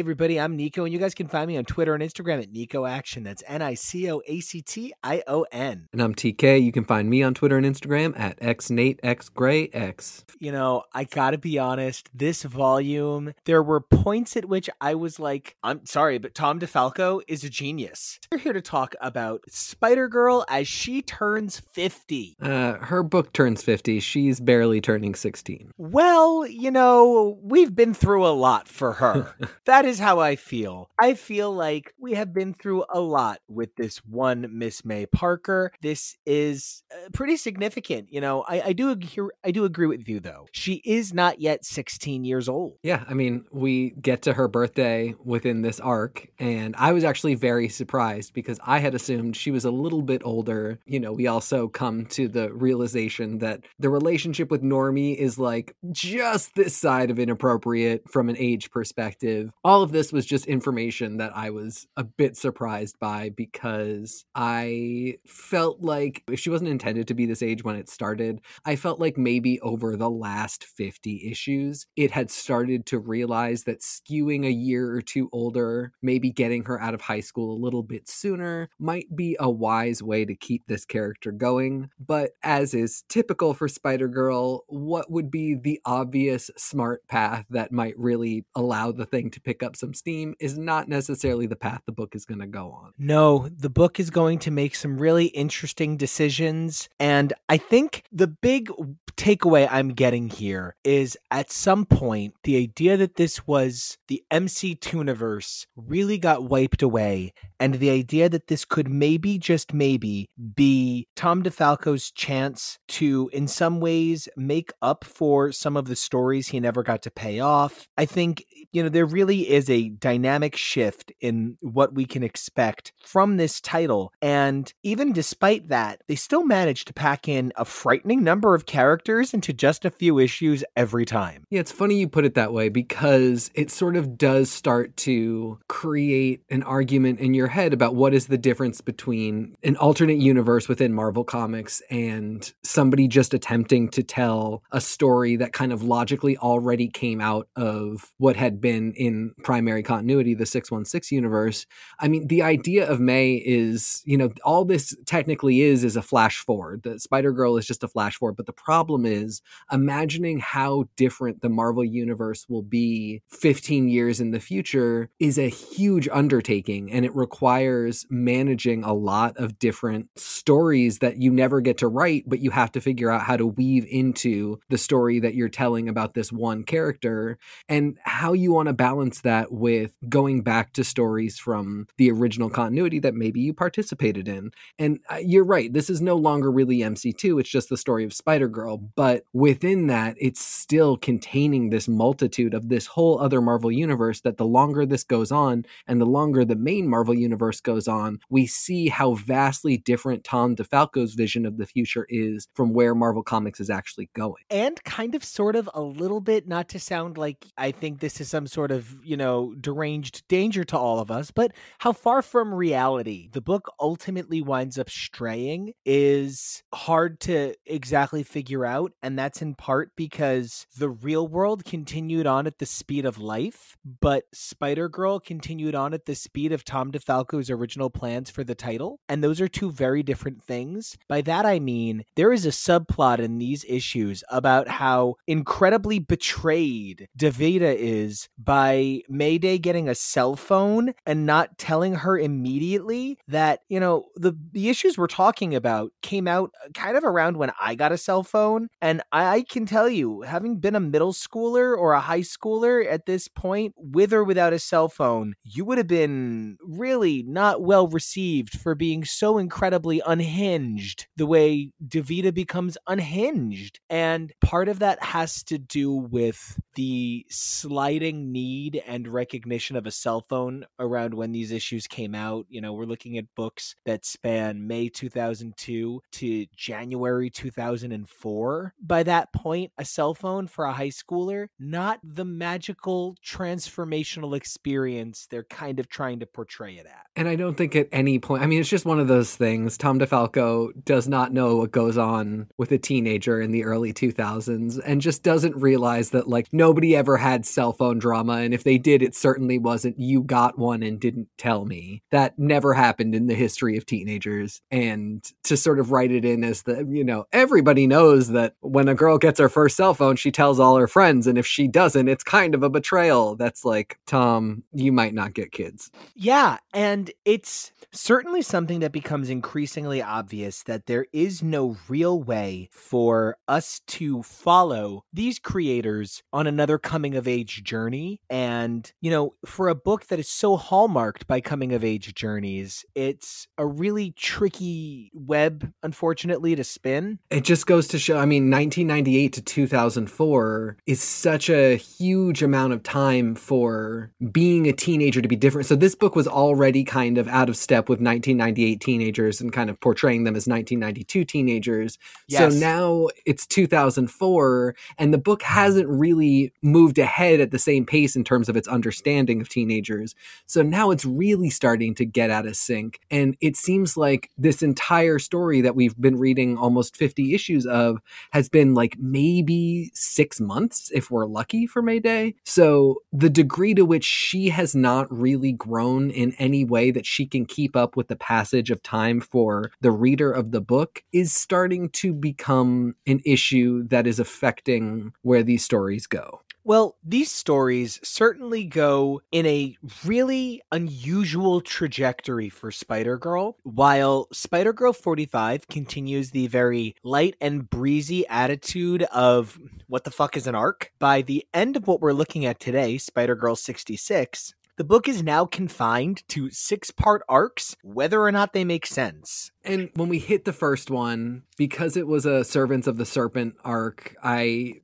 Everybody, I'm Nico, and you guys can find me on Twitter and Instagram at Nico Action. That's N I C O A C T I O N. And I'm TK. You can find me on Twitter and Instagram at xnateXGrayX. You know, I gotta be honest, this volume, there were points at which I was like, I'm sorry, but Tom DeFalco is a genius. We're here to talk about Spider Girl as she turns 50. Uh, her book turns 50. She's barely turning 16. Well, you know, we've been through a lot for her. that is how I feel. I feel like we have been through a lot with this one Miss May Parker. This is uh, pretty significant. You know, I, I do agree, I do agree with you though. She is not yet 16 years old. Yeah, I mean, we get to her birthday within this arc, and I was actually very surprised because I had assumed she was a little bit older. You know, we also come to the realization that the relationship with Normie is like just this side of inappropriate from an age perspective all of this was just information that I was a bit surprised by because I felt like if she wasn't intended to be this age when it started, I felt like maybe over the last 50 issues, it had started to realize that skewing a year or two older, maybe getting her out of high school a little bit sooner, might be a wise way to keep this character going. But as is typical for Spider Girl, what would be the obvious smart path that might really allow the thing to pick up some steam is not necessarily the path the book is going to go on. No, the book is going to make some really interesting decisions. And I think the big takeaway I'm getting here is at some point, the idea that this was the MC2 universe really got wiped away. And the idea that this could maybe, just maybe, be Tom DeFalco's chance to, in some ways, make up for some of the stories he never got to pay off. I think, you know, there really is a dynamic shift in what we can expect from this title. And even despite that, they still manage to pack in a frightening number of characters into just a few issues every time. Yeah, it's funny you put it that way because it sort of does start to create an argument in your head about what is the difference between an alternate universe within Marvel Comics and somebody just attempting to tell a story that kind of logically already came out of what had been in primary continuity, the 616 universe. I mean, the idea of May is, you know, all this technically is is a flash forward. The Spider Girl is just a flash forward, but the problem is imagining how different the Marvel universe will be 15 years in the future is a huge undertaking and it requires managing a lot of different stories that you never get to write, but you have to figure out how to weave into the story that you're telling about this one character and how you want to balance that with going back to stories from the original continuity that maybe you participated in. And uh, you're right, this is no longer really MC2, it's just the story of Spider Girl, but within that, it's still containing this multitude of this whole other Marvel universe that the longer this goes on and the longer the main Marvel universe goes on, we see how vastly different Tom DeFalco's vision of the future is from where Marvel Comics is actually going. And kind of sort of a little bit, not to sound like I think this is some sort of, you know, deranged danger to all of us, but how far from reality the book ultimately winds up straying is hard to exactly figure out. And that's in part because the real world continued on at the speed of life, but Spider Girl continued on at the speed of Tom DeFalco's original plans for the title. And those are two very different things. By that I mean, there is a subplot in these issues about how incredibly betrayed Davida is by Mayday getting a cell phone and not telling her immediately that, you know, the, the issues we're talking about came out uh, kind of around when I got a cell phone. And I can tell you, having been a middle schooler or a high schooler at this point, with or without a cell phone, you would have been really not well received for being so incredibly unhinged the way Davida becomes unhinged. And part of that has to do with the sliding need and recognition of a cell phone around when these issues came out. You know, we're looking at books that span May 2002 to January 2004. By that point, a cell phone for a high schooler, not the magical transformational experience they're kind of trying to portray it at. And I don't think at any point, I mean, it's just one of those things. Tom DeFalco does not know what goes on with a teenager in the early 2000s and just doesn't realize that, like, nobody ever had cell phone drama. And if they did, it certainly wasn't you got one and didn't tell me. That never happened in the history of teenagers. And to sort of write it in as the, you know, everybody knows that when a girl gets her first cell phone, she tells all her friends. And if she doesn't, it's kind of a betrayal. That's like, Tom, you might not get kids. Yeah. And it's certainly something that becomes increasingly obvious that there is no real way for us to follow these creators on another coming of age journey. And, you know, for a book that is so hallmarked by coming of age journeys, it's a really tricky web, unfortunately, to spin. It just goes to show, I mean, 1998 to 2004 is such a huge amount of time for being a teenager to be different. So this book was already kind of out of step with 1998 teenagers and kind of portraying them as 1992 teenagers. Yes. So now it's 2004 and the book hasn't really moved ahead at the same pace in terms of its understanding of teenagers. So now it's really starting to get out of sync. And it seems like this entire story that we've been reading almost 50 issues of has been like maybe six months if we're lucky for Mayday. So the degree to which she has not really grown in any way that she can keep up with the passage of time for the reader of the book is starting to become an issue that is affecting where these stories go. Well, these stories certainly go in a really unusual trajectory for Spider Girl. While Spider Girl 45 continues the very light and breezy attitude of what the fuck is an arc, by the end of what we're looking at today, Spider Girl 66, the book is now confined to six part arcs, whether or not they make sense. And when we hit the first one, because it was a Servants of the Serpent arc, I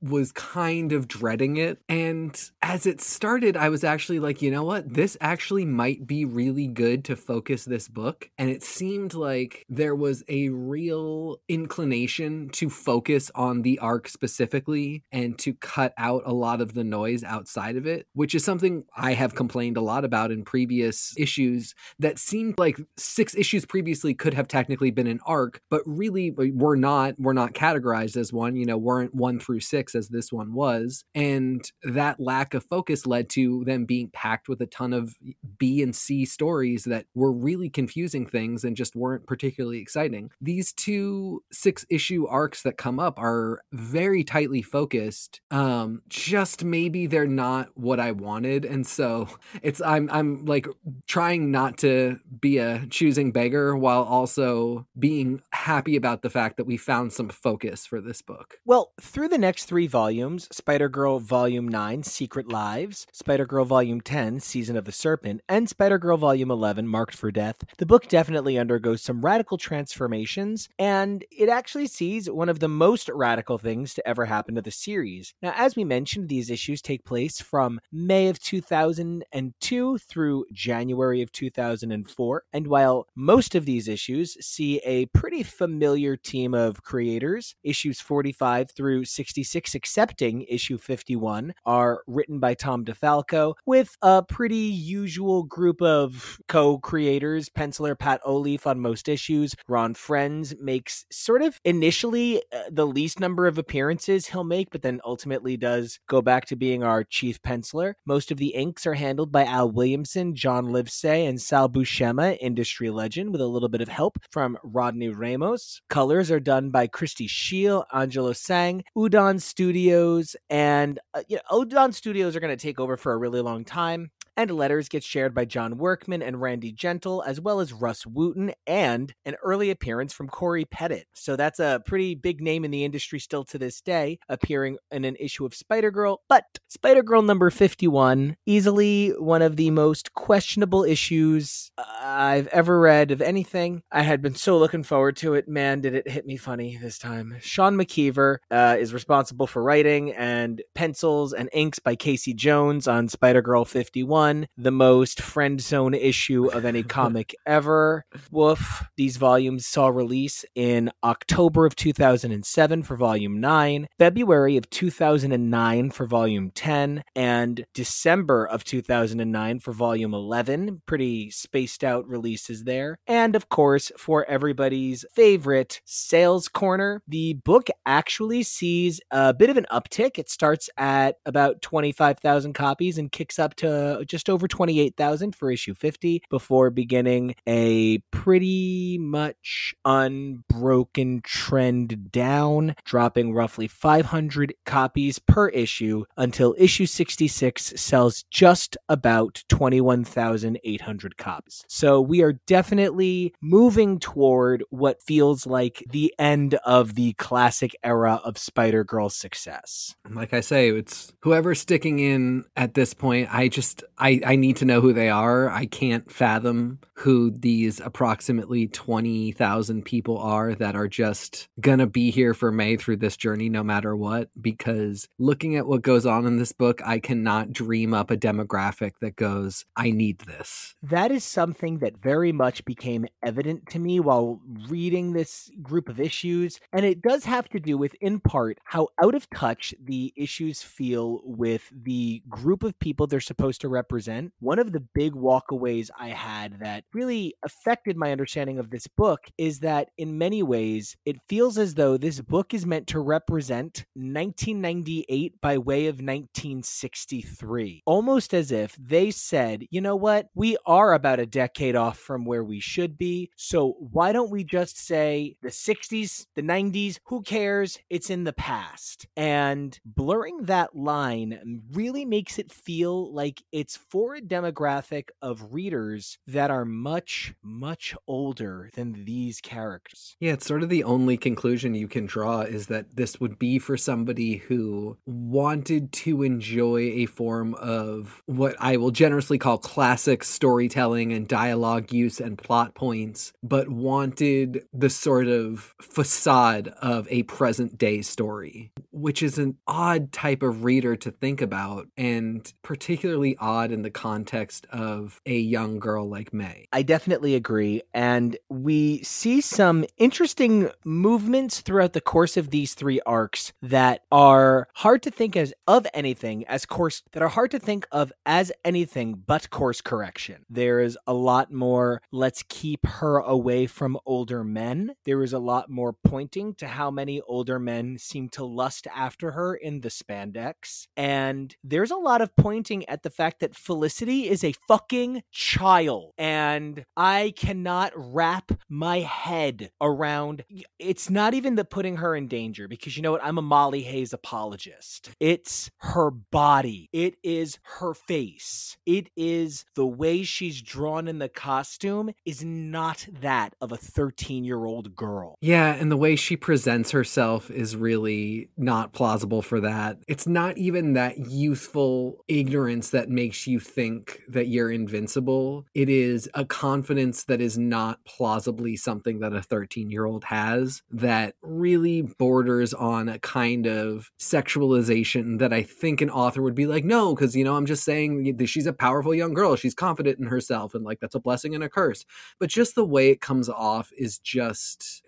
was kind of dreading it. And as it started, I was actually like, you know what? This actually might be really good to focus this book. And it seemed like there was a real inclination to focus on the arc specifically and to cut out a lot of the noise outside of it, which is something I have complained a lot about in previous issues that seemed like six issues previously could have technically been an arc, but really were not were not categorized as one. You know, weren't one through six as this one was, and that lack of focus led to them being packed with a ton of B and C stories that were really confusing things and just weren't particularly exciting. These two six issue arcs that come up are very tightly focused. Um, just maybe they're not what I wanted, and so it's I'm I'm like trying not to be a choosing beggar while also being happy about the fact that we found some focus for this book. Well, through the next three volumes Spider Girl Volume 9, Secret Lives, Spider Girl Volume 10, Season of the Serpent, and Spider Girl Volume 11, Marked for Death, the book definitely undergoes some radical transformations, and it actually sees one of the most radical things to ever happen to the series. Now, as we mentioned, these issues take place from May of 2002 through January of 2004, and while most of these issues issues see a pretty familiar team of creators. Issues 45 through 66, excepting issue 51, are written by Tom DeFalco with a pretty usual group of co creators. Penciler Pat Olliffe on most issues. Ron Frenz makes sort of initially uh, the least number of appearances he'll make, but then ultimately does go back to being our chief penciler. Most of the inks are handled by Al Williamson, John Livesay, and Sal Buscema, industry legend, with a little bit of help from Rodney Ramos. Colors are done by Christy Scheele, Angelo Sang, Udon Studios, and uh, you know, Udon Studios are going to take over for a really long time and letters get shared by John Workman and Randy Gentle, as well as Russ Wooton, and an early appearance from Cory Pettit. So that's a pretty big name in the industry still to this day, appearing in an issue of Spider Girl. But Spider Girl number 51, easily one of the most questionable issues. I've ever read of anything. I had been so looking forward to it. Man, did it hit me funny this time. Sean McKeever uh, is responsible for writing and pencils and inks by Casey Jones on Spider Girl 51, the most friend zone issue of any comic ever. Woof. These volumes saw release in October of 2007 for volume 9, February of 2009 for volume 10, and December of 2009 for volume 11. Pretty spaced out releases there. And of course, for everybody's favorite sales corner, the book actually sees a bit of an uptick. It starts at about 25,000 copies and kicks up to just over 28,000 for issue 50 before beginning a pretty much unbroken trend down, dropping roughly 500 copies per issue until issue 66 sells just about 21,800 copies. So we are definitely moving toward what feels like the end of the classic era of Spider Girl success. Like I say, it's whoever's sticking in at this point. I just I I need to know who they are. I can't fathom who these approximately 20,000 people are that are just gonna be here for May through this journey no matter what because looking at what goes on in this book, I cannot dream up a demographic that goes, I need this. That is something that very much became evident to me while reading this group of issues. And it does have to do with, in part, how out of touch the issues feel with the group of people they're supposed to represent. One of the big walkaways I had that really affected my understanding of this book is that in many ways, it feels as though this book is meant to represent 1998 by way of 1963. Almost as if they said, you know what, we are about a decade off from where we should be. So why don't we just say the 60s, the 90s, who cares? It's in the past. And blurring that line really makes it feel like it's for a demographic of readers that are much, much older than these characters. Yeah, it's sort of the only conclusion you can draw is that this would be for somebody who wanted to enjoy a form of what I will generously call classic storytelling and dialogue use and plot points, but wanted the sort of facade of a present day story, which is an odd type of reader to think about, and particularly odd in the context of a young girl like May. I definitely agree. And we see some interesting movements throughout the course of these three arcs that are hard to think as of anything as course that are hard to think of as anything but course correction. There is a lot more let's keep her away from older men. There is a lot more pointing to how many older men seem to lust after her in the spandex. And there's a lot of pointing at the fact that Felicity is a fucking child. And I cannot wrap my head around it's not even the putting her in danger because you know what? I'm a Molly Hayes apologist. It's her body, it is her face, it is the way she's drawn in the costume is not that of a 13 year old girl. Yeah, and the way she presents herself is really not plausible for that. It's not even that youthful ignorance that makes you think that you're invincible. It is a confidence that is not plausibly something that a 13 year old has that really borders on a kind of sexualization that I think an author would be like, no, because, you know, I'm just saying she's a powerful young girl. She's confident in herself. And like, that's a blessing and a curse. But just the way it comes off is just.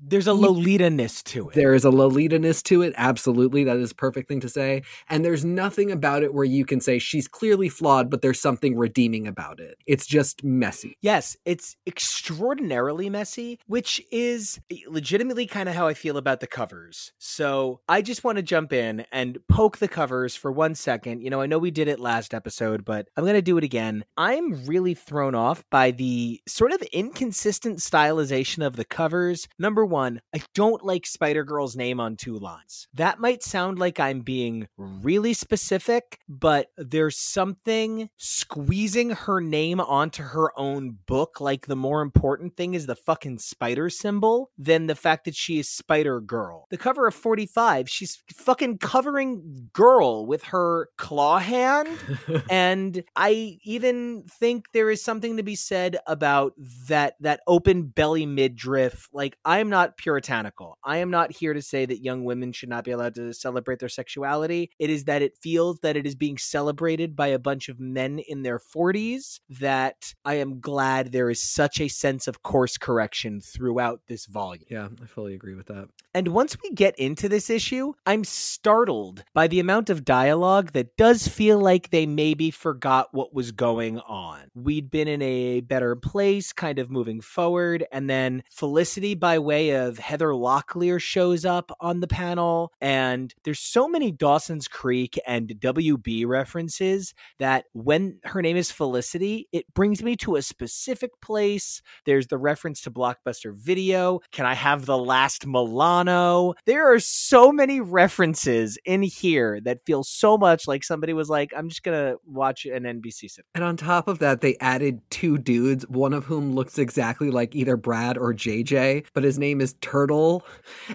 There's a Lolita-ness to it. There is a Lolita-ness to it. Absolutely. That is perfect thing to say. And there's nothing about it where you can say she's clearly flawed, but there's something redeeming about it. It's just messy. Yes, it's extraordinarily messy, which is legitimately kind of how I feel about the covers. So I just want to jump in and poke the covers for one second. You know, I know we did it last episode, but I'm going to do it again. I'm really thrown off by the sort of inconsistent stylization of the covers. Number number one, I don't like Spider Girl's name on two lines. That might sound like I'm being really specific, but there's something squeezing her name onto her own book. Like the more important thing is the fucking spider symbol than the fact that she is Spider Girl. The cover of 45, she's fucking covering girl with her claw hand. and I even think there is something to be said about that that open belly midriff. Like I am not puritanical. I am not here to say that young women should not be allowed to celebrate their sexuality. It is that it feels that it is being celebrated by a bunch of men in their 40s that I am glad there is such a sense of course correction throughout this volume. Yeah, I fully agree with that. And once we get into this issue, I'm startled by the amount of dialogue that does feel like they maybe forgot what was going on. We'd been in a better place, kind of moving forward, and then Felicity, by way of Heather Locklear, shows up on the panel. And there's so many Dawson's Creek and WB references that when her name is Felicity, it brings me to a specific place. There's the reference to Blockbuster Video. Can I have the last Milano? There are so many references in here that feel so much like somebody was like, I'm just going to watch an NBC sitcom. And on top of that, they added two dudes, one of whom looks exactly like either Brad or JJ, but his name is Turtle.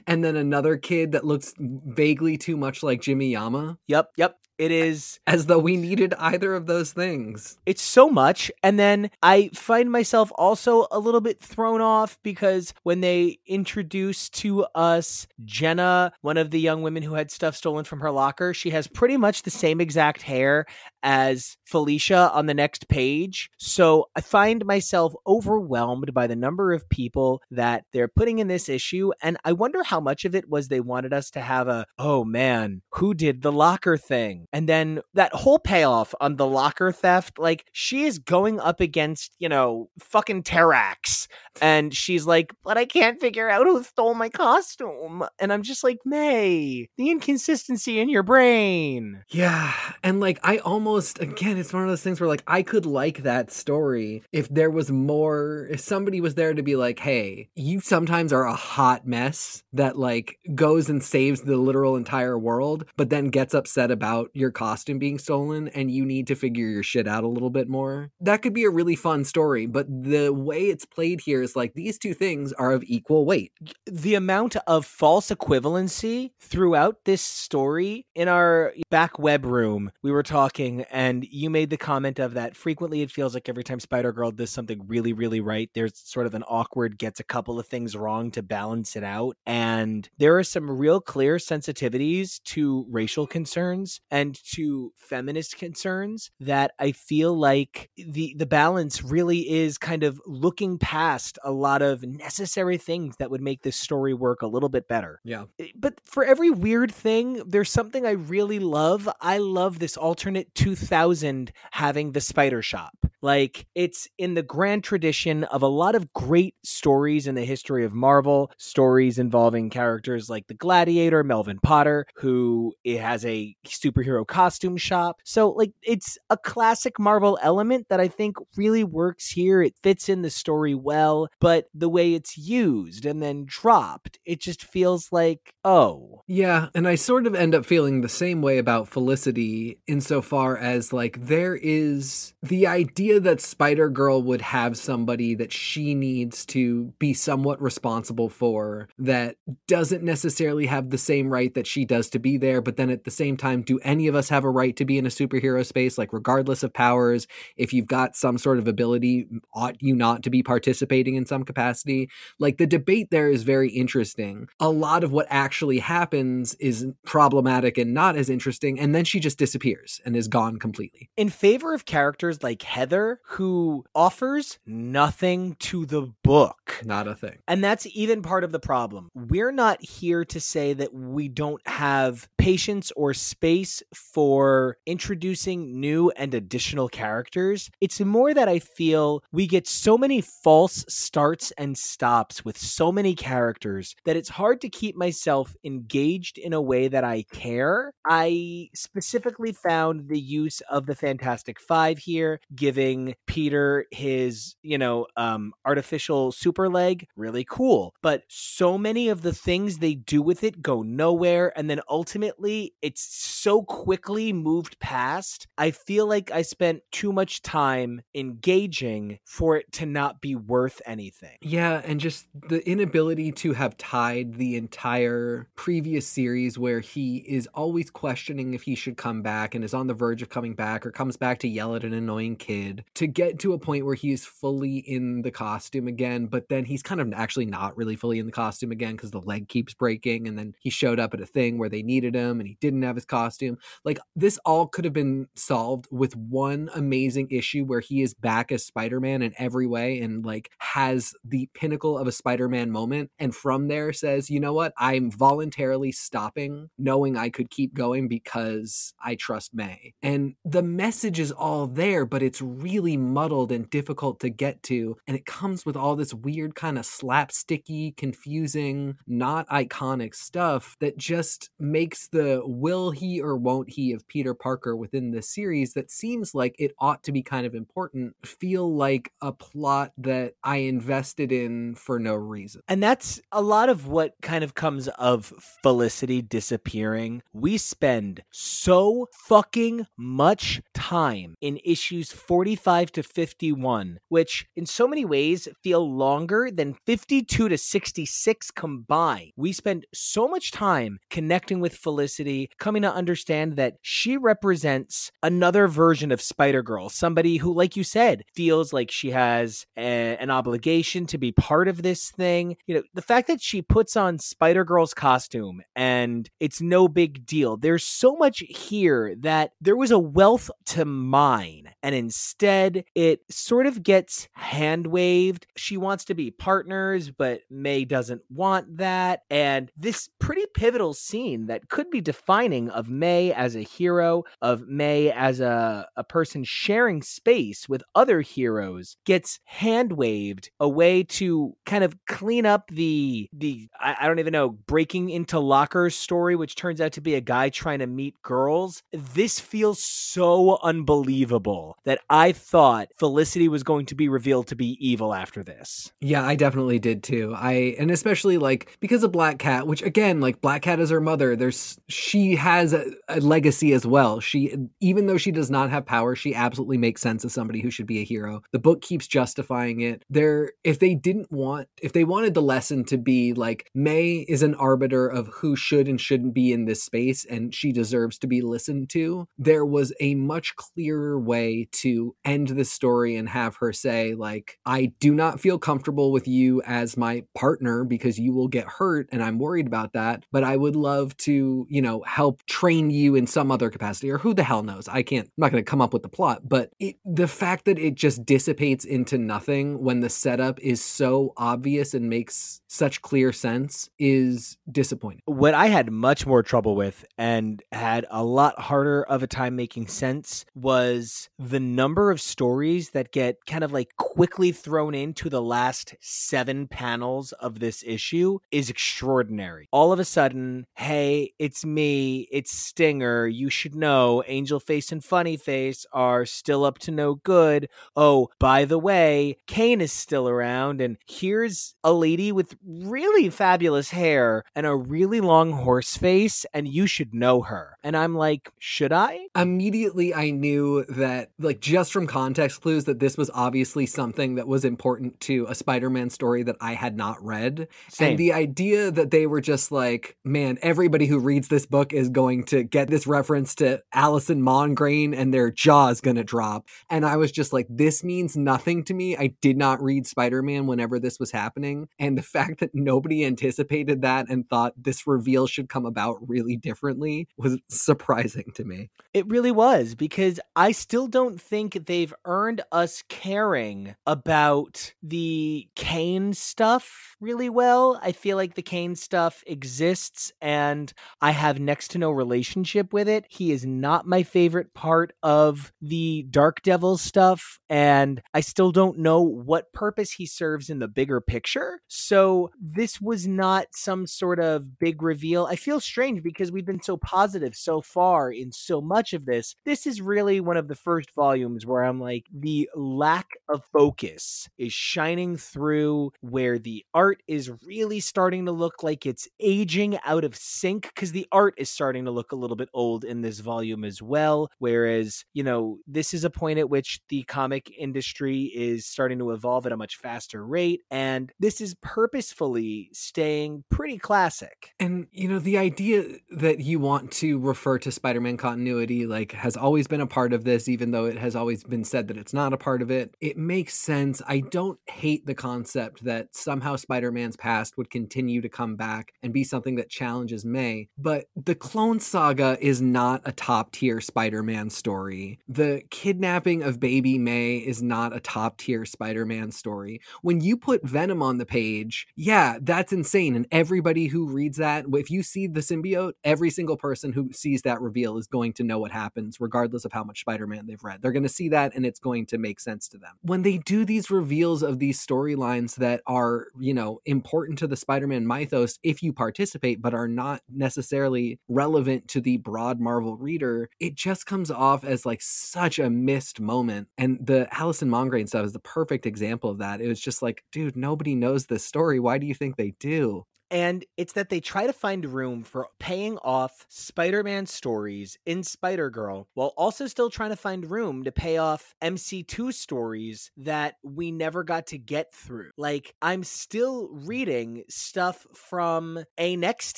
And then another kid that looks vaguely too much like Jimmy Yama. Yep, yep. It is as though we needed either of those things. It's so much. And then I find myself also a little bit thrown off because when they introduce to us Jenna, one of the young women who had stuff stolen from her locker, she has pretty much the same exact hair as Felicia on the next page. So I find myself overwhelmed by the number of people that they're putting in this issue. And I wonder how much of it was they wanted us to have a, oh man, who did the locker thing? And then that whole payoff on the locker theft, like she is going up against, you know, fucking Terrax. And she's like, but I can't figure out who stole my costume. And I'm just like, May, the inconsistency in your brain. Yeah. And like, I almost, again, it's one of those things where like, I could like that story if there was more, if somebody was there to be like, hey, you sometimes are a hot mess that like goes and saves the literal entire world, but then gets upset about your costume being stolen and you need to figure your shit out a little bit more. That could be a really fun story, but the way it's played here is like these two things are of equal weight. The amount of false equivalency throughout this story in our back web room, we were talking and you made the comment of that frequently it feels like every time Spider Girl does something really, really right, there's sort of an awkward gets a couple of things wrong to balance it out. And there are some real clear sensitivities to racial concerns and to feminist concerns that I feel like the the balance really is kind of looking past a lot of necessary things that would make this story work a little bit better. Yeah. Eh, but for every weird thing, there's something I really love. I love this alternate 2000 having the spider shop. Like it's in the grand tradition of a lot of great stories in the history of Marvel, stories involving characters like the Gladiator, Melvin Potter, who it has a superhero costume shop. So like it's a classic Marvel element that I think really works here. It fits in the story well, but the way it's used and then dropped, it just feels like, oh. Yeah, and I sort of end up feeling the same way about Felicity insofar as like there is the idea that Spider Girl would have somebody that she needs to be somewhat responsible for that doesn't necessarily have the same right that she does to be there, but then at the same time, do any of us have a right to be in a superhero space? Like, regardless of powers, if you've got some sort of ability, ought you not to be participating in some capacity? Like, the debate there is very interesting. A lot of what actually happens is problematic and not as interesting, and then she just disappears and is gone completely. In favor of characters like Heather, who offers nothing to the book. Not a thing. And that's even part of the problem. We're not here to say that we don't have patience or space for introducing new and additional characters. It's more that I feel we get so many false starts and stops with so many characters that it's hard to keep myself engaged in a way that I care. I specifically found the use of the Fantastic Five here, giving Peter his, you know, um, artificial super leg, really cool. But so many of the things they do with it go nowhere. And then ultimately, it's so quickly moved past. I feel like I spent too much time engaging for it to not be worth anything. Yeah. And just the inability to have tied the entire previous series where he is always questioning if he should come back and is on the verge of coming back or comes back to yell at an annoying kid to get to a point where he is fully in the costume again, but then he's kind of actually not really fully in the costume again because the leg keeps breaking. And then he showed up at a thing where they needed him and he didn't have his costume. Like this all could have been solved with one amazing issue where he is back as Spider Man in every way and like has the pinnacle of a Spider Man moment. And from there says, you know what? I'm voluntarily stopping, knowing I could keep going because I trust May. And the message is all there, but it's really muddled and difficult to get to. And it comes with all this weird kind of slapsticky, confusing, not iconic stuff that just makes the will he or won't he of Peter Parker within this series that seems like it ought to be kind of important feel like a plot that I invested in for no reason. And that's a lot of what kind of comes of Felicity disappearing. We spend so fucking much time in issues 45 to 51, which in so many ways feel longer than 52 to 66 combined. We spend so much time connecting with Felicity, coming to understand that she represents another version of Spider Girl, somebody who, like you said, feels like she has a, an obligation to be part of this thing. You know, the fact that she puts on Spider Girl's costume and it's no big deal. There's so much here that there was a wealth to mine, and instead it sort of gets hand waved. She wants to be partners, but May doesn't want that. And this pretty pivotal scene that could be defining of May as a hero, of May as a, a person sharing space with other heroes gets hand waved a way to kind of clean up the the I, I don't even know breaking into lockers story, which turns out to be a guy trying to meet girls. This feels so unbelievable that I thought Felicity was going to be revealed to be evil after this. Yeah, I definitely did too. I and especially like because of Black Cat, which again, like Black Cat is her mother. There's she has a, a legacy as well. She even though she does not have power, she absolutely makes sense as somebody who should be a hero. The book keeps justifying it. There, if they didn't want, if they wanted the lesson to be like May is an arbiter of who should and shouldn't be in this space, and she deserves to be listened to. There was a much clearer way to end the story and have her say like, I do not feel comfortable with you as my partner because you will get hurt, and I'm worried about that. But I would love to, you know, help train you in some other capacity, or who the hell knows? I can't. I'm not going to come up with the plot, but it, the fact that it just dissipates into nothing when the setup is so obvious and makes such clear sense is disappointing. What I had much more trouble with and had a lot harder of a time making sense was the number of stories that get kind of like quickly thrown into the last seven panels of this issue is extraordinary. All of a sudden, hey, it's me, it's Stinger, you should know Angel Face and Funny Face are still up to no good. Oh, by the way, Kane is still around, and here's a lady with really fabulous hair and a really long horse face, and you should know her. And I'm like, should I? Immediately, I knew that, like, just from context clues, that this was obviously something that was important to a Spider Man story that I had not read. Same. And the idea that they were just like, man, everybody who reads this book is going to get this reference to Allison Mongrain and their jaw is going to drop. And I was just like, this means nothing to me. I did not read Spider Man whenever this was happening. And the fact that nobody anticipated that and thought this reveal should come about really differently was surprising to me. It really was because I still don't think they've earned us caring about the Kane stuff really well. I feel like the Kane stuff exists and I have next to no relationship relationship with it. He is not my favorite part of the Dark Devil stuff, and I still don't know what purpose he serves in the bigger picture. So this was not some sort of big reveal. I feel strange because we've been so positive so far in so much of this. This is really one of the first volumes where I'm like, the lack of focus is shining through where the art is really starting to look like it's aging out of sync because the art is starting to look a little bit old in this volume as well. Whereas, you know, this is a point at which the comic industry is starting to evolve at a much faster rate. And this is purposefully staying pretty classic. And, you know, the idea that you want to refer to Spider Man continuity, like, has always been a part of this, even though it has always been said that it's not a part of it. It makes sense. I don't hate the concept that somehow Spider Man's past would continue to come back and be something that challenges May. But the Clone Saga is not a top tier Spider Man story. The kidnapping of baby May is not a top tier Spider Man story. When you put Venom on the page, yeah, that's insane. And everybody who reads that, if you see the symbiote, every single person who sees that reveal is going to know what happens, regardless of how much Spider Man they've read. They're going to see that and it's going to make sense to them. When they do these reveals of these storylines that are, you know, important to the Spider Man mythos, if you participate, but are not necessarily relevant to the broad Marvel reader, it just comes off as like such a missed moment. And the Allison Mongrain stuff is the perfect example of that. It was just like, dude, nobody knows this story. Why do you think they do? And it's that they try to find room for paying off Spider Man stories in Spider Girl while also still trying to find room to pay off MC2 stories that we never got to get through. Like, I'm still reading stuff from A Next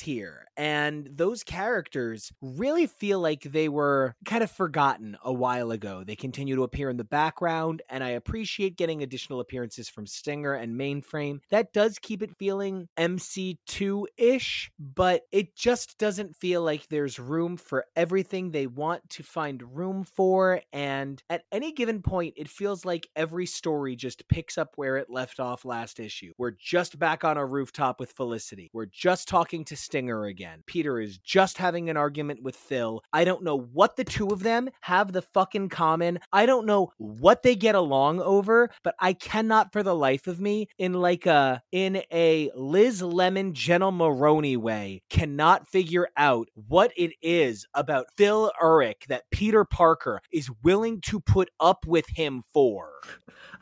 here, and those characters really feel like they were kind of forgotten a while ago. They continue to appear in the background, and I appreciate getting additional appearances from Stinger and Mainframe. That does keep it feeling MC 2 ish, but it just doesn't feel like there's room for everything they want to find room for. And at any given point, it feels like every story just picks up where it left off last issue. We're just back on a rooftop with Felicity. We're just talking to Stinger again. Peter is just having an argument with Phil. I don't know what the two of them have the fucking common. I don't know what they get along over, but I cannot for the life of me in like a in a Liz Lemon Jenna Maroney way cannot figure out what it is about Phil Urich that Peter Parker is willing to put up with him for.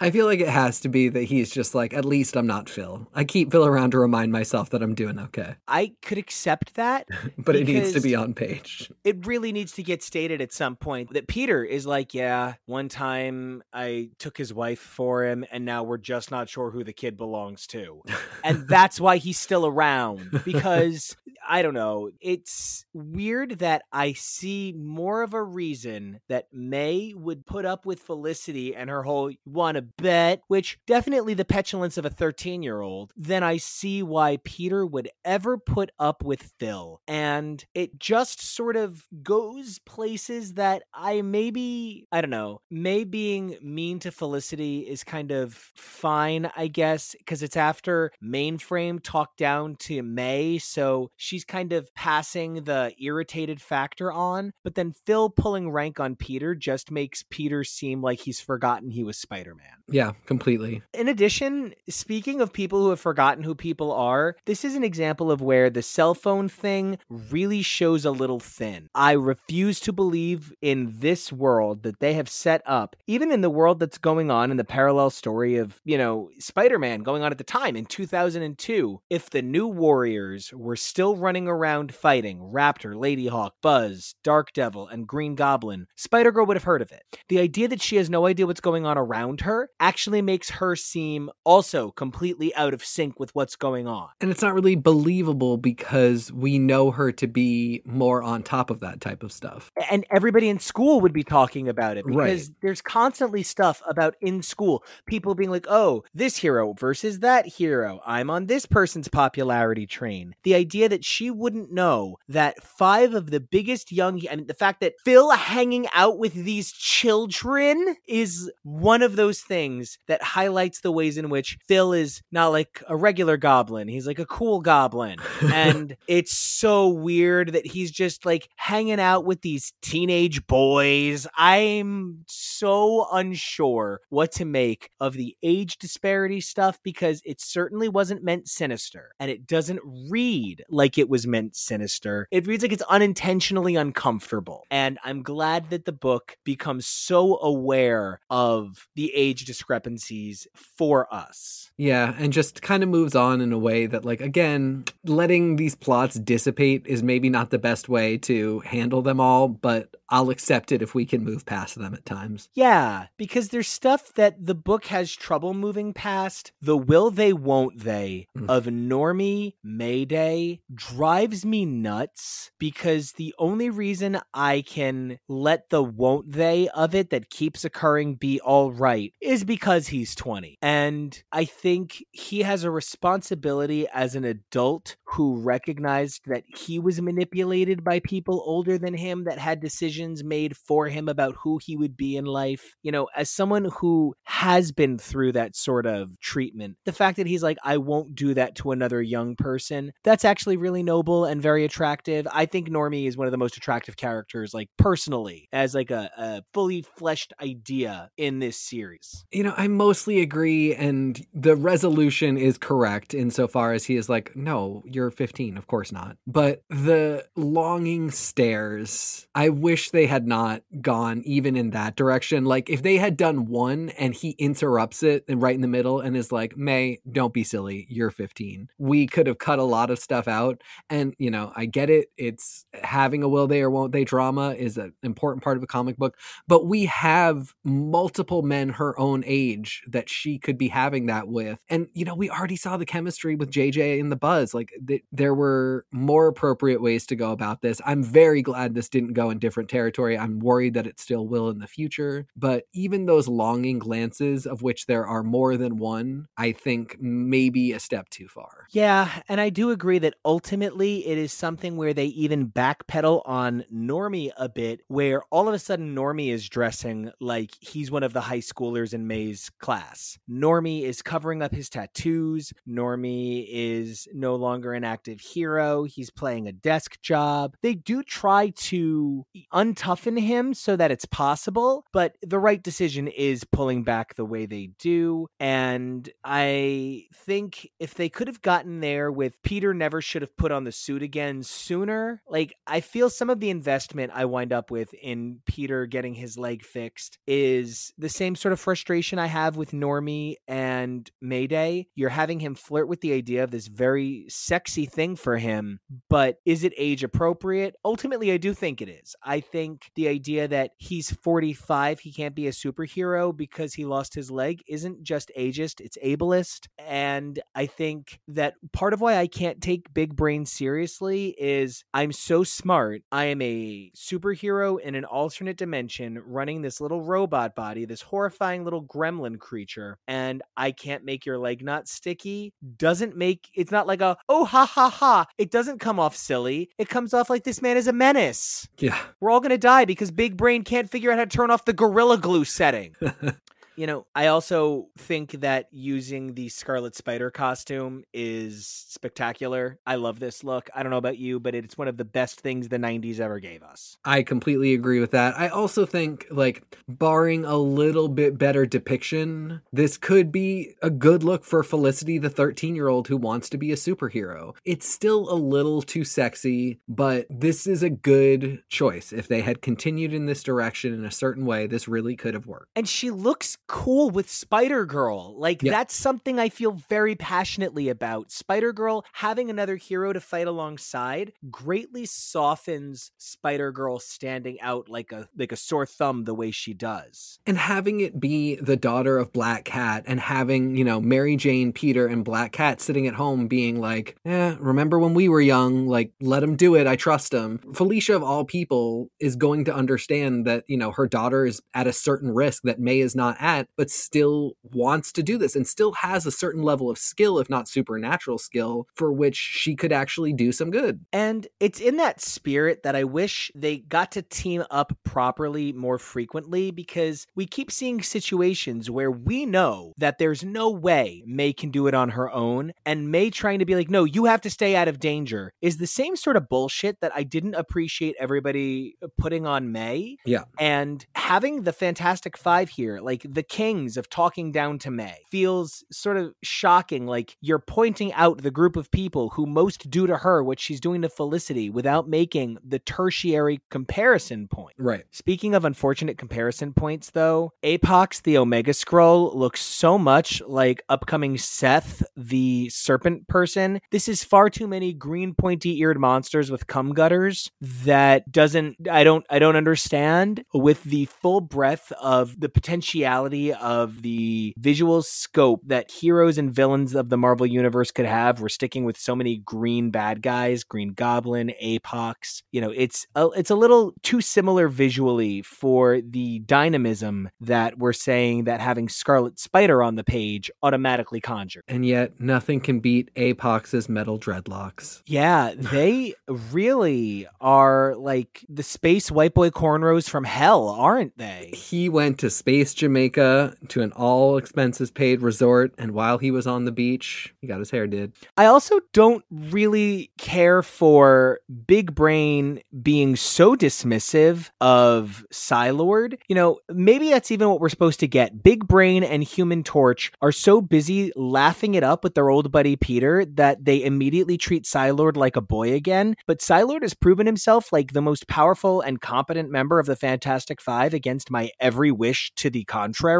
I feel like it has to be that he's just like, at least I'm not Phil. I keep Phil around to remind myself that I'm doing okay. I could accept that. but it needs to be on page. It really needs to get stated at some point that Peter is like, yeah, one time I took his wife for him, and now we're just not sure who the kid belongs to. and that's why he's still around because I don't know. It's weird that I see more of a reason that May would put up with Felicity and her whole wanna bet, which definitely the petulance of a 13 year old, than I see why Peter would ever put up with Phil. And it just sort of goes places that I maybe, I don't know, May being mean to Felicity is kind of fine, I guess, because it's after Mainframe talked down to May. So she's kind of passing the irritated factor on. But then Phil pulling rank on Peter just makes Peter seem like he's forgotten he was Spider Man. Yeah, completely. In addition, speaking of people who have forgotten who people are, this is an example of where the cell phone thing really shows a little thin. I refuse to believe in this world that they have set up, even in the world that's going on in the parallel story of, you know, Spider Man going on at the time in 2002. If the new Warriors were still running around fighting Raptor, Lady Hawk, Buzz, Dark Devil, and Green Goblin, Spider Girl would have heard of it. The idea that she has no idea what's going on around her actually makes her seem also completely out of sync with what's going on. And it's not really believable because we know her to be more on top of that type of stuff. And everybody in school would be talking about it because Right. there's constantly stuff about in school people being like, oh, this hero versus that hero. I'm on this person's popularity train. The idea that she wouldn't know that five of the biggest young, I mean, the fact that Phil hanging out with these children is one of those things that highlights the ways in which Phil is not like a regular goblin. He's like a cool goblin. and it's so weird that he's just like hanging out with these teenage boys. I'm so unsure what to make of the age disparity stuff because it certainly wasn't meant sinister and it doesn't read like it was meant sinister. It reads like it's unintentionally uncomfortable. And I'm glad that the book becomes so aware of the age discrepancies for us. Yeah, and just kind of moves on in a way that, like, again, letting these plots dissipate is maybe not the best way to handle them all, but I'll accept it if we can move past them at times. Yeah, because there's stuff that the book has trouble moving past. The will they, won't they Mm. of Normie Mayday drives me nuts because the only reason I can let the won't they of it that keeps occurring be all right is because he's 20. And I think he has a responsibility as an adult who recognized that he was manipulated by people older than him that had decisions made for him about who he would be in life. You know, as someone who has been through that sort of treatment, the fact that he's like, I won't do that to another young person, that's actually really noble and very attractive. I think Normie is one of the most attractive characters, like personally, as like a, a fully fleshed idea in this series. You know, I mostly agree, and the resolution is correct insofar as he is like, no, you're 15, of course not. But the longing stares, I wish they had not gone even in that direction. Like, if they had done one and he interrupts it and right in the middle and is like, May, don't be silly, you're 15, we could have cut a lot of stuff out. And, you know, I get it. It's having a will they or won't they drama is an important part of a comic book, but we have multiple men her own age that she could be having that with. And, you know, we already saw the chemistry with JJ in the Buzz. Like, th- there were more appropriate ways to go about this. I'm very glad this didn't go in different territory. I'm worried that it still will in the future. But even those longing glances, of which there are more than one, I think maybe a step too far. Yeah, and I do agree that ultimately it is something where they even backpedal on Normie a bit, where all of a sudden Normie is dressing like he's one of the high schoolers in May's class. Normie is covering up his tattoos. Normie is no longer an active hero. He's playing a desk job. They do try to untoughen him so that it's possible, but the right decision is pulling back the way they do. And I think if they could have gotten there with Peter never should have put on the suit again sooner, like I feel some of the investment I wind up with in Peter getting his leg fixed is the same sort of frustration I have with Normie and Mayday. You're having him flirt with the idea of this very sexy thing for him, but is it age appropriate? Ultimately, I do think it is. I think the idea that he's 45, he can't be a superhero because he lost his leg isn't just ageist, it's ableist. And I think that part of why I can't take Big Brain seriously is I'm so smart. I am a superhero in an alternate dimension running this little robot body, this horrifying little gremlin creature, and I can't make your leg not sticky. Doesn't make it's not like a oh ha ha ha. It doesn't come off silly. It comes off like this man is a menace. Yeah. We're all gonna die because Big Brain can't figure out how to turn off the Gorilla Glue setting. You know, I also think that using the Scarlet Spider costume is spectacular. I love this look. I don't know about you, but it's one of the best things the 90s ever gave us. I completely agree with that. I also think, like, barring a little bit better depiction, this could be a good look for Felicity, the 13 year old who wants to be a superhero. It's still a little too sexy, but this is a good choice. If they had continued in this direction in a certain way, this really could have worked. And she looks cool with Spider Girl. Like, that's something I feel very passionately about. Spider Girl having another hero to fight alongside greatly softens Spider Girl standing out like a like a sore thumb the way she does. And having it be the daughter of Black Cat and having, you know, Mary Jane, Peter, and Black Cat sitting at home being like, eh, remember when we were young? Like, let him do it. I trust him. Felicia, of all people, is going to understand that, you know, her daughter is at a certain risk that May is not at. That, but still wants to do this and still has a certain level of skill, if not supernatural skill, for which she could actually do some good. And it's in that spirit that I wish they got to team up properly more frequently because we keep seeing situations where we know that there's no way May can do it on her own, and May trying to be like, no, you have to stay out of danger is the same sort of bullshit that I didn't appreciate everybody putting on May. Yeah. And having the Fantastic Five here, like the kings of talking down to May, feels sort of shocking. Like you're pointing out the group of people who most do to her what she's doing to Felicity without making the tertiary comparison point. Right. Speaking of unfortunate comparison points, though, Apox the Omega Skrull looks so much like upcoming Seth the Serpent person. This is far too many green pointy eared monsters with cum gutters that doesn't I don't I don't understand with the full breadth of the potentiality of the visual scope that heroes and villains of the Marvel universe could have. We're sticking with so many green bad guys, Green Goblin, Apox. You know, it's a, it's a little too similar visually for the dynamism that we're saying that having Scarlet Spider on the page automatically conjure. And yet nothing can beat Apox's metal dreadlocks. Yeah, they really are like the space white boy cornrows from hell, aren't they? He went to Space Jamaica to an all expenses paid resort, and while he was on the beach, he got his hair did. I also don't really care for Big Brain being so dismissive of Psylord. You know, maybe that's even what we're supposed to get. Big Brain and Human Torch are so busy laughing it up with their old buddy Peter that they immediately treat Psylord like a boy again. But Psylord has proven himself like the most powerful and competent member of the Fantastic Five against my every wish to the contrary.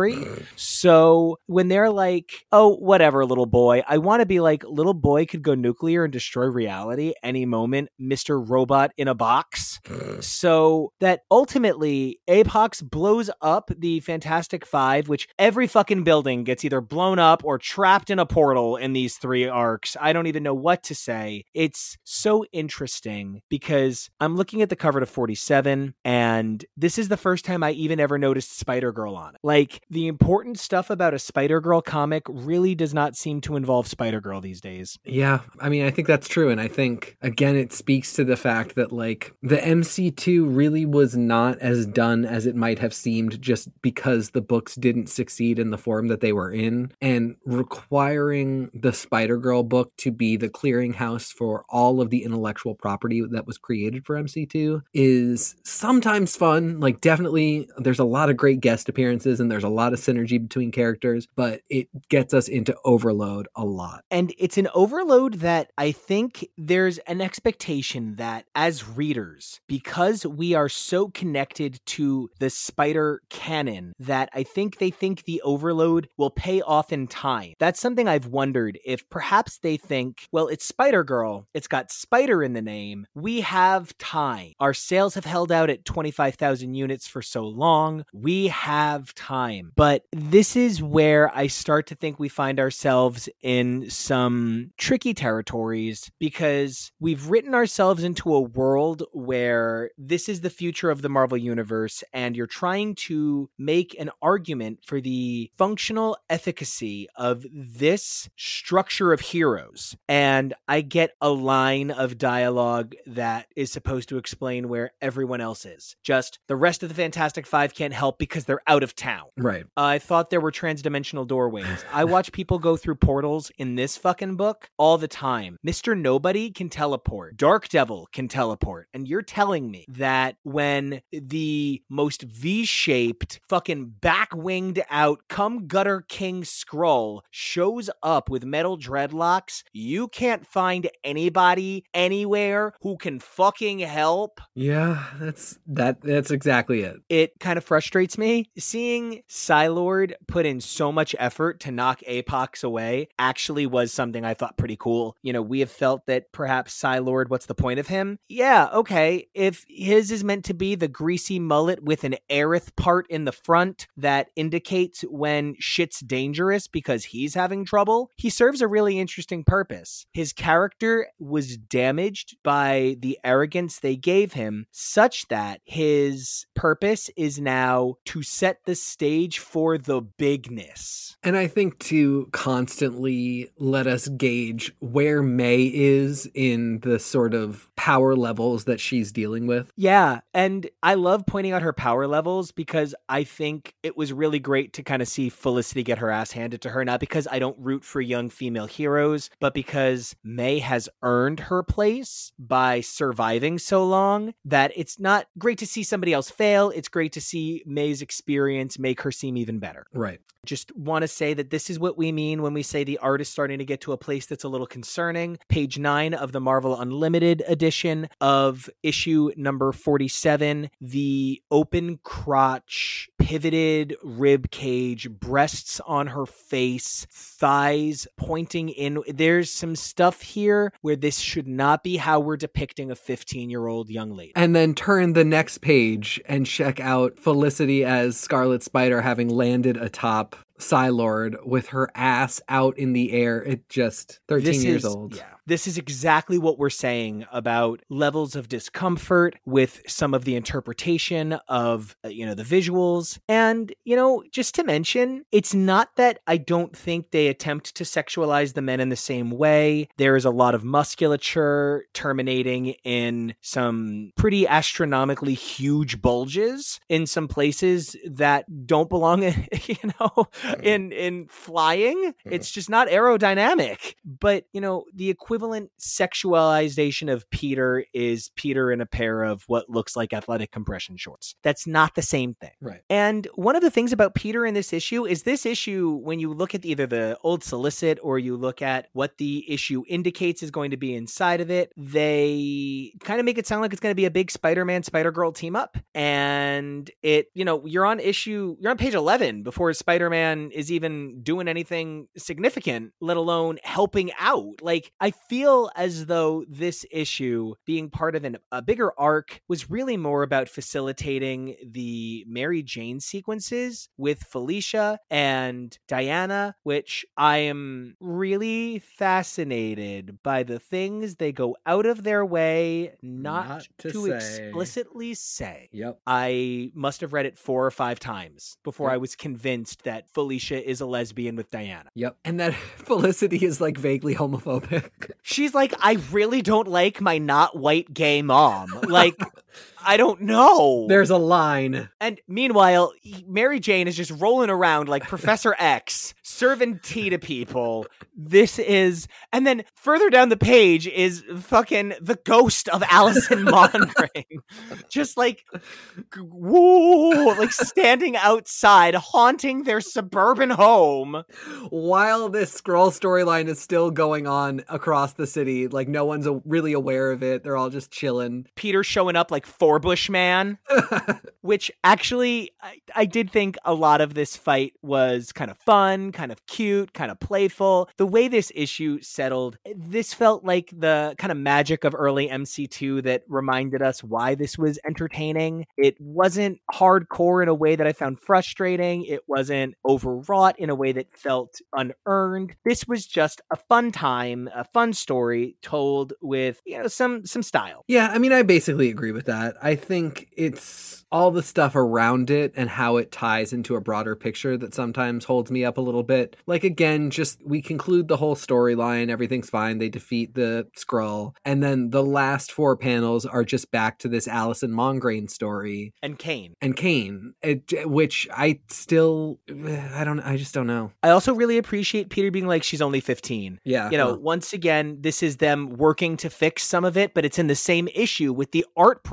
So when they're like, oh, whatever, little boy, I want to be like, little boy could go nuclear and destroy reality any moment, Mr. Robot in a box. so that ultimately Apox blows up the Fantastic Five, which every fucking building gets either blown up or trapped in a portal in these three arcs. I don't even know what to say. It's so interesting because I'm looking at the cover to 47, and this is the first time I even ever noticed Spider Girl on it. Like, the important stuff about a Spider Girl comic really does not seem to involve Spider Girl these days. Yeah, I mean, I think that's true. And I think, again, it speaks to the fact that, like, the MC2 really was not as done as it might have seemed just because the books didn't succeed in the form that they were in. And requiring the Spider Girl book to be the clearinghouse for all of the intellectual property that was created for MC2 is sometimes fun. Like, definitely, there's a lot of great guest appearances and there's a lot of synergy between characters, but it gets us into overload a lot. And it's an overload that I think there's an expectation that as readers, because we are so connected to the spider canon, that I think they think the overload will pay off in time. That's something I've wondered if perhaps they think, well, it's Spider Girl, it's got spider in the name, we have time. Our sales have held out at 25,000 units for so long, we have time. But this is where I start to think we find ourselves in some tricky territories because we've written ourselves into a world where this is the future of the Marvel Universe, and you're trying to make an argument for the functional efficacy of this structure of heroes. And I get a line of dialogue that is supposed to explain where everyone else is. Just the rest of the Fantastic Five can't help because they're out of town. Right. I thought there were transdimensional doorways. I watch people go through portals in this fucking book all the time. Mr. Nobody can teleport. Dark Devil can teleport. And you're telling me that when the most V-shaped, fucking back-winged out, come gutter king Skrull shows up with metal dreadlocks, you can't find anybody anywhere who can fucking help? Yeah, that's that that's exactly it. It kind of frustrates me seeing Psylord put in so much effort to knock Apox away actually was something I thought pretty cool. You know, we have felt that perhaps Psylord, what's the point of him? Yeah, okay. If his is meant to be the greasy mullet with an Aerith part in the front that indicates when shit's dangerous because he's having trouble, he serves a really interesting purpose. His character was damaged by the arrogance they gave him, such that his purpose is now to set the stage for the bigness. And I think to constantly let us gauge where May is in the sort of power levels that she's dealing with. Yeah. And I love pointing out her power levels because I think it was really great to kind of see Felicity get her ass handed to her. Not because I don't root for young female heroes, but because May has earned her place by surviving so long that it's not great to see somebody else fail. It's great to see May's experience make her seem even better. Right. Just want to say that this is what we mean when we say the art is starting to get to a place that's a little concerning. Page nine of the Marvel Unlimited edition of issue number 47, the open crotch, pivoted rib cage, breasts on her face, thighs pointing in. There's some stuff here where this should not be how we're depicting a 15 year old young lady. And then turn the next page and check out Felicity as Scarlet Spider having landed atop Psylord with her ass out in the air. It just 13 This years is- old. Yeah. This is exactly what we're saying about levels of discomfort with some of the interpretation of, uh, you know, the visuals. And, you know, just to mention, it's not that I don't think they attempt to sexualize the men in the same way. There is a lot of musculature terminating in some pretty astronomically huge bulges in some places that don't belong, you know, in in flying. It's just not aerodynamic. But you know, the equivalent sexualization of Peter is Peter in a pair of what looks like athletic compression shorts. That's not the same thing. Right. And one of the things about Peter in this issue is this issue, when you look at either the old solicit or you look at what the issue indicates is going to be inside of it, they kind of make it sound like it's going to be a big Spider Man Spider Girl team up. And it, you know, you're on issue, you're on page 11 before Spider Man is even doing anything significant, let alone helping out. Like, I feel as though this issue, being part of an, a bigger arc, was really more about facilitating the Mary Jane sequences with Felicia and Diana, which I am really fascinated by the things they go out of their way not, Not to, to say. explicitly say. Yep. I must have read it four or five times before Yep. I was convinced that Felicia is a lesbian with Diana. Yep. And that Felicity is like vaguely homophobic. She's like, I really don't like my not white gay mom. Like, I don't know. There's a line. and meanwhile, Mary Jane is just rolling around like Professor X, serving tea to people. This is, and then further down the page is fucking the ghost of Allison Mongrain, just like, whoa, like standing outside, haunting their suburban home. While this Skrull storyline is still going on across the city, like no one's really aware of it. They're all just chilling. Peter showing up like Forbush man. which actually I, I did think a lot of this fight was kind of fun, kind of cute, kind of playful. The way this issue settled, this felt like the kind of magic of early MC2 that reminded us why this was entertaining. It wasn't hardcore in a way that I found frustrating. It wasn't overwrought in a way that felt unearned. This was just a fun time, a fun story told with, you know, some some style. Yeah, I mean, I basically agree with that. I think it's all the stuff around it and how it ties into a broader picture that sometimes holds me up a little bit. Like, again, just we conclude the whole storyline, everything's fine, they defeat the Skrull, and then the last four panels are just back to this Allison Mongrain story And Kaine. and Kaine, it, which I still, I don't, I just don't know. I also really appreciate Peter being like, she's only 15. Yeah. You know, well, once again, this is them working to fix some of it, but it's in the same issue with the art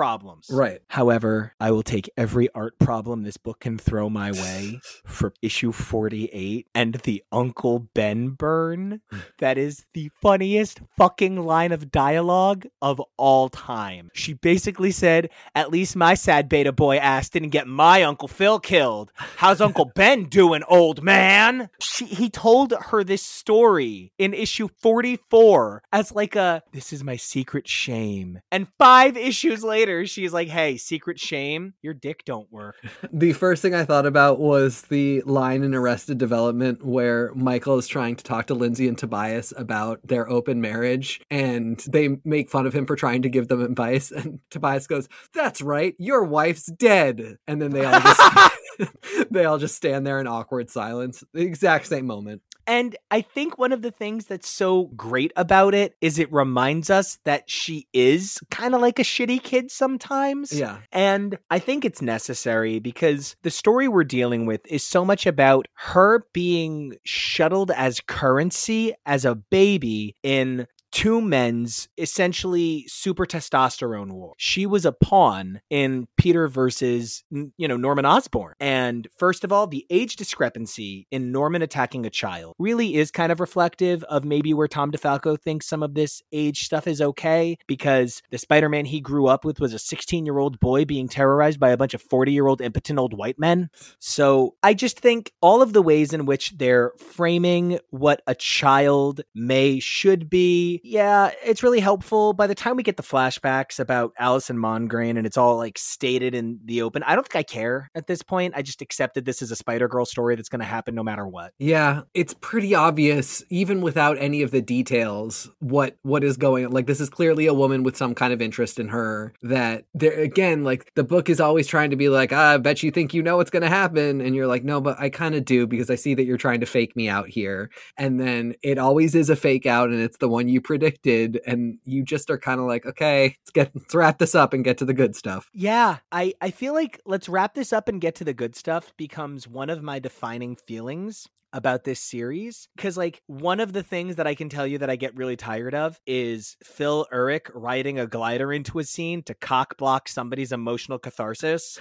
problems. right. However, I will take every art problem this book can throw my way for issue 48 and the Uncle Ben burn. That is the funniest fucking line of dialogue of all time. She basically said, At least my sad beta boy ass didn't get my Uncle Phil killed. How's Uncle Ben doing, old man? She, he told her this story in issue 44 as like a, This is my secret shame. And five issues later, she's he's like, "Hey, secret shame, your dick don't work." The first thing I thought about was the line in Arrested Development where Michael is trying to talk to Lindsay and Tobias about their open marriage, and they make fun of him for trying to give them advice, and Tobias goes, "That's right, your wife's dead," and then they all just they all just stand there in awkward silence. The exact same moment. And I think one of the things that's so great about it is it reminds us that she is kind of like a shitty kid sometimes. Yeah. And I think it's necessary because the story we're dealing with is so much about her being shuttled as currency as a baby in two men's essentially super testosterone war. She was a pawn in Peter versus, you know, Norman Osborn. And first of all, the age discrepancy in Norman attacking a child really is kind of reflective of maybe where Tom DeFalco thinks some of this age stuff is okay because the Spider Man he grew up with was a 16 year old boy being terrorized by a bunch of 40 year old impotent old white men. So I just think all of the ways in which they're framing what a child may should be yeah, it's really helpful. By the time we get the flashbacks about Allison Mongrain and it's all like stated in the open, I don't think I care at this point. I just accepted this as a Spider Girl story that's going to happen no matter what. Yeah, it's pretty obvious, even without any of the details, what what is going on. Like this is clearly a woman with some kind of interest in her. That there again, like the book is always trying to be like, ah, I bet you think you know what's going to happen, and you're like, no, but I kind of do because I see that you're trying to fake me out here, and then it always is a fake out, and it's the one you predicted and you just are kind of like okay let's get let's wrap this up and get to the good stuff. Yeah i i feel like let's wrap this up and get to the good stuff becomes one of my defining feelings about this series because like one of the things that I can tell you that I get really tired of is Phil Urich riding a glider into a scene to cock block somebody's emotional catharsis.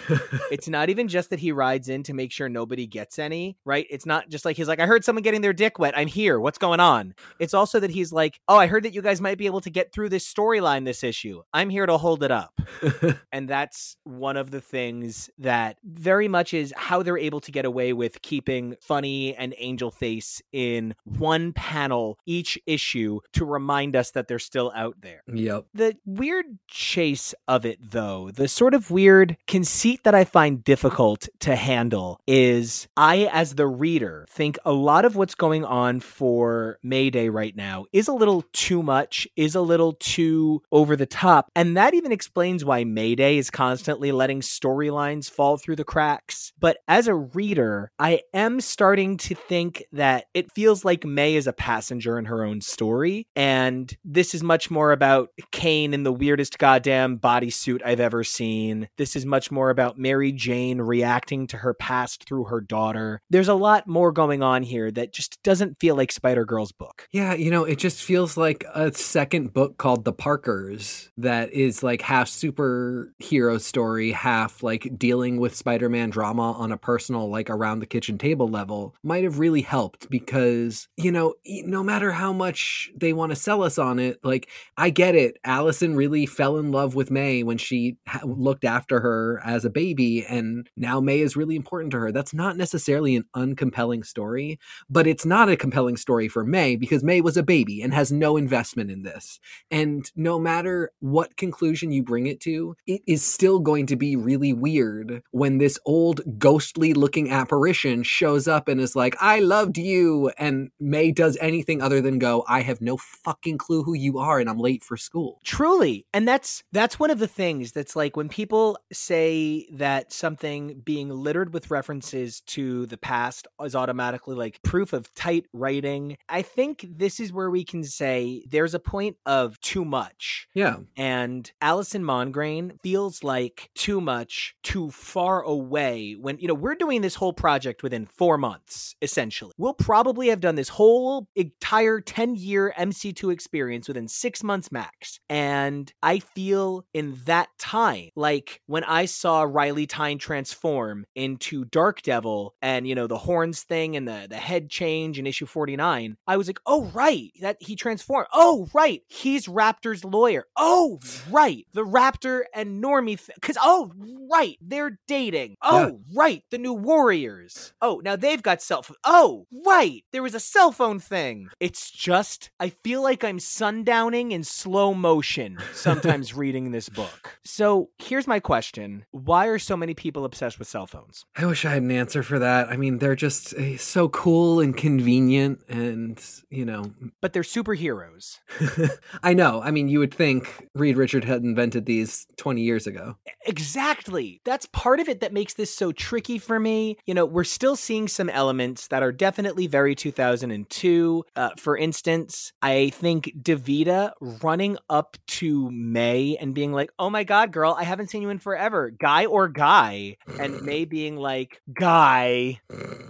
it's not even just that he rides in to make sure nobody gets any, right? It's not just like he's like I heard someone getting their dick wet. I'm here. What's going on? It's also that he's like, "Oh, I heard that you guys might be able to get through this storyline this issue. I'm here to hold it up." and that's one of the things that very much is how they're able to get away with keeping funny and angel face in one panel each issue to remind us that they're still out there. Yep. The weird chase of it, though, the sort of weird conceit that I find difficult to handle is I, as the reader, think a lot of what's going on for Mayday right now is a little too much, is a little too over the top. And that even explains why Mayday is constantly letting storylines fall through the cracks. But as a reader, I am starting to think that it feels like May is a passenger in her own story. And this is much more about Kaine in the weirdest goddamn bodysuit I've ever seen. This is much more about Mary Jane reacting to her past through her daughter. There's a lot more going on here that just doesn't feel like Spider Girl's book. Yeah, you know, it just feels like a second book called The Parkers that is like half superhero story, half like dealing with Spider Man drama on a personal, like around the kitchen table level. Might have really helped because, you know, no matter how much they want to sell us on it, like, I get it. Allison really fell in love with May when she ha- looked after her as a baby, and now May is really important to her. That's not necessarily an uncompelling story, but it's not a compelling story for May because May was a baby and has no investment in this. And no matter what conclusion you bring it to, it is still going to be really weird when this old ghostly looking apparition shows up and is like, I loved you. And May does anything other than go, I have no fucking clue who you are and I'm late for school. Truly. And that's that's one of the things that's like when people say that something being littered with references to the past is automatically like proof of tight writing. I think this is where we can say there's a point of too much. Yeah. And Allison Mongrain feels like too much, too far away when, you know, we're doing this whole project within four months, essentially. We'll probably have done this whole entire 10 year MC2 experience within six months max. And I feel in that time, like when I saw Reilly Tyne transform into Dark Devil and, you know, the horns thing and the, the head change in issue 49, I was like, oh, right, that he transformed. Oh, right, he's Raptor's lawyer. Oh, right, the Raptor and Normie, because, th- oh, right, they're dating. Oh, yeah. right, the new Warriors. Oh, now they've got self. Oh, right, there was a cell phone thing. It's just, I feel like I'm sundowning in slow motion sometimes reading this book. So here's my question Why are so many people obsessed with cell phones? I wish I had an answer for that. I mean, they're just uh, so cool and convenient, and, you know. But they're superheroes. I know. I mean, you would think Reed Richard had invented these 20 years ago. Exactly. That's part of it that makes this so tricky for me. You know, we're still seeing some elements that are definitely very 2002. Uh, for instance, I think Davida running up to May and being like, oh my God, girl, I haven't seen you in forever. Guy or guy? And May being like, guy,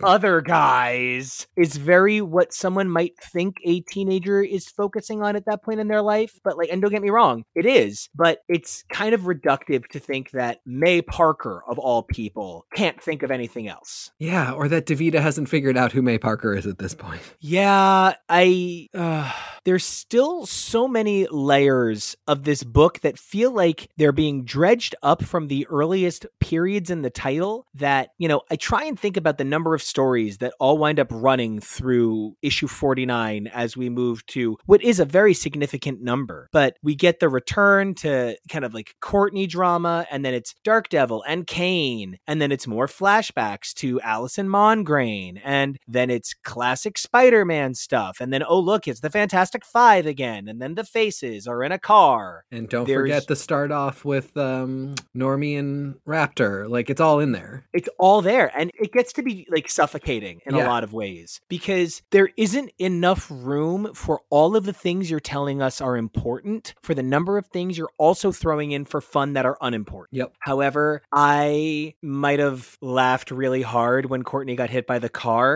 other guys, is very what someone might think a teenager is focusing on at that point in their life. But like, and don't get me wrong, it is, but it's kind of reductive to think that May Parker, of all people, can't think of anything else. Yeah, or that Davida hasn't figured out who May Parker is at this point. Yeah, I. Uh, there's still so many layers of this book that feel like they're being dredged up from the earliest periods in the title that, you know, I try and think about the number of stories that all wind up running through issue 49 as we move to what is a very significant number. But we get the return to kind of like Courtney drama, and then it's Dark Devil and Kaine, and then it's more flashbacks to Allison Mongrain, and then it's classic Spider Man stuff, and then, oh, look, it's the Fantastic Five again, and then the faces are in a car. And don't There's... forget to start off with um, Normie and Raptor. Like it's all in there. It's all there, and it gets to be like suffocating in yeah. a lot of ways because there isn't enough room for all of the things you're telling us are important for the number of things you're also throwing in for fun that are unimportant. Yep. However, I might have laughed really hard when Courtney got hit by the car,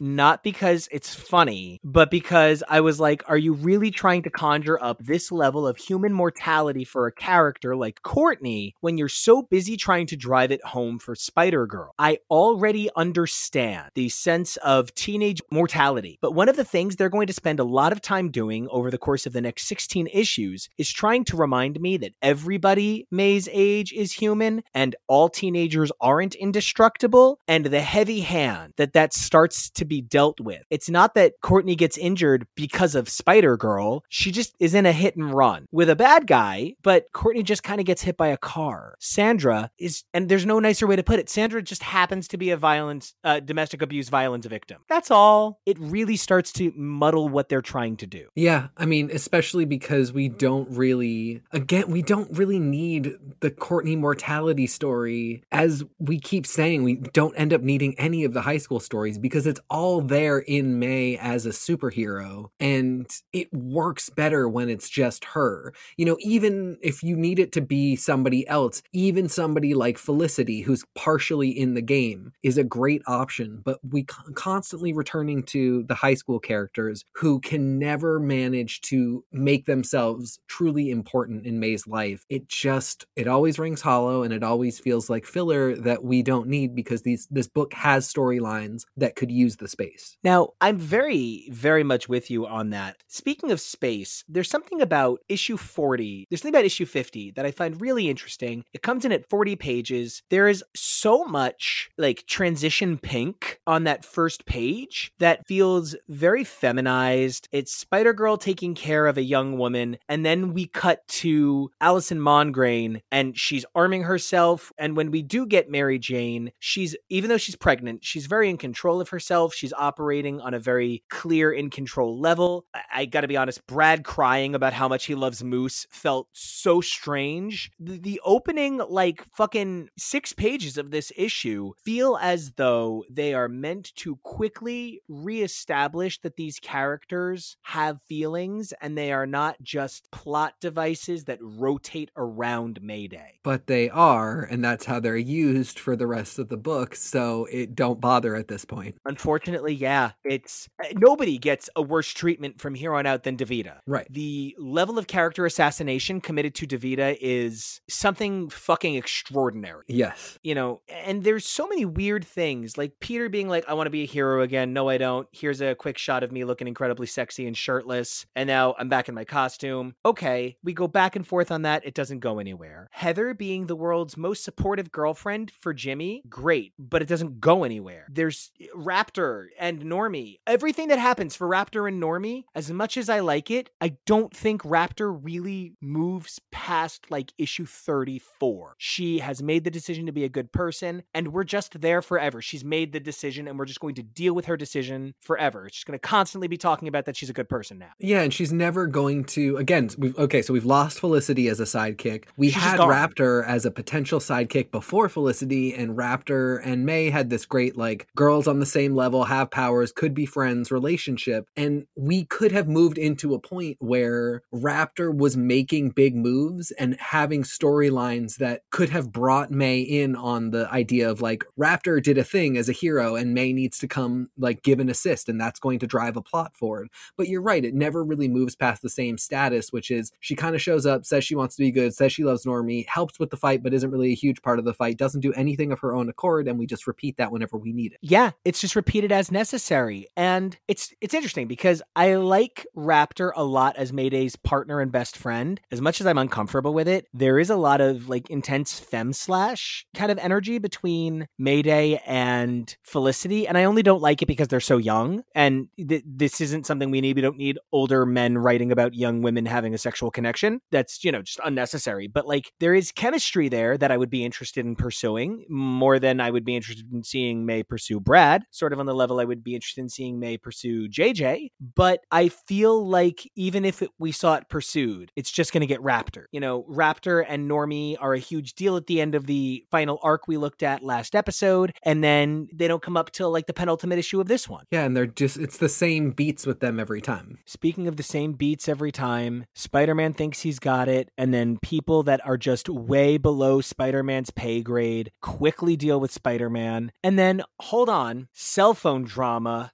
not because it's funny, but because I was like, are you really trying to conjure up this level of human mortality for a character like Courtney when you're so busy trying to drive it home for Spider Girl? I already understand the sense of teenage mortality, but one of the things they're going to spend a lot of time doing over the course of the next 16 issues is trying to remind me that everybody May's age is human and all teenagers aren't indestructible, and the heavy hand that that starts to be dealt with. It's not that Courtney gets injured because of Spider Girl, she just is in a hit and run with a bad guy, but Courtney just kind of gets hit by a car. Sandra is, and there's no nicer way to put it, Sandra just happens to be a violence, uh, domestic abuse violence victim. That's all. It really starts to muddle what they're trying to do. Yeah. I mean, especially because we don't really, again, we don't really need the Courtney mortality story. As we keep saying, we don't end up needing any of the high school stories because it's all there in May as a superhero. And it works better when it's just her. You know, even if you need it to be somebody else, even somebody like Felicity, who's partially in the game, is a great option. But we constantly returning to the high school characters who can never manage to make themselves truly important in May's life. It just, it always rings hollow and it always feels like filler that we don't need because these this book has storylines that could use the space. Now, I'm very, very much with you on that. Speaking of space, there's something about issue 40, there's something about issue 50 that I find really interesting. It comes in at 40 pages. There is so much like transition pink on that first page that feels very feminized. It's Spider Girl taking care of a young woman, and then we cut to Allison Mongrain and she's arming herself. And when we do get Mary Jane, she's even though she's pregnant, she's very in control of herself. She's operating on a very clear in control level. I, I got to be honest, Brad crying about how much he loves Moose felt so strange. The, the opening, like, fucking six pages of this issue feel as though they are meant to quickly reestablish that these characters have feelings and they are not just plot devices that rotate around Mayday. But they are, and that's how they're used for the rest of the book, so it don't bother at this point. Unfortunately, yeah. It's eh, nobody gets a worse treatment from from here on out than Davida. Right. The level of character assassination committed to Davida is something fucking extraordinary. Yes. You know, and there's so many weird things like Peter being like, I want to be a hero again. No, I don't. Here's a quick shot of me looking incredibly sexy and shirtless. And now I'm back in my costume. Okay. We go back and forth on that. It doesn't go anywhere. Heather being the world's most supportive girlfriend for Jimmy, great, but it doesn't go anywhere. There's Raptor and Normie. Everything that happens for Raptor and Normie, as much as I like it, I don't think Raptor really moves past like issue 34. She has made the decision to be a good person, and we're just there forever. She's made the decision, and we're just going to deal with her decision forever. She's going to constantly be talking about that she's a good person now. Yeah, and she's never going to again. We've, okay, so we've lost Felicity as a sidekick. We She's had. Raptor as a potential sidekick before Felicity, and Raptor and May had this great like girls on the same level, have powers, could be friends relationship, and we could have moved into a point where Raptor was making big moves and having storylines that could have brought May in on the idea of like Raptor did a thing as a hero, and May needs to come like give an assist, and that's going to drive a plot forward. But you're right, it never really moves past the same status, which is she kind of shows up, says she wants to be good, says she loves Normie, helps with the fight, but isn't really a huge part of the fight, doesn't do anything of her own accord, and we just repeat that whenever we need it. Yeah, just repeated as necessary. And it's it's interesting because I like Raptor a lot as Mayday's partner and best friend. As much as I'm uncomfortable with it, there is a lot of like intense fem slash kind of energy between Mayday and Felicity. And I only don't like it because they're so young. And th- this isn't something we need. We don't need older men writing about young women having a sexual connection. That's, you know, just unnecessary. But like there is chemistry there that I would be interested in pursuing more than I would be interested in seeing May pursue Brad, sort of on the level I would be interested in seeing May pursue JJ. But I feel like even if it, we saw it pursued, it's just going to get Raptor. You know, Raptor and Normie are a huge deal at the end of the final arc we looked at last episode. And then they don't come up till like the penultimate issue of this one. Yeah, and they're just, it's the same beats with them every time. Speaking of the same beats every time, Spider Man thinks he's got it, and then people that are just way below Spider Man's pay grade quickly deal with Spider Man. And then, hold on, cell phone drama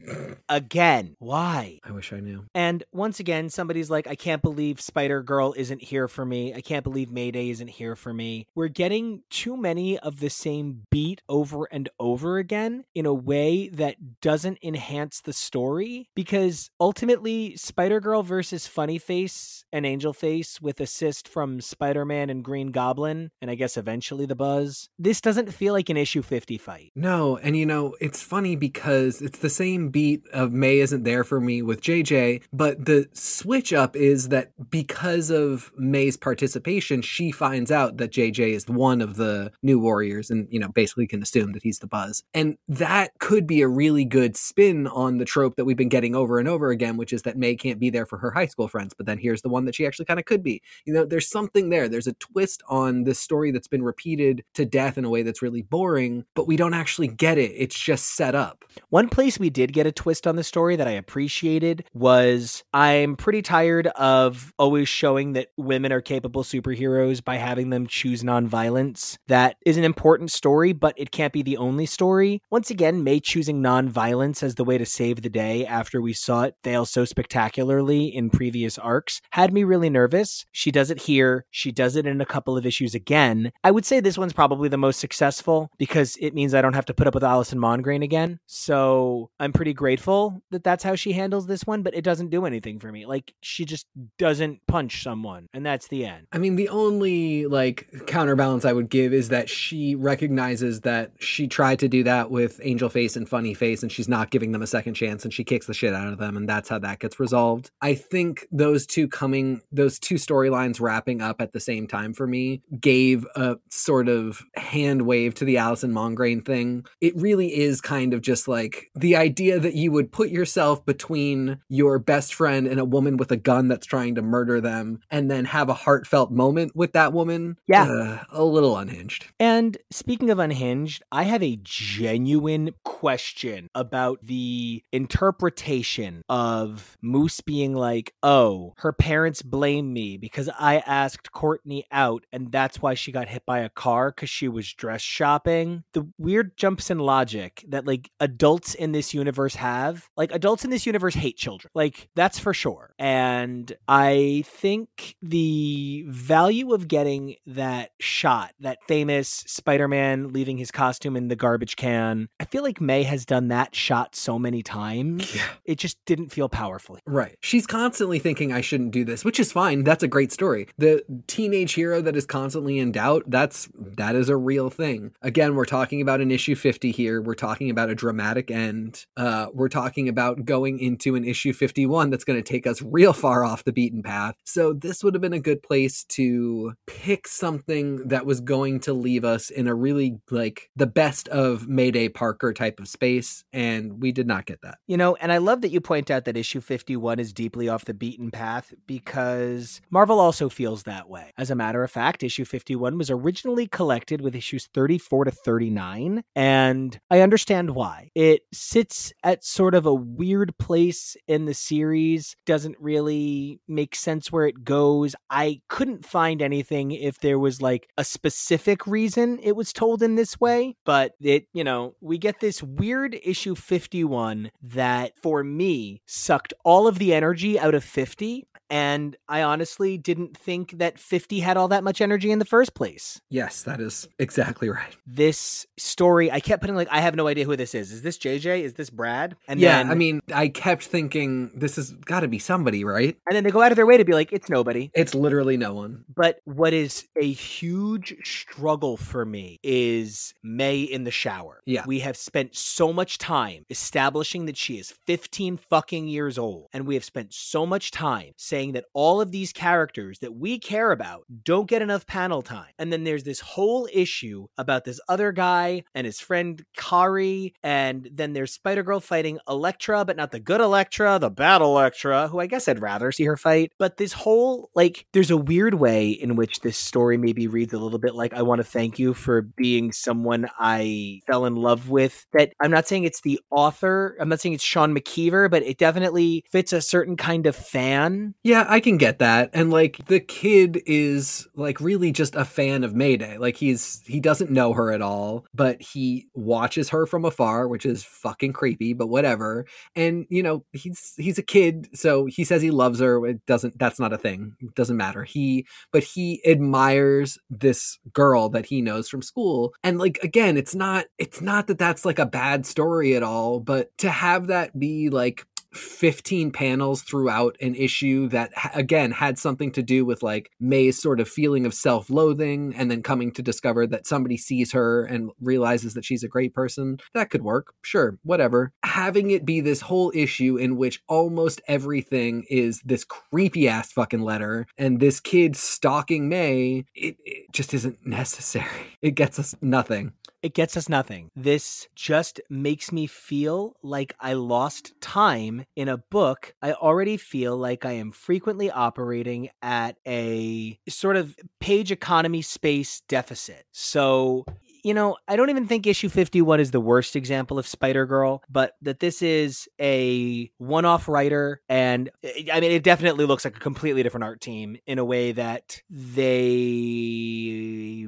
again. Why? I wish I knew. And once again, somebody's like, I can't believe Spider Girl isn't here for me. I can't believe Mayday isn't here for me. We're getting too many of the same beat over and over again in a way that doesn't enhance the story because ultimately, Spider Girl versus Funny Face and Angel Face with assist from Spider Man and Green Goblin, and I guess eventually the Buzz. This doesn't feel like an issue 50 fight. No, and you know, it's funny because it's the same beat of May isn't there for me with JJ, but the switch up is that because of May's participation, she finds out that JJ is one of the new warriors and, you know, basically can assume that he's the buzz. And that could be a really good spin on the trope that we've been getting over and over again, which is that May can't be there for her high school friends, but then here's the one that she actually kind of could be. You know, there's something there. There's a twist on this story that's been repeated to death in a way that's really boring, but we don't actually get it. It's just set up. One place we did get a twist on the story that I appreciated was I'm pretty tired of always showing that women are capable superheroes by having them choose nonviolence. That is an important story, but it can't be the only story. Once again, May choosing nonviolence as the way to save the day after we saw it fail so spectacularly in previous arcs had me really nervous. She does it here, she does it in a couple of issues again. I would say this one's probably the most successful because it means I don't have to put up with Allison Mongrain again. So I'm pretty grateful that that's how she handles this one, but it doesn't do anything for me. Like she just doesn't punch someone, and that's the end. I mean, the only like counterbalance I would give is that she recognizes that she tried to do that with Angel Face and Funny Face, and she's not giving them a second chance, and she kicks the shit out of them, and that's how that gets resolved. I think those two coming, those two storylines wrapping up at the same time for me gave a sort of hand wave to the Allison Mongrain thing. It really is kind of just like the idea that you would put yourself between your best friend and a woman with a gun that's trying to murder them, and then have a heartfelt moment with that woman. Yeah. uh, a little unhinged. And speaking of unhinged, I have a genuine question about the interpretation of Moose being like, oh, her parents blame me because I asked Courtney out and that's why she got hit by a car because she was dress shopping. The weird jumps in logic that like adults in this universe have. Like adults in this universe hate children. Like, that's for sure. And I think the value of getting that shot, that famous Spider Man leaving his costume in the garbage can, I feel like May has done that shot so many times. Yeah. It just didn't feel powerful. Right. She's constantly thinking I shouldn't do this, which is fine. That's a great story. The teenage hero that is constantly in doubt, that's that is a real thing. Again, we're talking about an issue 50 here. We're talking about a dramatic end. Uh, we're talking about going into an issue 51 that's going to take us real far off the beaten path. So this would have been a good place to pick something that was going to leave us in a really like the best of Mayday Parker type of space and we did not get that. You know, and I love that you point out that issue 51 is deeply off the beaten path because Marvel also feels that way. As a matter of fact, issue 51 was originally collected with issues 34 to 39, and I understand why. It sits at sort of a weird place in the series, doesn't really make sense where it goes. I couldn't find anything if there was like a specific reason it was told in this way, but it, you know, we get this weird issue 51 that for me sucked all of the energy out of 50 and I honestly didn't think that 50 had all that much energy in the first place. Yes, that is exactly right. This story, I kept putting like, I have no idea who this is. Is this JJ? Is this Brad? And yeah, then, I mean, I kept thinking this has got to be somebody, right? And then they go out of their way to be like, it's nobody. It's literally no one. But what is a huge struggle for me is May in the shower. Yeah. We have spent so much time establishing that she is 15 fucking years old. And we have spent so much time saying that all of these characters that we care about don't get enough panel time. And then there's this whole issue about this other guy and his friend Kari. And then there's Spider Girl fighting Elektra, but not the good Elektra, the bad Elektra, who I guess I'd rather see her fight. But this whole, like, there's a weird way in which this story maybe reads a little bit like, I want to thank you for being someone I fell in love with. That I'm not saying it's the author, I'm not saying it's Sean McKeever, but it definitely fits a certain kind of fan. Yeah, I can get that. And like the kid is like really just a fan of Mayday. Like he's he doesn't know her at all, but he watches her from afar, which is fucking creepy, but whatever. And you know, he's he's a kid, so he says he loves her. It doesn't that's not a thing. It doesn't matter. He but he admires this girl that he knows from school. And like again, it's not it's not that that's like a bad story at all, but to have that be like 15 panels throughout an issue that again had something to do with like May's sort of feeling of self-loathing and then coming to discover that somebody sees her and realizes that she's a great person. That could work. Sure. Whatever. Having it be this whole issue in which almost everything is this creepy ass fucking letter and this kid stalking May it, it just isn't necessary. It gets us nothing it gets us nothing. This just makes me feel like I lost time in a book. I already feel like I am frequently operating at a sort of page economy space deficit. So you know, I don't even think issue 51 is the worst example of Spider Girl, but that this is a one off writer. And eh, I mean, it definitely looks like a completely different art team in a way that they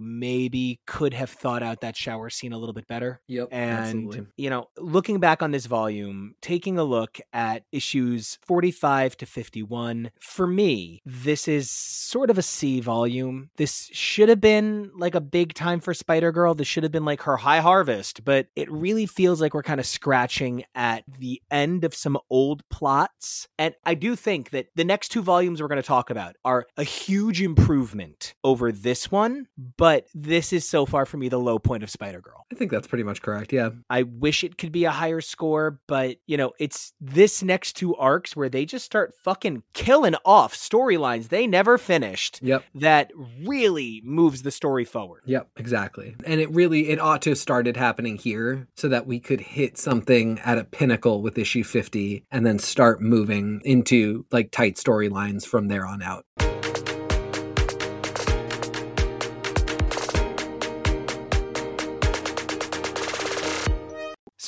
maybe could have thought out that shower scene a little bit better. Yep. And, absolutely. you know, looking back on this volume, taking a look at issues 45 to 51, for me, this is sort of a C volume. This should have been like a big time for Spider Girl this should have been like her high harvest, but it really feels like we're kind of scratching at the end of some old plots. And I do think that the next two volumes we're going to talk about are a huge improvement over this one, but this is so far for me the low point of Spider Girl. I think that's pretty much correct. Yeah. I wish it could be a higher score, but you know, it's this next two arcs where they just start fucking killing off storylines they never finished. Yep. That really moves the story forward. Yep, exactly. And it really it ought to have started happening here so that we could hit something at a pinnacle with issue 50 and then start moving into like tight storylines from there on out.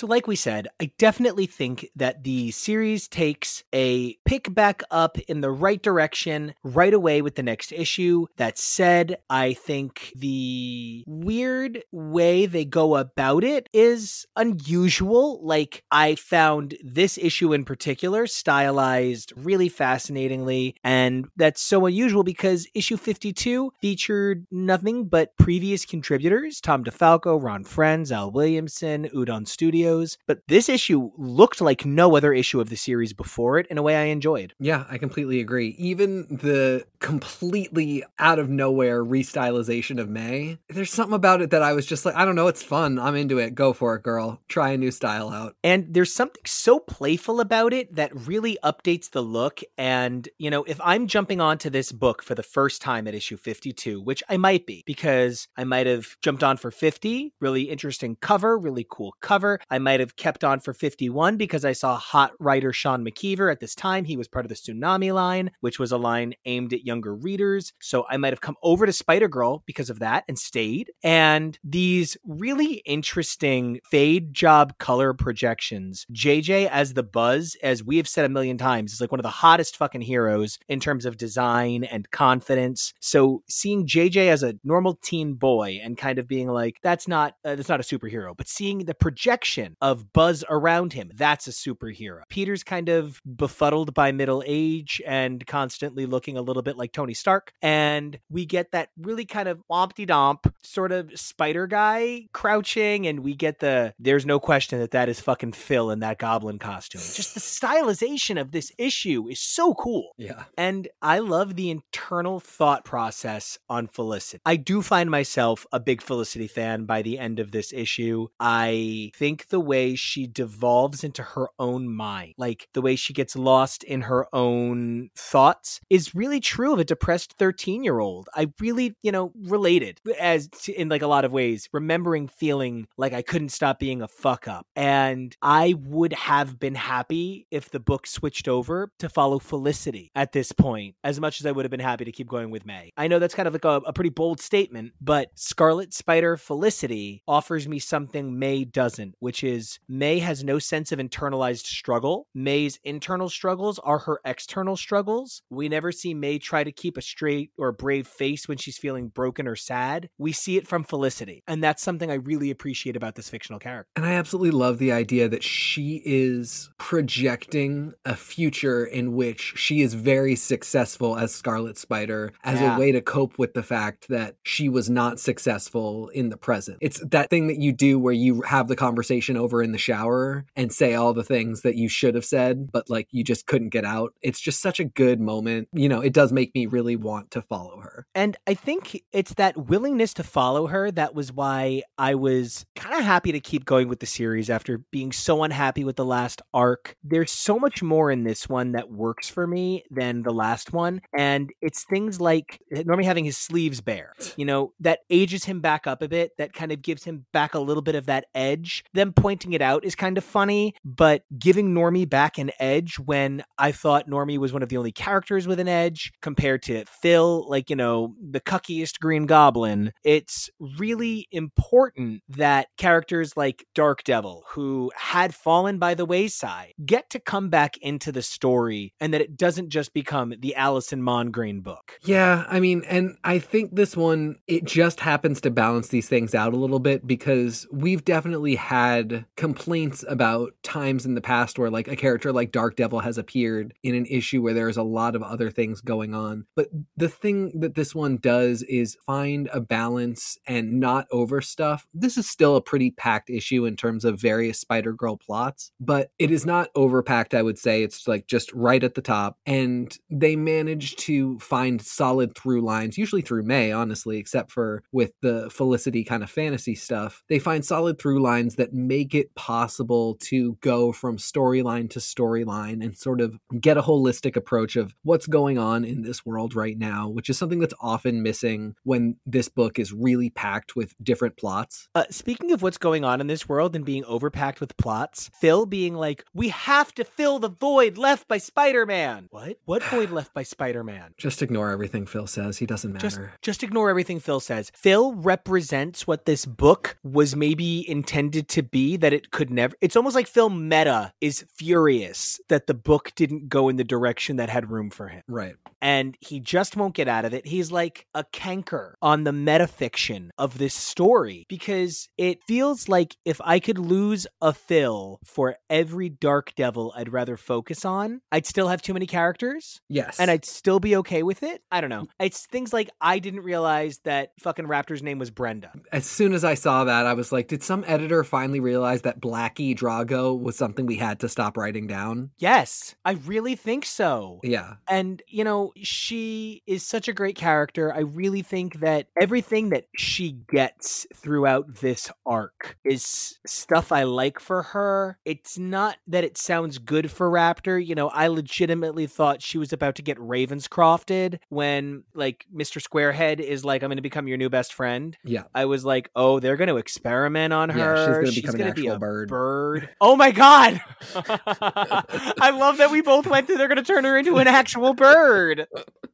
So like we said, I definitely think that the series takes a pick back up in the right direction right away with the next issue. That said, I think the weird way they go about it is unusual. Like, I found this issue in particular stylized really fascinatingly, and that's so unusual because issue 52 featured nothing but previous contributors Tom DeFalco, Ron Frenz, Al Williamson, Udon Studios. But this issue looked like no other issue of the series before it in a way I enjoyed. Yeah, I completely agree. Even the completely out of nowhere restylization of May, there's something about it that I was just like, I don't know, it's fun. I'm into it. Go for it, girl. Try a new style out. And there's something so playful about it that really updates the look. And, you know, if I'm jumping onto this book for the first time at issue 52, which I might be because I might have jumped on for 50, really interesting cover, really cool cover. I might have kept on for 51 because I saw hot writer Sean McKeever at this time. He was part of the Tsunami line, which was a line aimed at younger readers. So I might have come over to Spider Girl because of that and stayed. And these really interesting fade job color projections. JJ as the Buzz, as we have said a million times, is like one of the hottest fucking heroes in terms of design and confidence. So seeing JJ as a normal teen boy and kind of being like, that's not uh, that's not a superhero, but seeing the projection of Buzz around him, that's a superhero. Peter's kind of befuddled by middle age and constantly looking a little bit like Tony Stark, and we get that really kind of wompty domp sort of spider guy crouching, and we get the there's no question that that is fucking Phil in that goblin costume. Just the stylization of this issue is so cool. Yeah. And I love the internal thought process on Felicity. I do find myself a big Felicity fan by the end of this issue. I think the way she devolves into her own mind, like the way she gets lost in her own thoughts, is really true of a depressed 13 year old. I really, you know, related as to, in like a lot of ways, remembering feeling like I couldn't stop being a fuck up. And I would have been happy if the book switched over to follow Felicity at this point, as much as I would have been happy to keep going with May. I know that's kind of like a, a pretty bold statement, but Scarlet Spider Felicity offers me something May doesn't, which is May has no sense of internalized struggle. May's internal struggles are her external struggles. We never see May try to keep a straight or brave face when she's feeling broken or sad. We see it from Felicity. And that's something I really appreciate about this fictional character. And I absolutely love the idea that she is projecting a future in which she is very successful as Scarlet Spider as Yeah. a way to cope with the fact that she was not successful in the present. It's that thing that you do where you have the conversation over in the shower and say all the things that you should have said, but like you just couldn't get out. It's just such a good moment. You know, it does make me really want to follow her. And I think it's that willingness to follow her that was why I was kind of happy to keep going with the series after being so unhappy with the last arc. There's so much more in this one that works for me than the last one. And it's things like normally having his sleeves bare, you know, that ages him back up a bit, that kind of gives him back a little bit of that edge. Them pointing it out is kind of funny, but giving Normie back an edge when I thought Normie was one of the only characters with an edge compared to Phil, like, you know, the cuckiest Green Goblin, it's really important that characters like Dark Devil, who had fallen by the wayside, get to come back into the story and that it doesn't just become the Allison Mongrain book. Yeah, I mean, and I think this one, it just happens to balance these things out a little bit because we've definitely had complaints about times in the past where, like, a character like Dark Devil has appeared in an issue where there's a lot of other things going on. But the thing that this one does is find a balance and not over stuff. This is still a pretty packed issue in terms of various Spider Girl plots, but it is not overpacked, I would say. It's like just right at the top. And they manage to find solid through lines, usually through May, honestly, except for with the Felicity kind of fantasy stuff. They find solid through lines that make it possible to go from storyline to storyline and sort of get a holistic approach of what's going on in this world right now, which is something that's often missing when this book is really packed with different plots. Uh, speaking of what's going on in this world and being overpacked with plots, Phil being like, we have to fill the void left by Spider Man. What? What void left by Spider Man? Just ignore everything Phil says. He doesn't Just, matter. just ignore everything Phil says. Phil represents what this book was maybe intended to be that it could never. It's almost like Phil Meta is furious that the book didn't go in the direction that had room for him. Right. And he just won't get out of it. He's like a canker on the metafiction of this story because it feels like if I could lose a Phil for every Dark Devil I'd rather focus on, I'd still have too many characters. Yes. And I'd still be okay with it. I don't know. It's things like I didn't realize that fucking Raptor's name was Brenda. as soon as I saw that, I was like, did some editor finally realize that Blackie Drago was something we had to stop writing down? Yes, I really think so. Yeah. And, you know, she is such a great character. I really think that everything that she gets throughout this arc is stuff I like for her. It's not that it sounds good for Raptor. You know, I legitimately thought she was about to get Ravenscrofted when, like, Mr. Squarehead is like, I'm going to become your new best friend. Yeah. I was like, oh, they're going to experiment on her. Yeah, she's gonna become an gonna be a bird. bird. Oh my god! I love that we both went through. They're going to turn her into an actual bird.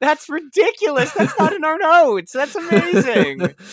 That's ridiculous. That's not in our notes. That's amazing.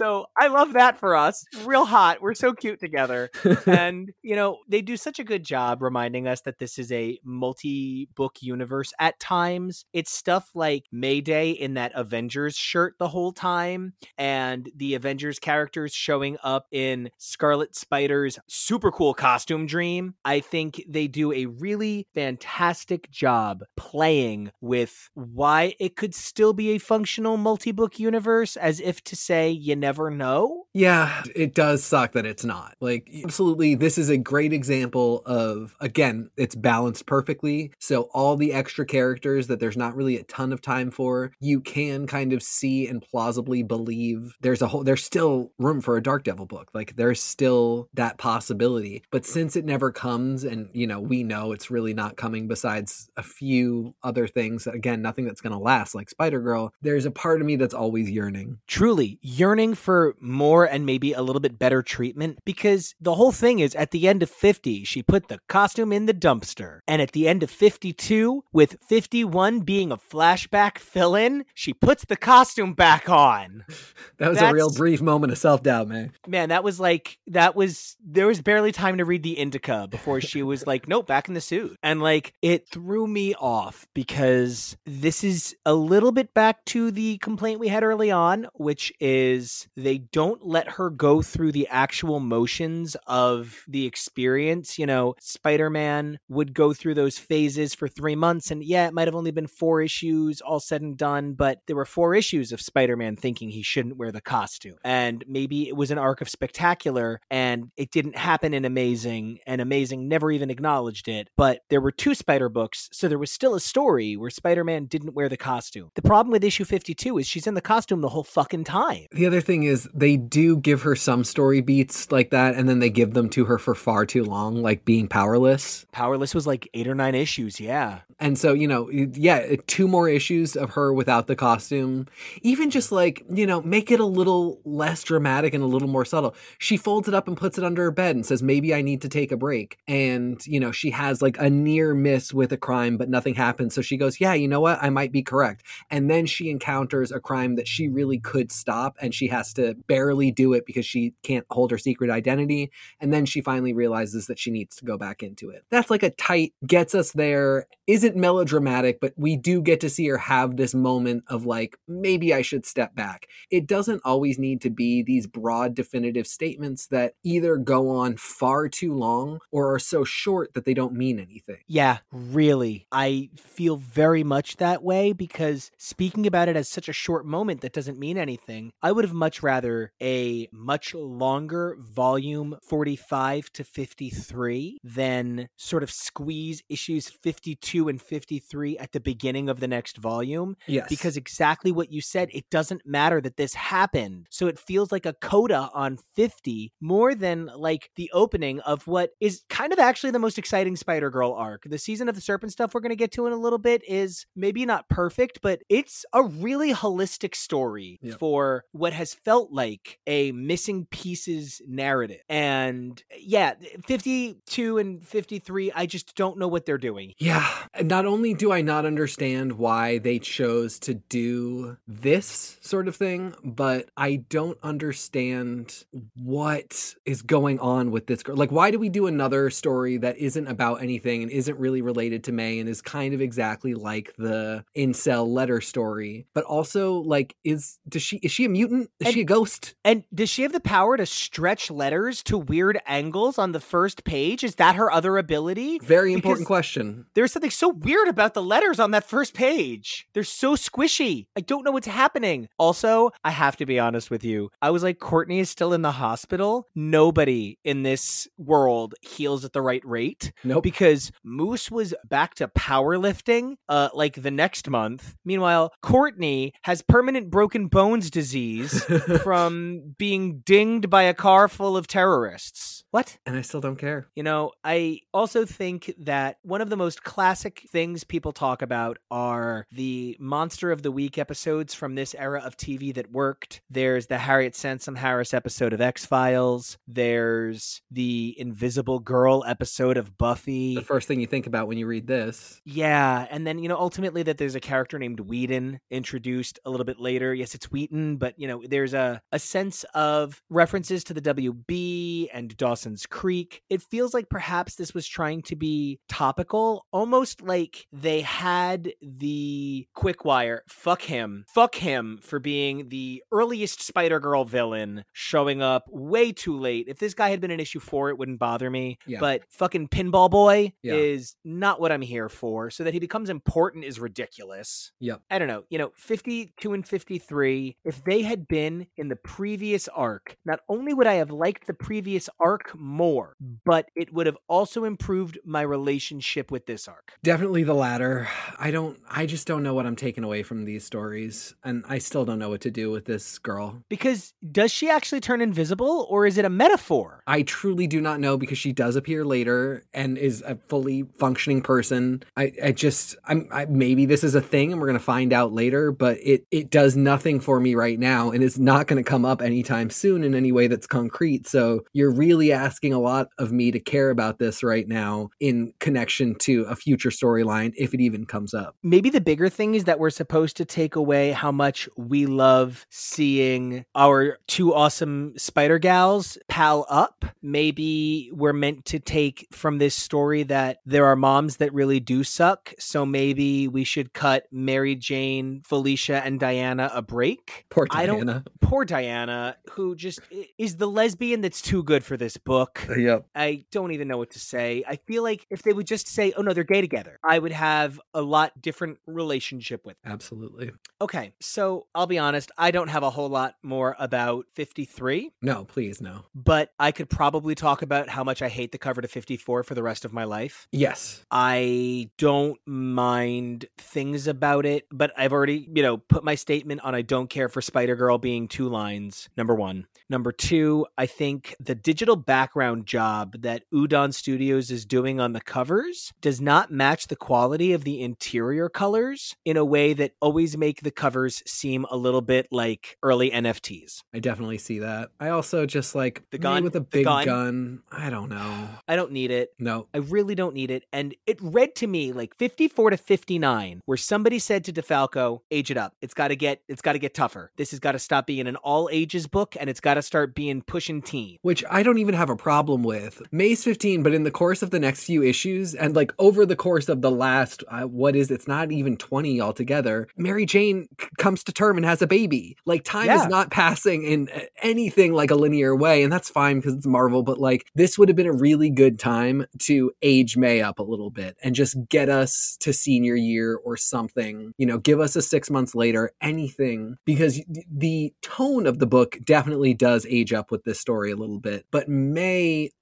So I love that for us. Real hot. We're so cute together. And, you know, they do such a good job reminding us that this is a multi book universe at times. It's stuff like Mayday in that Avengers shirt the whole time, and the Avengers characters showing up in Scarlet Spider's super cool costume dream. I think they do a really fantastic job playing with why it could still be a functional multi book universe, as if to say, you never know. Yeah, it does suck that it's not. Like, absolutely, this is a great example of, again, it's balanced perfectly. So, all the extra characters that there's not really a ton of time for, you can kind of see and plausibly believe there's a whole, there's still room for a Dark Devil book. Like, there's still that possibility. But since it never comes, and, you know, we know it's really not coming besides a few other things, again, nothing that's going to last, like Spider Girl, there's a part of me that's always yearning. Truly yearning for more and maybe a little bit better treatment because the whole thing is at the end of 50, she put the costume in the dumpster. And at the end of 52, with 51 being a flashback fill in, she puts the costume back on. That was a real brief moment of self doubt, man. Man, that was like, that was, there was barely time to read the indicia before she was like, nope, back in the suit. And like, it threw me off because this is a little bit back to the complaint we had early on, which is they don't let her go through the actual motions of the experience. You know, Spider Man would go through those phases for three months, and yeah, it might have only been four issues all said and done, but there were four issues of Spider Man thinking he shouldn't wear the costume. And maybe it was an arc of spectacular and it didn't happen in Amazing, and Amazing never even acknowledged it. But there were two Spider books, so there was still a story where Spider Man didn't wear the costume. The problem with issue 52 is she's in the costume the whole fucking time. The other thing is they do give her some story beats like that, and then they give them to her for far too long, like being powerless. Powerless was like eight or nine issues, yeah. And so, you know, yeah, uh, two more issues of her without the costume. Even just like, you know, make it a little less dramatic and a little more subtle. She folds it up and puts it under her bed and says, maybe I need to take a break. And, you know, she has like a near miss with a crime, but nothing happens. So she goes, yeah, you know what? I might be correct. And then she encounters a crime that she really could stop and she has to barely do it because she can't hold her secret identity. And then she finally realizes that she needs to go back into it. That's like a tight, gets us there, isn't melodramatic, but we do get to see her have this moment of like, maybe I should step back. It doesn't always need to be these broad, definitive statements that either go on far too long or are so short that they don't mean anything. Yeah, really. I feel very much that way because speaking about it as such a short moment that doesn't mean anything, I would have much rather a much longer volume 45 to 53 than sort of squeeze issues 52 and 53 at the beginning of the next volume. Yes. Because exactly what you said, it doesn't matter that this happened. So it feels like a coda on 50 more than like the opening of what is kind of actually the most exciting Spider Girl arc. The season of the serpent stuff we're going to get to in a little bit is maybe not perfect, but it's a really holistic story Yep. for what has felt like a missing pieces narrative. And yeah, 52 and 53, I just don't know what they're doing. Yeah, not only do I not understand why they chose to do this sort of thing, but I don't understand what is going on with this girl. Like, why do we do another story that isn't about anything and isn't really related to May and is kind of exactly like the incel letter story, but also like is does she is she a mutant? Is And- she a ghost? And does she have the power to stretch letters to weird angles on the first page? Is that her other ability? Very important Because- question. There's something so weird about the letters on that first page. They're so squishy. I don't know what's happening. Also, I have to be honest with you. I was like, Courtney is still in the hospital. Nobody in this world heals at the right rate Nope. because Moose was back to powerlifting uh like the next month. Meanwhile, Courtney has permanent broken bones disease from being dinged by a car full of terrorists. What? and I still don't care. You know, I also think that one of the most classic things people talk about are the Monster of the Week episodes from this era of TV that worked. There's the Harriet Sansom Harris episode of X Files. There's the Invisible Girl episode of Buffy. The first thing you think about when you read this. Yeah, and then you know ultimately that there's a character named Whedon introduced a little bit later. Yes, it's Wheaton, but you know there's a a sense of references to the WB and Dawson's Creek. It feels like perhaps this was trying to be topical, almost like they had the quick wire. Fuck him, fuck him for being the earliest Spider Girl villain, showing up way too late. If this guy had been an issue four, it wouldn't bother me. Yeah. But fucking Pinball Boy Yeah. is not what I'm here for. So that he becomes important is ridiculous. Yep. I don't know. You know, 52 and 53, if they had been in the previous arc, not only would I have liked the previous arc more, but it would have also improved my relationship with this arc. Definitely the latter. I don't I just don't know what I'm taking away from these stories and I still don't know what to do with this girl. Because does she actually turn invisible or is it a metaphor? I truly do not know because she does appear later and is a fully functioning person. I, I just, I'm, I, maybe this is a thing and we're gonna find out later, but it it does nothing for me right now, and it's not gonna come up anytime soon in any way that's concrete. So you're really asking a lot of me to care about this right now in connection to a future storyline, if it even comes up. Maybe the bigger thing is that we're supposed to take away how much we love seeing our two awesome spider gals pal up. Maybe we're meant to take from this story that there are moms that really do suck. So maybe we should cut Mary Jane, Felicia, and Diana a break. Poor I don't- Diana. Poor Diana, who just is the lesbian that's too good for this book. Uh, yep. I don't even know what to say. I feel like if they would just say, "Oh no, they're gay together," I would have a lot different relationship with. Them. Absolutely. Okay, so I'll be honest, I don't have a whole lot more about 53, No, please no. but I could probably talk about how much I hate the cover to 54 for the rest of my life. Yes. I don't mind things about it, but I've already, you know, put my statement on I don't care for Spider Girl being two lines. Number one. Number two, I think the digital background job that Udon Studios is doing on the covers does not match the quality of the interior colors in a way that always make the covers seem a little bit like early NFTs. I definitely see that. I also just like The gun? with a big gun? gun. I don't know. I don't need it. No. I really don't need it. And it read to me like 54 to 59, where somebody said to DeFalco, age it up. It's gotta get it's gotta get tougher. This has got to stop being an all ages book and it's gotta start being pushing teen. Which I don't even have a problem with. May's 15, but in the course of the next few issues, and like over the course of the last, uh, what is it's not even 20 altogether, Mary Jane c- comes to term and has a baby. Like time Yeah. is not passing in uh, anything like a linear way, and that's fine because it's Marvel, but like this would have been a really good time to age May up a little bit and just get us to senior year or something. You know, give us a six months later, anything, because the tone of the book definitely does age up with this story a little bit, but May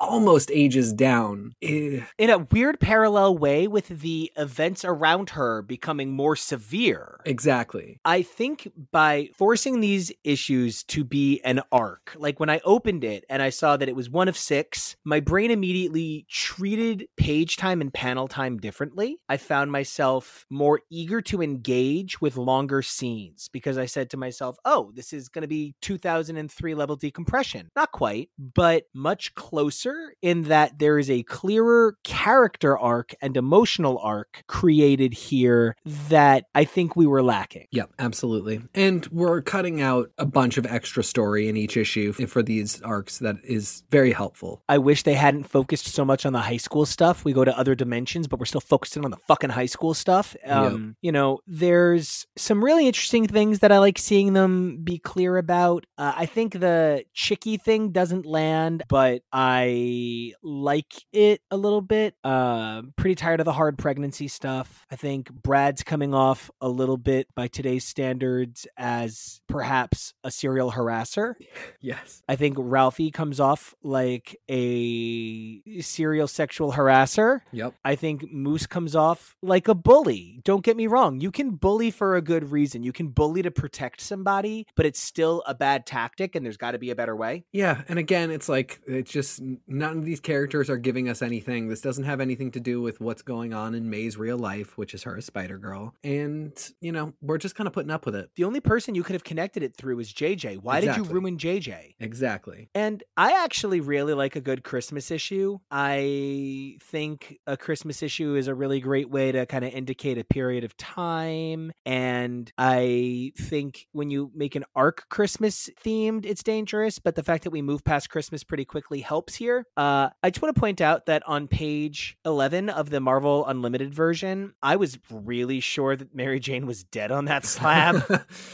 almost ages down. Eh, In a weird parallel way with the events around around her becoming more severe. Exactly. I think by forcing these issues to be an arc, like when I opened it and I saw that it was one of six, my brain immediately treated page time and panel time differently. I found myself more eager to engage with longer scenes because I said to myself, oh, this is going to be 2003 level decompression. Not quite, but much closer in that there is a clearer character arc and emotional arc created here that I think we were lacking. Yep, absolutely. And we're cutting out a bunch of extra story in each issue for these arcs that is very helpful. I wish they hadn't focused so much on the high school stuff. We go to other dimensions, but we're still focusing on the fucking high school stuff. Um, You know, there's some really interesting things that I like seeing them be clear about. Uh, I think the Chicky thing doesn't land, but I like it a little bit. Uh, pretty tired of the hard pregnancy stuff. I think Brad's coming off a little bit by today's standards as perhaps a serial harasser. Yes. I think Ralphie comes off like a serial sexual harasser. Yep. I think Moose comes off like a bully. Don't get me wrong. You can bully for a good reason. You can bully to protect somebody, but it's still a bad tactic and there's got to be a better way. Yeah, and again, it's like it's just none of these characters are giving us anything. This doesn't have anything to do with what's going on in May's real life, which is her as Spider Girl. And, you know, we're just kind of putting up with it. The only person you could have connected it through is JJ. Why did you ruin JJ? Exactly. And I actually really like a good Christmas issue. I think a Christmas issue is a really great way to kind of indicate a period of time. And I think when you make an arc Christmas themed, it's dangerous. But the fact that we move past Christmas pretty quickly helps here. Uh, I just want to point out that on page 11 of the Marvel Unlimited version, I was really sure that Mary Jane was dead on that slab.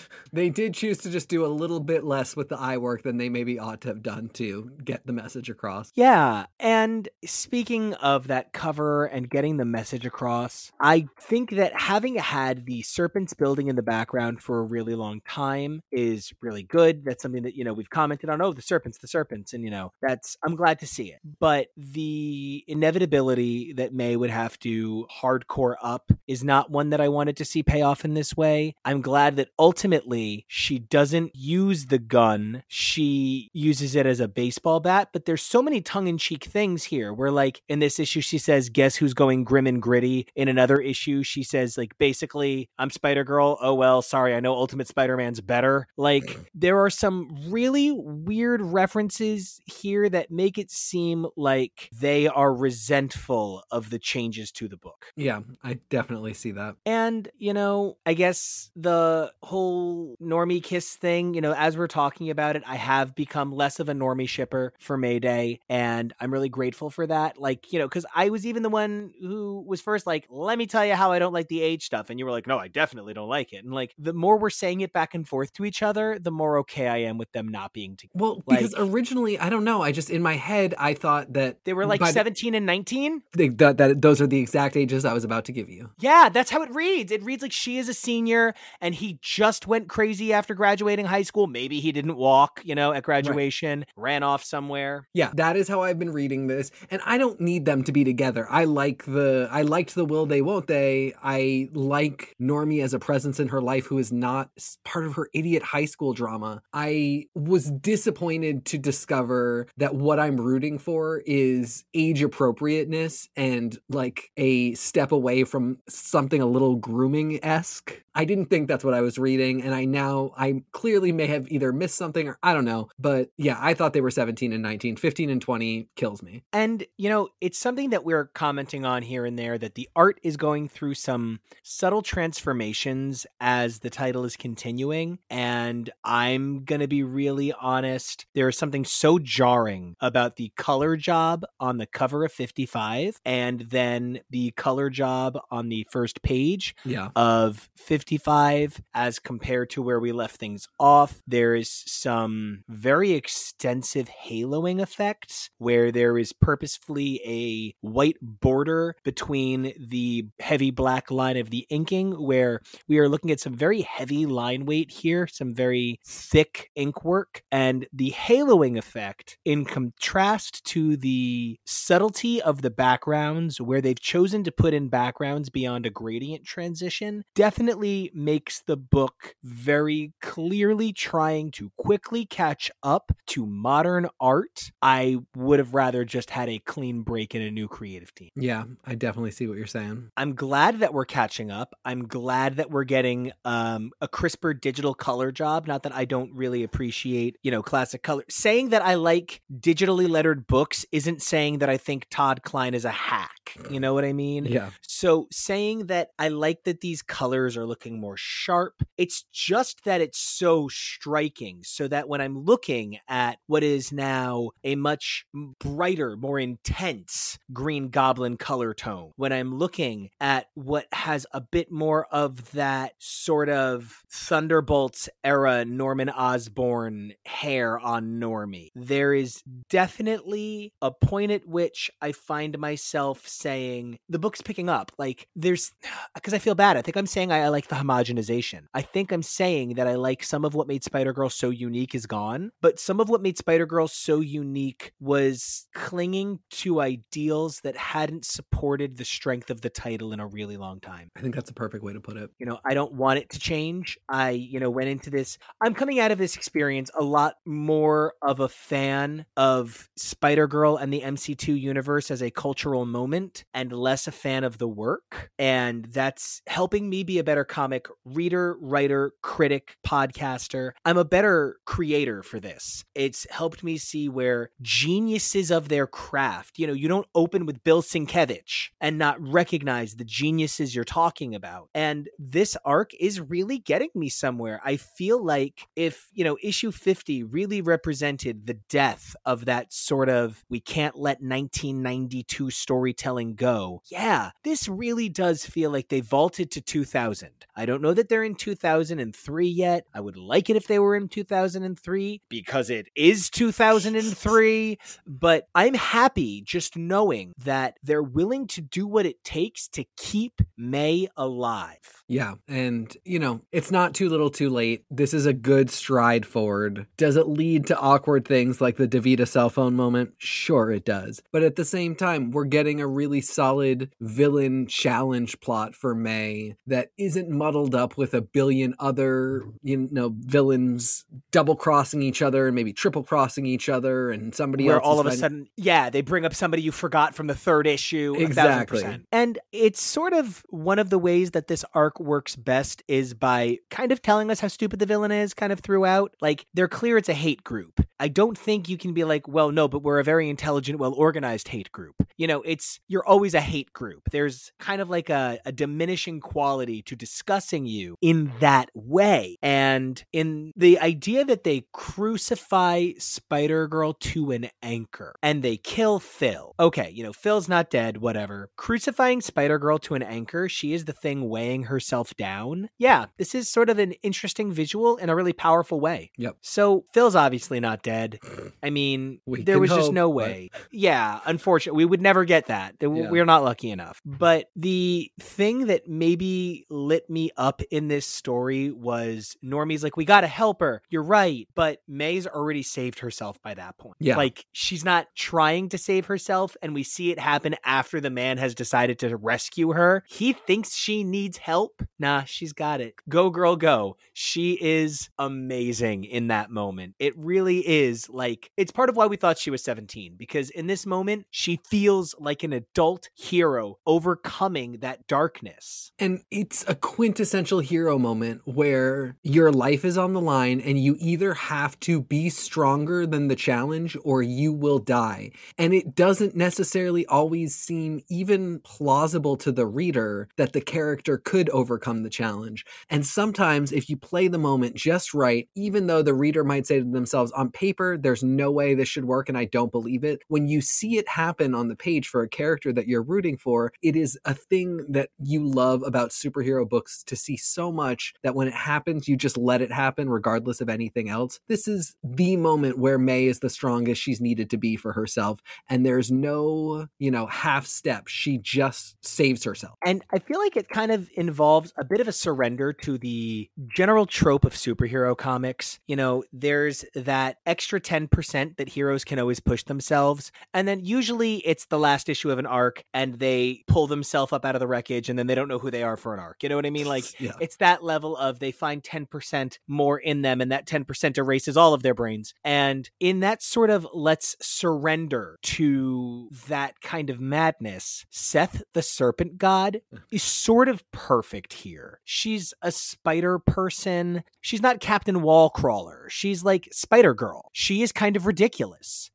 they did choose to just do a little bit less with the eye work than they maybe ought to have done to get the message across. Yeah. And speaking of that cover and getting the message across, I think that having had the serpents building in the background for a really long time is really good. That's something that, you know, we've commented on. Oh, the serpents, the serpents. And, you know, that's, I'm glad to see it. But the inevitability that May would have to hardcore up is not one that I wanted to see pay off in this way. I'm glad that ultimately she doesn't use the gun. She uses it as a baseball bat, but there's so many tongue in cheek things here where, like, in this issue, she says, Guess who's going grim and gritty? In another issue, she says, like, basically, I'm Spider Girl. Oh, well, sorry. I know Ultimate Spider Man's better. Like, mm. there are some really weird references here that make it seem like they are resentful of the changes to the book. Yeah, I definitely see that. And, you know, I guess the whole normie kiss thing, you know, as we're talking about it, I have become less of a normie shipper for Mayday. And I'm really grateful for that. Like, you know, because I was even the one who was first like, let me tell you how I don't like the age stuff. And you were like, no, I definitely don't like it. And like, the more we're saying it back and forth to each other, the more okay I am with them not being together. Well, Like- because originally, I don't know. I just in my head, I thought that They were like by the- 17 and 19. they, that, that those are the exact ages I was about to give you. Yeah, that's how it reads. It reads like she is a senior and he just went crazy after graduating high school. Maybe he didn't walk, you know, at graduation, ran off somewhere. Yeah, that is how I've been reading this, and I don't need them to be together. I like the I liked the will they won't they. I like Normie as a presence in her life who is not part of her idiot high school drama. I was disappointed to discover that what I'm rooting for is age appropriateness and like a step away from something a little grooming esque. I didn't think that's what I was reading, and I now I clearly may have either missed something or I don't know. But yeah, I thought they were 17 and 19. 15 and 20 kills me. And, you know, it's something that we're commenting on here and there that the art is going through some subtle transformations as the title is continuing. And I'm to be really honest. There is something so jarring about the color job on the cover of 55 and then the color job on the first page Yeah. of 55 as compared to where we left things off. There is some very extensive haloing effects where there is purposefully a white border between the heavy black line of the inking, where we are looking at some very heavy line weight here, some very thick ink work, and the haloing effect in contrast to the subtlety of the backgrounds where they've chosen to put in backgrounds beyond a gradient transition definitely makes the book very clearly trying to quickly catch up to modern art. I would have rather just had a clean break in a new creative team. Yeah, I definitely see what you're saying. I'm glad that we're catching up. I'm glad that we're getting um, a crisper digital color job. Not that I don't really appreciate, you know, classic color. Saying that I like digitally lettered books isn't saying that I think Todd Klein is a hack. You know what I mean? Yeah. So saying that I like that these colors are looking more sharp, it's just that it's so striking. So that when I'm looking at what is now a much brighter, more intense Green Goblin color tone, when I'm looking at what has a bit more of that sort of Thunderbolts era Norman Osborn hair on Normie, there is definitely a point at which I find myself saying the book's picking up. Like there's because I feel bad. I think I'm saying I, I, like the homogenization. I think I'm saying that I like some of what made Spider Girl so unique is gone, but some of what made Spider Girl so unique was clinging to ideals that hadn't supported the strength of the title in a really long time. I think that's a perfect way to put it. You know, I don't want it to change. I, you know, went into this. I'm coming out of this experience a lot more of a fan of Spider Girl and the MC2 universe as a cultural moment and less a fan of the work. And that's helping me be a better comic reader, writer, critic, podcaster. I'm a better creator for this. It's helped me see where geniuses of their craft, you know, you don't open with Bill Sienkiewicz and not recognize the geniuses you're talking about. And this arc is really getting me somewhere. I feel like if, you know, issue 50 really represented the death of that sort of we can't let 1992 storytelling go. Yeah, this really does feel like they vaulted to 2000. I don't know that they're in 2003 yet. I would like it if they were in 2003 because it is 2003, but I'm happy just knowing that they're willing to do what it takes to keep May alive. Yeah. And, you know, it's not too little too late. This is a good stride forward. Does it lead to awkward things like the Davida cell phone moment? Sure, it does. But at the same time, we're getting a really solid villain challenge plot for May that isn't muddled up with a billion other, you know, villains double crossing each other and maybe triple crossing each other and somebody Where else. all of a sudden, yeah, they bring up somebody you forgot from the third issue. Exactly. And it's sort of one of the ways that this arc works best is by kind of telling us how stupid the villain is kind of throughout. Like they're clear it's a hate group. I don't think you can be like, well, no, but we're a very intelligent, well organized hate group. You know, it's you're always a hate group. There's kind of like a, a diminishing quality to discussing you in that way. And in the idea that they crucify Spider Girl to an anchor and they kill Phil. Okay, you know, Phil's not dead, whatever. Crucifying Spider Girl to an anchor, she is the thing weighing herself down. Yeah, this is sort of an interesting visual in a really powerful way. Yep. So Phil's obviously not dead. I mean, We there was just hope, no but- way. Yeah, unfortunately, we would never get that. Yeah. We're not lucky enough. But the thing that maybe lit me up in this story was Normie's like, we got to help her. You're right. But May's already saved herself by that point. Yeah. Like, she's not trying to save herself. And we see it happen after the man has decided to rescue her. He thinks she needs help. Nah, she's got it. Go, girl, go. She is amazing in that moment. It really is like, it's part of why we thought she was 17, because in this moment, she feels like an adult hero overcoming that darkness. And it's a quintessential hero moment where your life is on the line and you either have to be stronger than the challenge or you will die. And it doesn't necessarily always seem even plausible to the reader that the character could overcome the challenge. And sometimes, if you play the moment just right, even though the reader might say to themselves, on paper, there's no way this should work and I don't believe it, when you see it happen on the page for a character that you're rooting for, it is a thing that you love about superhero books to see so much that when it happens, you just let it happen regardless of anything else. This is the moment where May is the strongest she's needed to be for herself. And there's no, you know, half step. She just saves herself. And I feel like it kind of involves a bit of a surrender to the general trope of superhero comics. You know, there's that extra 10% that heroes can always push themselves. And then usually it's the last issue of an arc and they pull themselves up out of the wreckage and then they don't know who they are for an arc. You know what I mean? Like Yeah. it's that level of they find 10% more in them and that 10% erases all of their brains. And in that sort of let's surrender to that kind of madness, Seth the serpent god is sort of perfect here. She's a spider person. She's not Captain Wallcrawler. She's like Spider Girl. She is kind of ridiculous.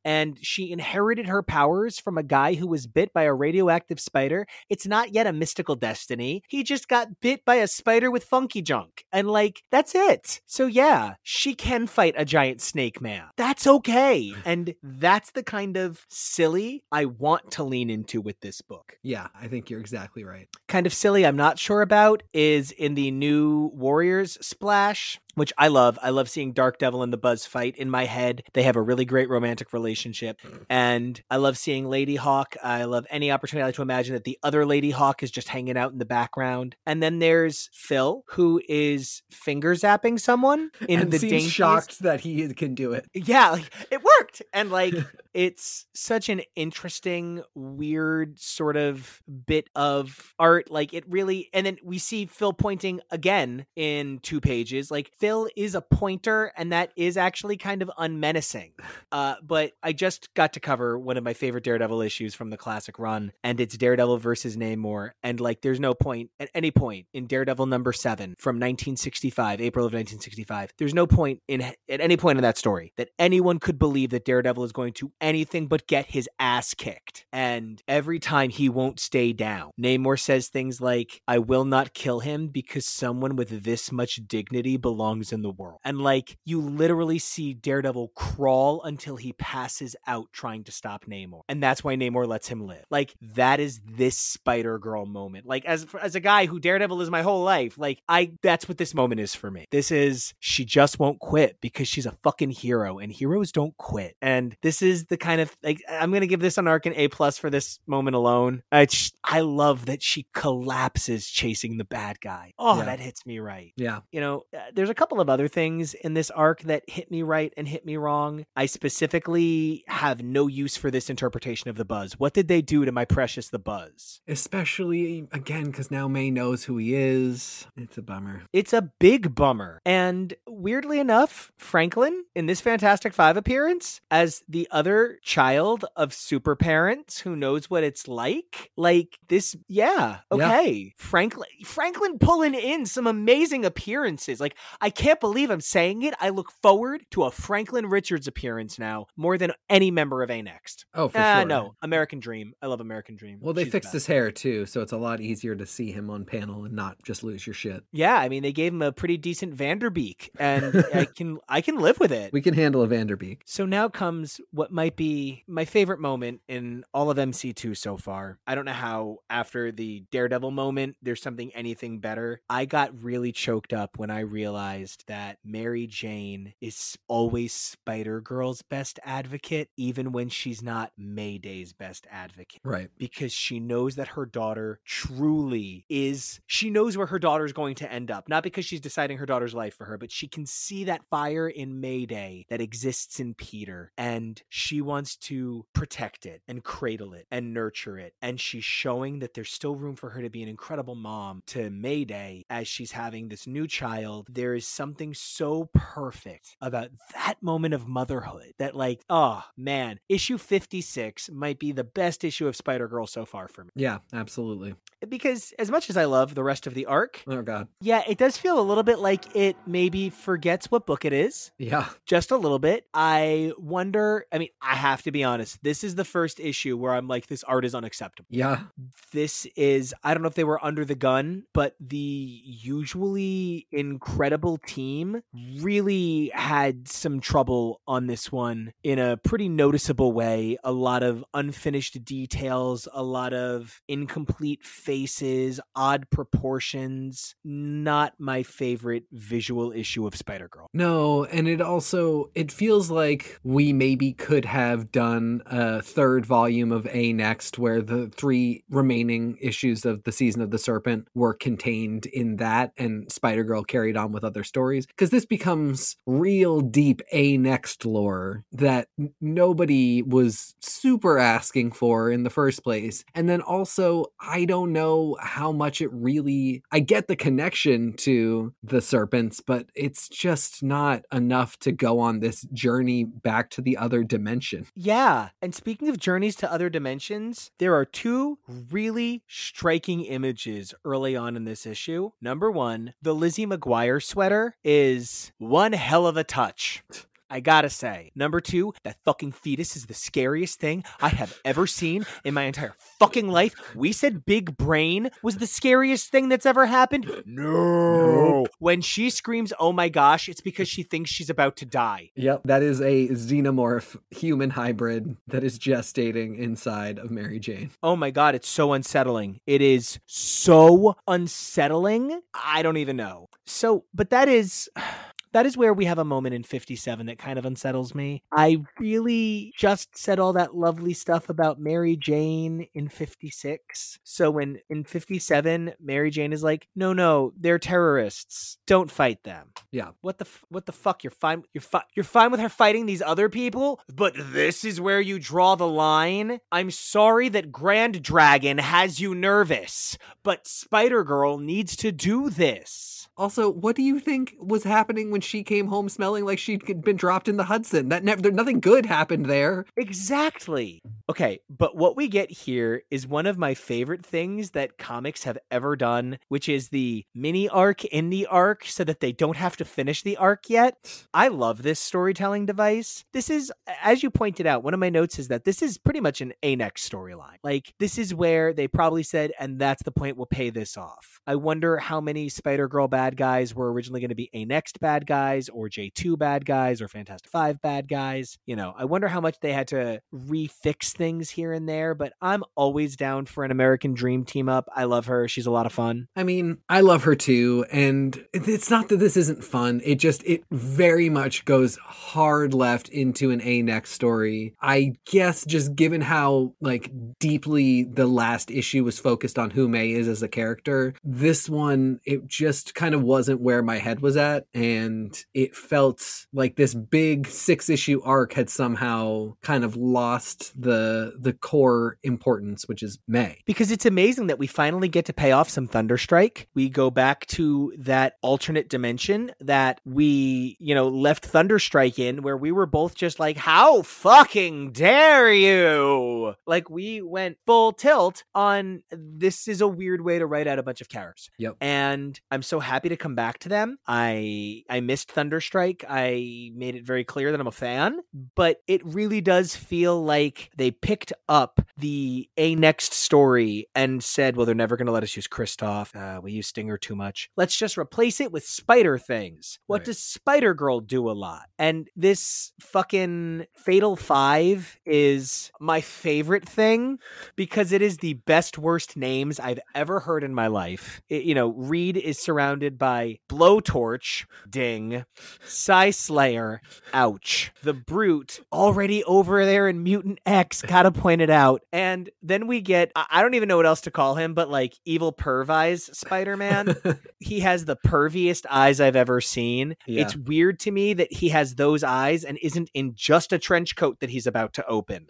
And she inherited her powers from a guy who was bit by a radioactive spider. It's not yet a mystical destiny. He just got bit by a spider with funky junk. And like, that's it. So yeah, she can fight a giant snake man. That's okay. And that's the kind of silly I want to lean into with this book Yeah, I think you're exactly right. kind of silly I'm not sure about is in the new Warriors splash, which I love. I love seeing Dark Devil and the Buzz fight in my head. They have a really great romantic relationship. Hmm. And I love seeing Lady Hawk. I love any opportunity I like to imagine that the other Lady Hawk is just hanging out in the background. And then there's Phil, who is finger zapping someone in and the seems shocked that he can do it. yeah, like it worked. And like it's such an interesting, weird sort of bit of art. Like it really and then we see Phil pointing again in two pages. Like Phil is a pointer, and that is actually kind of unmenacing. Uh, but I just got to cover one of my favorite Daredevil issues from the classic run, and it's Daredevil versus Namor. And like there's no point at any point in Daredevil number seven from 1965, April of 1965. There's no point in at any point in that story that anyone could believe that Daredevil is going to anything but get his ass kicked. And every time he won't stay down, Namor says things like, I will not kill him because someone with this much dignity belongs in the world. And like, you literally see Daredevil crawl until he passes out trying to stop Namor. And that's why Namor lets him live. Like, that is this Spider Girl moment. Like, as, as a guy who Daredevil is my whole life, like, I, that's what this moment is for me. This is, she just won't quit because she's a fucking hero and heroes don't quit. And this is the kind of, like, I'm going to give this an arc an A plus for this moment alone. I, just, I love that she collapses chasing the bad guy. Oh, Yeah. that hits me right Yeah. you know, uh, there's a couple of other things in this arc that hit me right and hit me wrong. I specifically have no use for this interpretation of the buzz. What did they do to my precious the buzz? Especially again, because now May knows who he is. It's a bummer. It's a big bummer. And weirdly enough, Franklin in this Fantastic Five appearance as the other child of super parents who knows what it's like. Like this, yeah, Yeah. okay. Franklin Franklin pulling in some amazing appearances. Like I can't believe I'm saying it. I look forward to a Franklin Richards appearance now more than any member of A Next. Oh, for Ah, sure. no, American Dream. I love American Dream. Well, they She's fixed his hair too, so it's a lot easier to see him on panel and not just lose your shit. Yeah, I mean they gave him a pretty decent Vanderbeek, and I can I can live with it. We can handle a Vanderbeek. So now comes what might be my favorite moment in all of MC2 so far. I don't know how after the Daredevil moment there's something anything better. I got really choked up when I realized that Mary Jane is always Spider Girl's best advocate even when she's not Mayday's best advocate Right. because she knows that her daughter truly is she knows where her daughter's going to end up not because she's deciding her daughter's life for her but she can see that fire in mayday that exists in peter and she wants to protect it and cradle it and nurture it and she's showing that there's still room for her to be an incredible mom to mayday as she's having this new child there is something so perfect about that moment of motherhood that like oh man issue 56 might be the best issue of spider-girl so far for me Yeah, absolutely. because as much as I love the rest of the arc, Oh god. yeah, it does feel a little bit like it maybe forgets what book it is. Yeah. Just a little bit. I wonder, I mean, I have to be honest. This is the first issue where I'm like, this art is unacceptable. Yeah. This is, I don't know if they were under the gun, but the usually incredible team really had some trouble on this one in a pretty noticeable way. A lot of unfinished details, a lot of incomplete faces, odd proportions. Not my favorite visual issue of Spider Girl. No, and it also it feels like we maybe could have done a third volume of A Next where the three remaining issues of the season of the serpent were contained in that and Spider-Girl carried on with other stories because this becomes real deep A Next lore that nobody was super asking for in the first place. And then also I don't know how much it really I get the connection to the serpents, but it's just not enough to go on this journey back to the other dimension. Yeah. And speaking of journeys to other dimensions, there are two really striking images early on in this issue. Number one, the Lizzie McGuire sweater is one hell of a touch. I gotta say. Number two, that fucking fetus is the scariest thing I have ever seen in my entire fucking life. We said Big Brain was the scariest thing that's ever happened. No. When she screams, oh my gosh, it's because she thinks she's about to die. Yep. That is a xenomorph human hybrid that is gestating inside of Mary Jane. Oh my god, it's so unsettling. It is so unsettling. I don't even know. So, but that is that is where we have a moment in 57 that kind of unsettles me. I really just said all that lovely stuff about Mary Jane in 56. So when in 57 Mary Jane is like, "No, no, they're terrorists. Don't fight them." Yeah. What the f- what the fuck? You're fine. You're fi- you're fine with her fighting these other people, but this is where you draw the line. I'm sorry that Grand Dragon has you nervous, but Spider Girl needs to do this. Also, what do you think was happening when she came home smelling like she'd been dropped in the Hudson? That never, nothing good happened there. Exactly. Okay, but what we get here is one of my favorite things that comics have ever done, which is the mini arc in the arc so that they don't have to finish the arc yet. I love this storytelling device. This is, as you pointed out, one of my notes is that this is pretty much an A-Next storyline. Like, this is where they probably said, and that's the point, we'll pay this off. I wonder how many Spider Girl bad guys were originally going to be A-Next bad guys or J2 bad guys or Fantastic Five bad guys. You know, I wonder how much they had to refix things here and there, but I'm always down for an American Dream team up. I love her. She's a lot of fun. I mean, I love her too, and it's not that this isn't fun. It just it very much goes hard left into an A next story. I guess just given how like deeply the last issue was focused on who May is as a character, this one it just kind of wasn't where my head was at, and it felt like this big six issue arc had somehow kind of lost the the core importance, which is May. Because it's amazing that we finally get to pay off some Thunderstrike. We go back to that alternate dimension that we, you know, left Thunderstrike in, where we were both just like, how fucking dare you? Like, we went full tilt on this is a weird way to write out a bunch of characters. Yep. And I'm so happy to come back to them. I I missed Thunderstrike. I made it very clear that I'm a fan, but it really does feel like they picked up the A next story and said, well, they're never going to let us use Kristoff. Uh, we use Stinger too much. Let's just replace it with Spider things. What Right. does Spider Girl do a lot? And this fucking Fatal Five is my favorite thing because it is the best worst names I've ever heard in my life. It- you know, Reed is surrounded by Blowtorch, ding, Psy Slayer, ouch. The Brute already over there in Mutant X, gotta point it out. And then we get I I don't even know what else to call him, but like evil perv eyes Spider Man. he has the perviest eyes I've ever seen. Yeah. It's weird to me that he has those eyes and isn't in just a trench coat that he's about to open.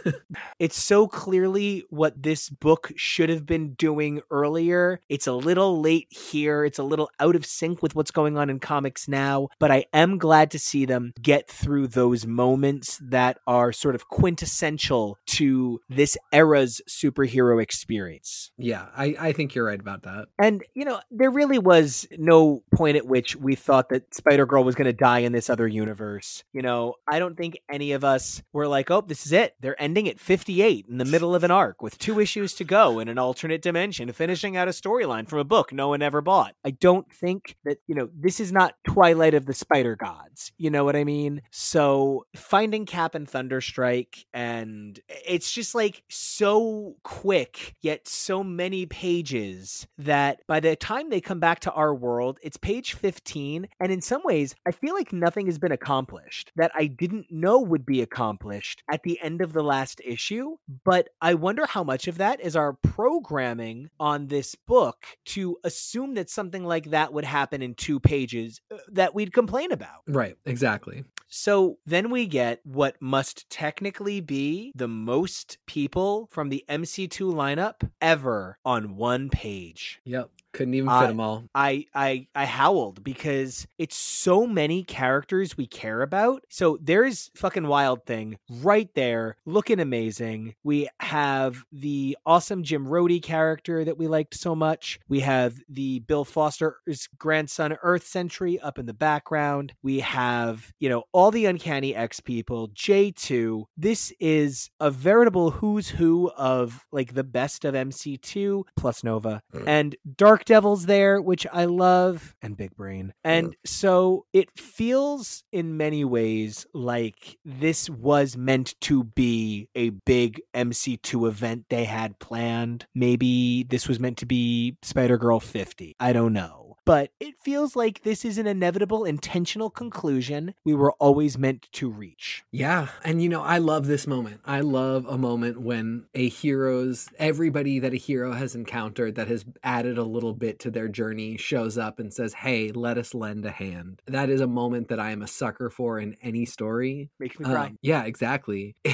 it's so clearly what this book should have been doing earlier. It's a little late here. It's a little little out of sync with what's going on in comics now, but I am glad to see them get through those moments that are sort of quintessential to this era's superhero experience. Yeah, I, I think you're right about that. And, you know, there really was no point at which we thought that Spider Girl was going to die in this other universe. You know, I don't think any of us were like, oh, this is it. They're ending at 58 in the middle of an arc with two issues to go in an alternate dimension, finishing out a storyline from a book no one ever bought. I don't think that, you know, this is not Twilight of the Spider Gods. You know what I mean? So finding Cap and Thunderstrike, and it's just like so quick, yet so many pages that by the time they come back to our world, it's page 15. And in some ways, I feel like nothing has been accomplished that I didn't know would be accomplished at the end of the last issue. But I wonder how much of that is our programming on this book to assume that something like that would happen in two pages uh, that we'd complain about. Right, exactly. So then we get what must technically be the most people from the MC2 lineup ever on one page. Yep. Couldn't even fit I- them all. I I I howled because it's so many characters we care about. So there's fucking Wild Thing right there, looking amazing. We have the awesome Jim Rhodey character that we liked so much. We have the Bill Foster's grandson Earth Sentry up in the background. We have, you know, all the uncanny X people, J2. This is a veritable who's who of like the best of MC2 plus Nova mm. and Dark Devil's there, which I love, and Big Brain. And so it feels in many ways like this was meant to be a big MC2 event they had planned. Maybe this was meant to be Spider Girl 50. I don't know. But it feels like this is an inevitable, intentional conclusion we were always meant to reach. Yeah. And you know, I love this moment. I love a moment when a hero's everybody that a hero has encountered that has added a little bit to their journey shows up and says, Hey, let us lend a hand. That is a moment that I am a sucker for in any story. Makes me cry. Um, yeah, exactly.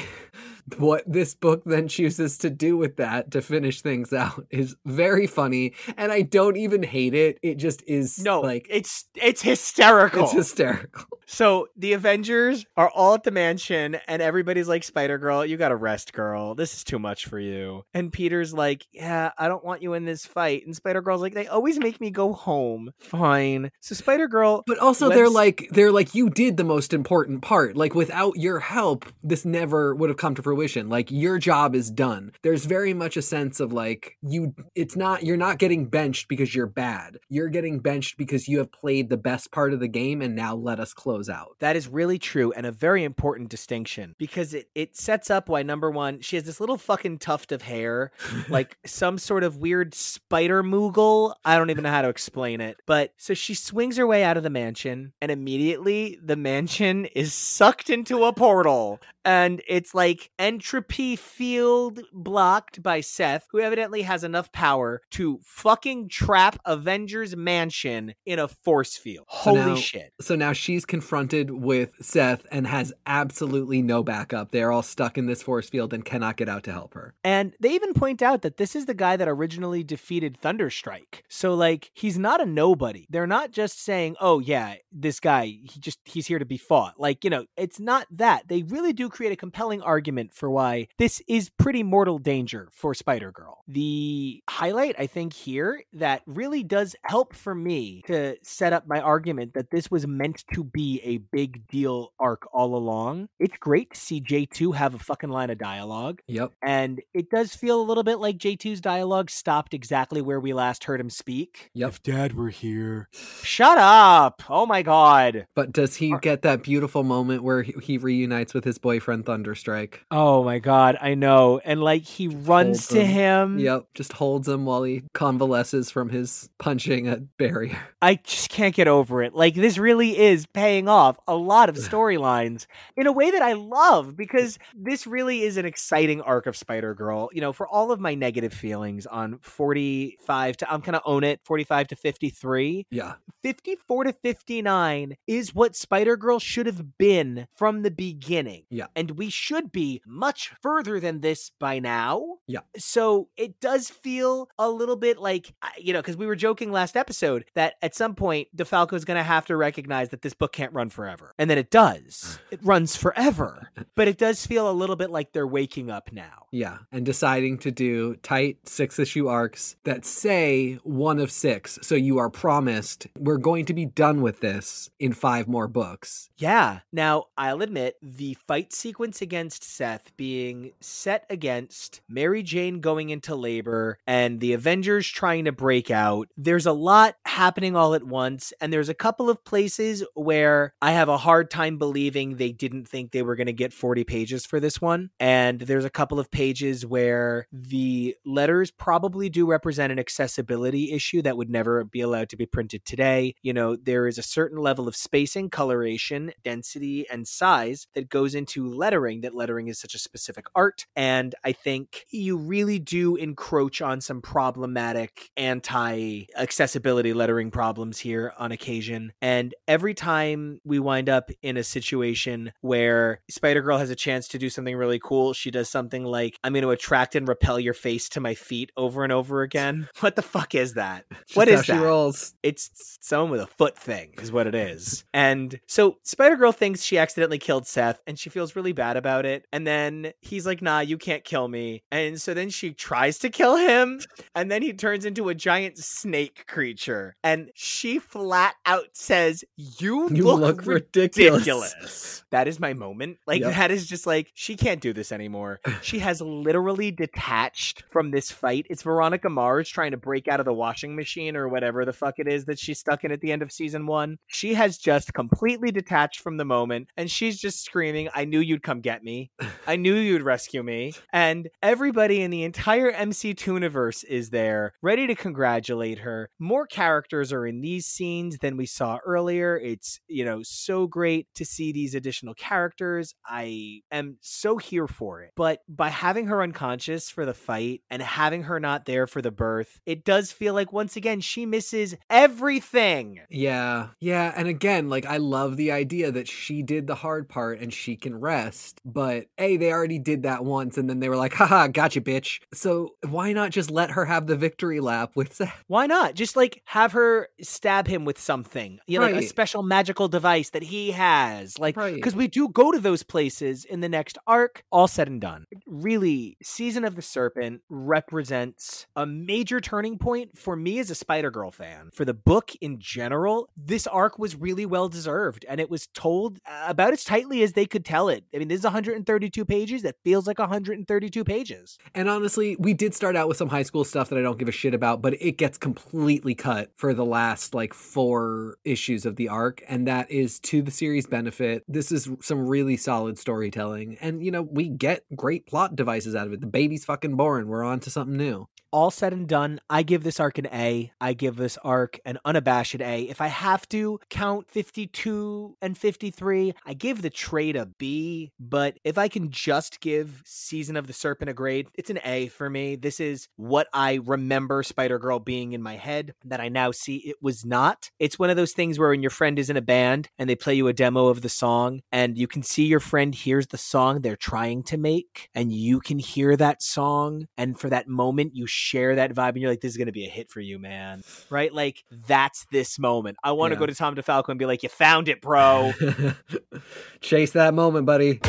what this book then chooses to do with that to finish things out is very funny. And I don't even hate it. It just is no, like it's it's hysterical. it's hysterical. So the Avengers are all at the mansion, and everybody's like, Spider Girl, you gotta rest, girl. This is too much for you. And Peter's like, Yeah, I don't want you in this fight. And Spider Girl's like, They always make me go home. Fine. So Spider Girl. But also they're like they're like you did the most important part. Like without your help, this never would have come to fruition. Like your job is done. There's very much a sense of like you it's not you're not getting benched because you're bad. You're getting benched because you have played the best part of the game and now let us close out. That is really true and a very important distinction because it, it sets up why number one, she has this little fucking tuft of hair, like some sort of weird spider moogle. I don't even know how to explain it. But so she swings her way out of the mansion, and immediately the mansion is sucked into a portal. And it's like entropy field blocked by Seth, who evidently has enough power to fucking trap Avengers Mansion in a force field. So Holy now- shit. So now she's confronted with Seth and has absolutely no backup. They're all stuck in this force field and cannot get out to help her. And they even point out that this is the guy that originally defeated Thunderstrike. So like he's not a nobody. They're not just saying, "Oh yeah, this guy, he just he's here to be fought." Like, you know, it's not that. They really do create a compelling argument for why this is pretty mortal danger for Spider-Girl. The highlight I think here that really does help for me to set up my argument that this was meant to be a big deal arc all along. It's great to see J2 have a fucking line of dialogue. Yep. And it does feel a little bit like J2's dialogue stopped exactly where we last heard him speak. Yep. If dad were here. Shut up. Oh my god. But does he get that beautiful moment where he, he reunites with his boyfriend Thunderstrike? Oh Oh my god, I know. And like he runs to him. him. Yep, just holds him while he convalesces from his punching a barrier. I just can't get over it. Like this really is paying off a lot of storylines in a way that I love because this really is an exciting arc of Spider-Girl. You know, for all of my negative feelings on 45 to I'm going to own it, 45 to 53, Yeah, 54 to 59 is what Spider Girl should have been from the beginning. Yeah. And we should be much further than this by now. Yeah. So it does feel a little bit like, you know, because we were joking last episode that at some point, DeFalco is going to have to recognize that this book can't run forever. And then it does. it runs forever. But it does feel a little bit like they're waking up now. Yeah. And deciding to do tight six issue arcs that say one of six. So you are promised we're going to be done with this in five more books. Yeah. Now, I'll admit the fight sequence against Seth being set against Mary Jane going into labor and the Avengers trying to break out. There's a lot happening all at once. And there's a couple of places where I have a hard time believing they didn't think they were going to get 40 pages for this one. And there's a couple of pages where the letters probably do represent an accessibility issue that would never be allowed to be printed today. You know, there is a certain level of spacing, coloration, density, and size that goes into lettering, that lettering is such a specific art. And I think you really do encroach on some problematic anti accessibility lettering problems here on occasion. And every time we wind up in a situation where Spider Girl has a chance to do something really cool, she does something like, I'm going to attract and repel your face to my feet over and over again. What the fuck is that? Just what is that? rolls. It's someone with a foot thing, is what it is. and so Spider Girl thinks she accidentally killed Seth and she feels really bad about it. And then he's like, nah, you can't kill me. And so then she tries to kill him. And then he turns into a giant snake creature. And she flat out says, You, You look, look ridiculous. ridiculous. That is my moment. Like, Yep. that is just like, she can't do this anymore. She has literally detached from this fight. It's Veronica Mars trying to break out of the washing machine or whatever the fuck it is that she's stuck in at the end of season one. She has just completely detached from the moment and she's just screaming, I knew you'd come get me. I knew you'd rescue me. And everybody in the entire MC universe is there, ready to congratulate her. More characters are in these scenes than we saw earlier. It's, you know, so great to see these additional characters. I am so here for it. But by having her unconscious for the fight and having her not there for the birth, it does feel like once again she misses everything. Yeah. Yeah. And again, like, I love the idea that she did the hard part and she can rest. But A, they already did that once and then they were like, haha, gotcha, bitch. So why not just let her have the victory lap with Seth? Why not? Just like have her stab him with something, you know, like a special magical device that he has. Like, Right. because we do go to those places in the next arc, all said and done. Really, Season of the Serpent represents a major turning point for me as a Spider Girl fan. For the book in general, this arc was really well deserved and it was told uh, about as tightly as they could tell it. I mean, this is 132 pages that feels like 132 pages. And honestly, we did start out with some high school stuff that I don't give a shit about, but it gets completely cut for the last like four issues of the arc. And that is to the series' benefit. This is some really solid storytelling. And, you know, we get great plot devices out of it. The baby's fucking born. We're on to something new. All said and done, I give this arc an A. I give this arc an unabashed A. If I have to count 52 and 53, I give the trade a B. But if I can just give Season of the Serpent a grade, it's an A for me. This is what I remember Spider Girl being in my head that I now see it was not. It's one of those things where when your friend is in a band and they play you a demo of the song and you can see your friend hears the song they're trying to make and you can hear that song and for that moment you share that vibe and you're like this is going to be a hit for you man right like that's this moment i want to Yeah. go to tom defalco and be like you found it bro Chase that moment, buddy.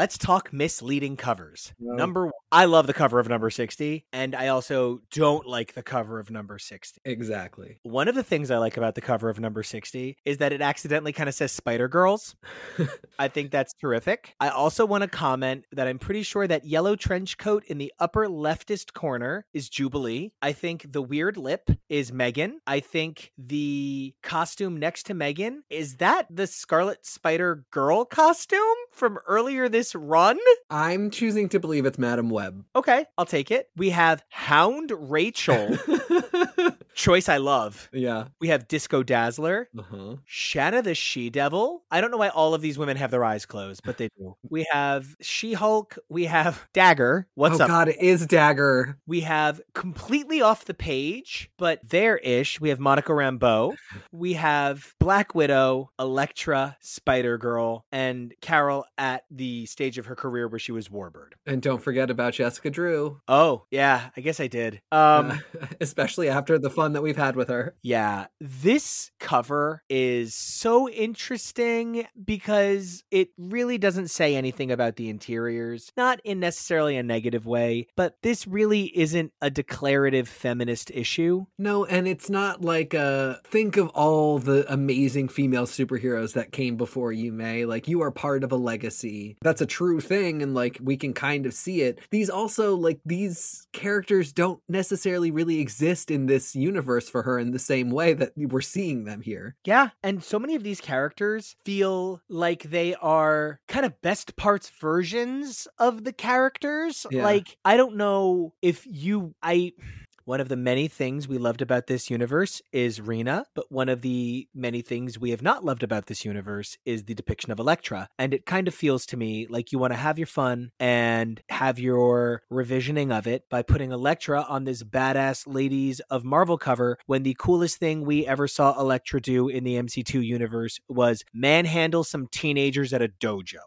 Let's talk misleading covers No. number one i love the cover of number 60 and i also don't like the cover of number 60 Exactly. One of the things I like about the cover of number 60 is that it accidentally kind of says Spider Girls. I think that's terrific. I also want to comment that I'm pretty sure that yellow trench coat in the upper leftist corner is Jubilee. I think the weird lip is Megan. I think the costume next to Megan is that the Scarlet Spider Girl costume from earlier this run? I'm choosing to believe it's Madam Web. Okay, I'll take it. We have Hound Rachel choice I love. Yeah. We have Disco Dazzler, Uh-huh. Shanna the She Devil. I don't know why all of these women have their eyes closed, but they do. We have She Hulk. We have Dagger. What's oh up? god, it is Dagger. We have completely off the page, but there ish. We have Monica Rambeau. We have Black Widow, Elektra, Spider Girl, and Carol at the stage of her career where she was Warbird. And don't forget about Jessica Drew. Oh, yeah, I guess I did. Um, especially after the fun that we've had with her. Yeah, this cover is so interesting because it really doesn't say anything about the interiors, not in necessarily a negative way, but this really isn't a declarative feminist issue. No, and it's not like uh think of all the amazing female superheroes that came before you, May. Like you are part of a legacy. That's a true thing and like we can kind of see it. These also like these characters don't necessarily really exist in this universe for her in the same way that we're seeing them here. Yeah, and so many of these characters feel like they are kind of best parts versions of the characters. Yeah. Like, I don't know if you I one of the many things we loved about this universe is Rena, but one of the many things we have not loved about this universe is the depiction of Elektra. And it kind of feels to me like you want to have your fun and have your revisioning of it by putting Elektra on this badass Ladies of Marvel cover when the coolest thing we ever saw Elektra do in the MC2 universe was manhandle some teenagers at a dojo.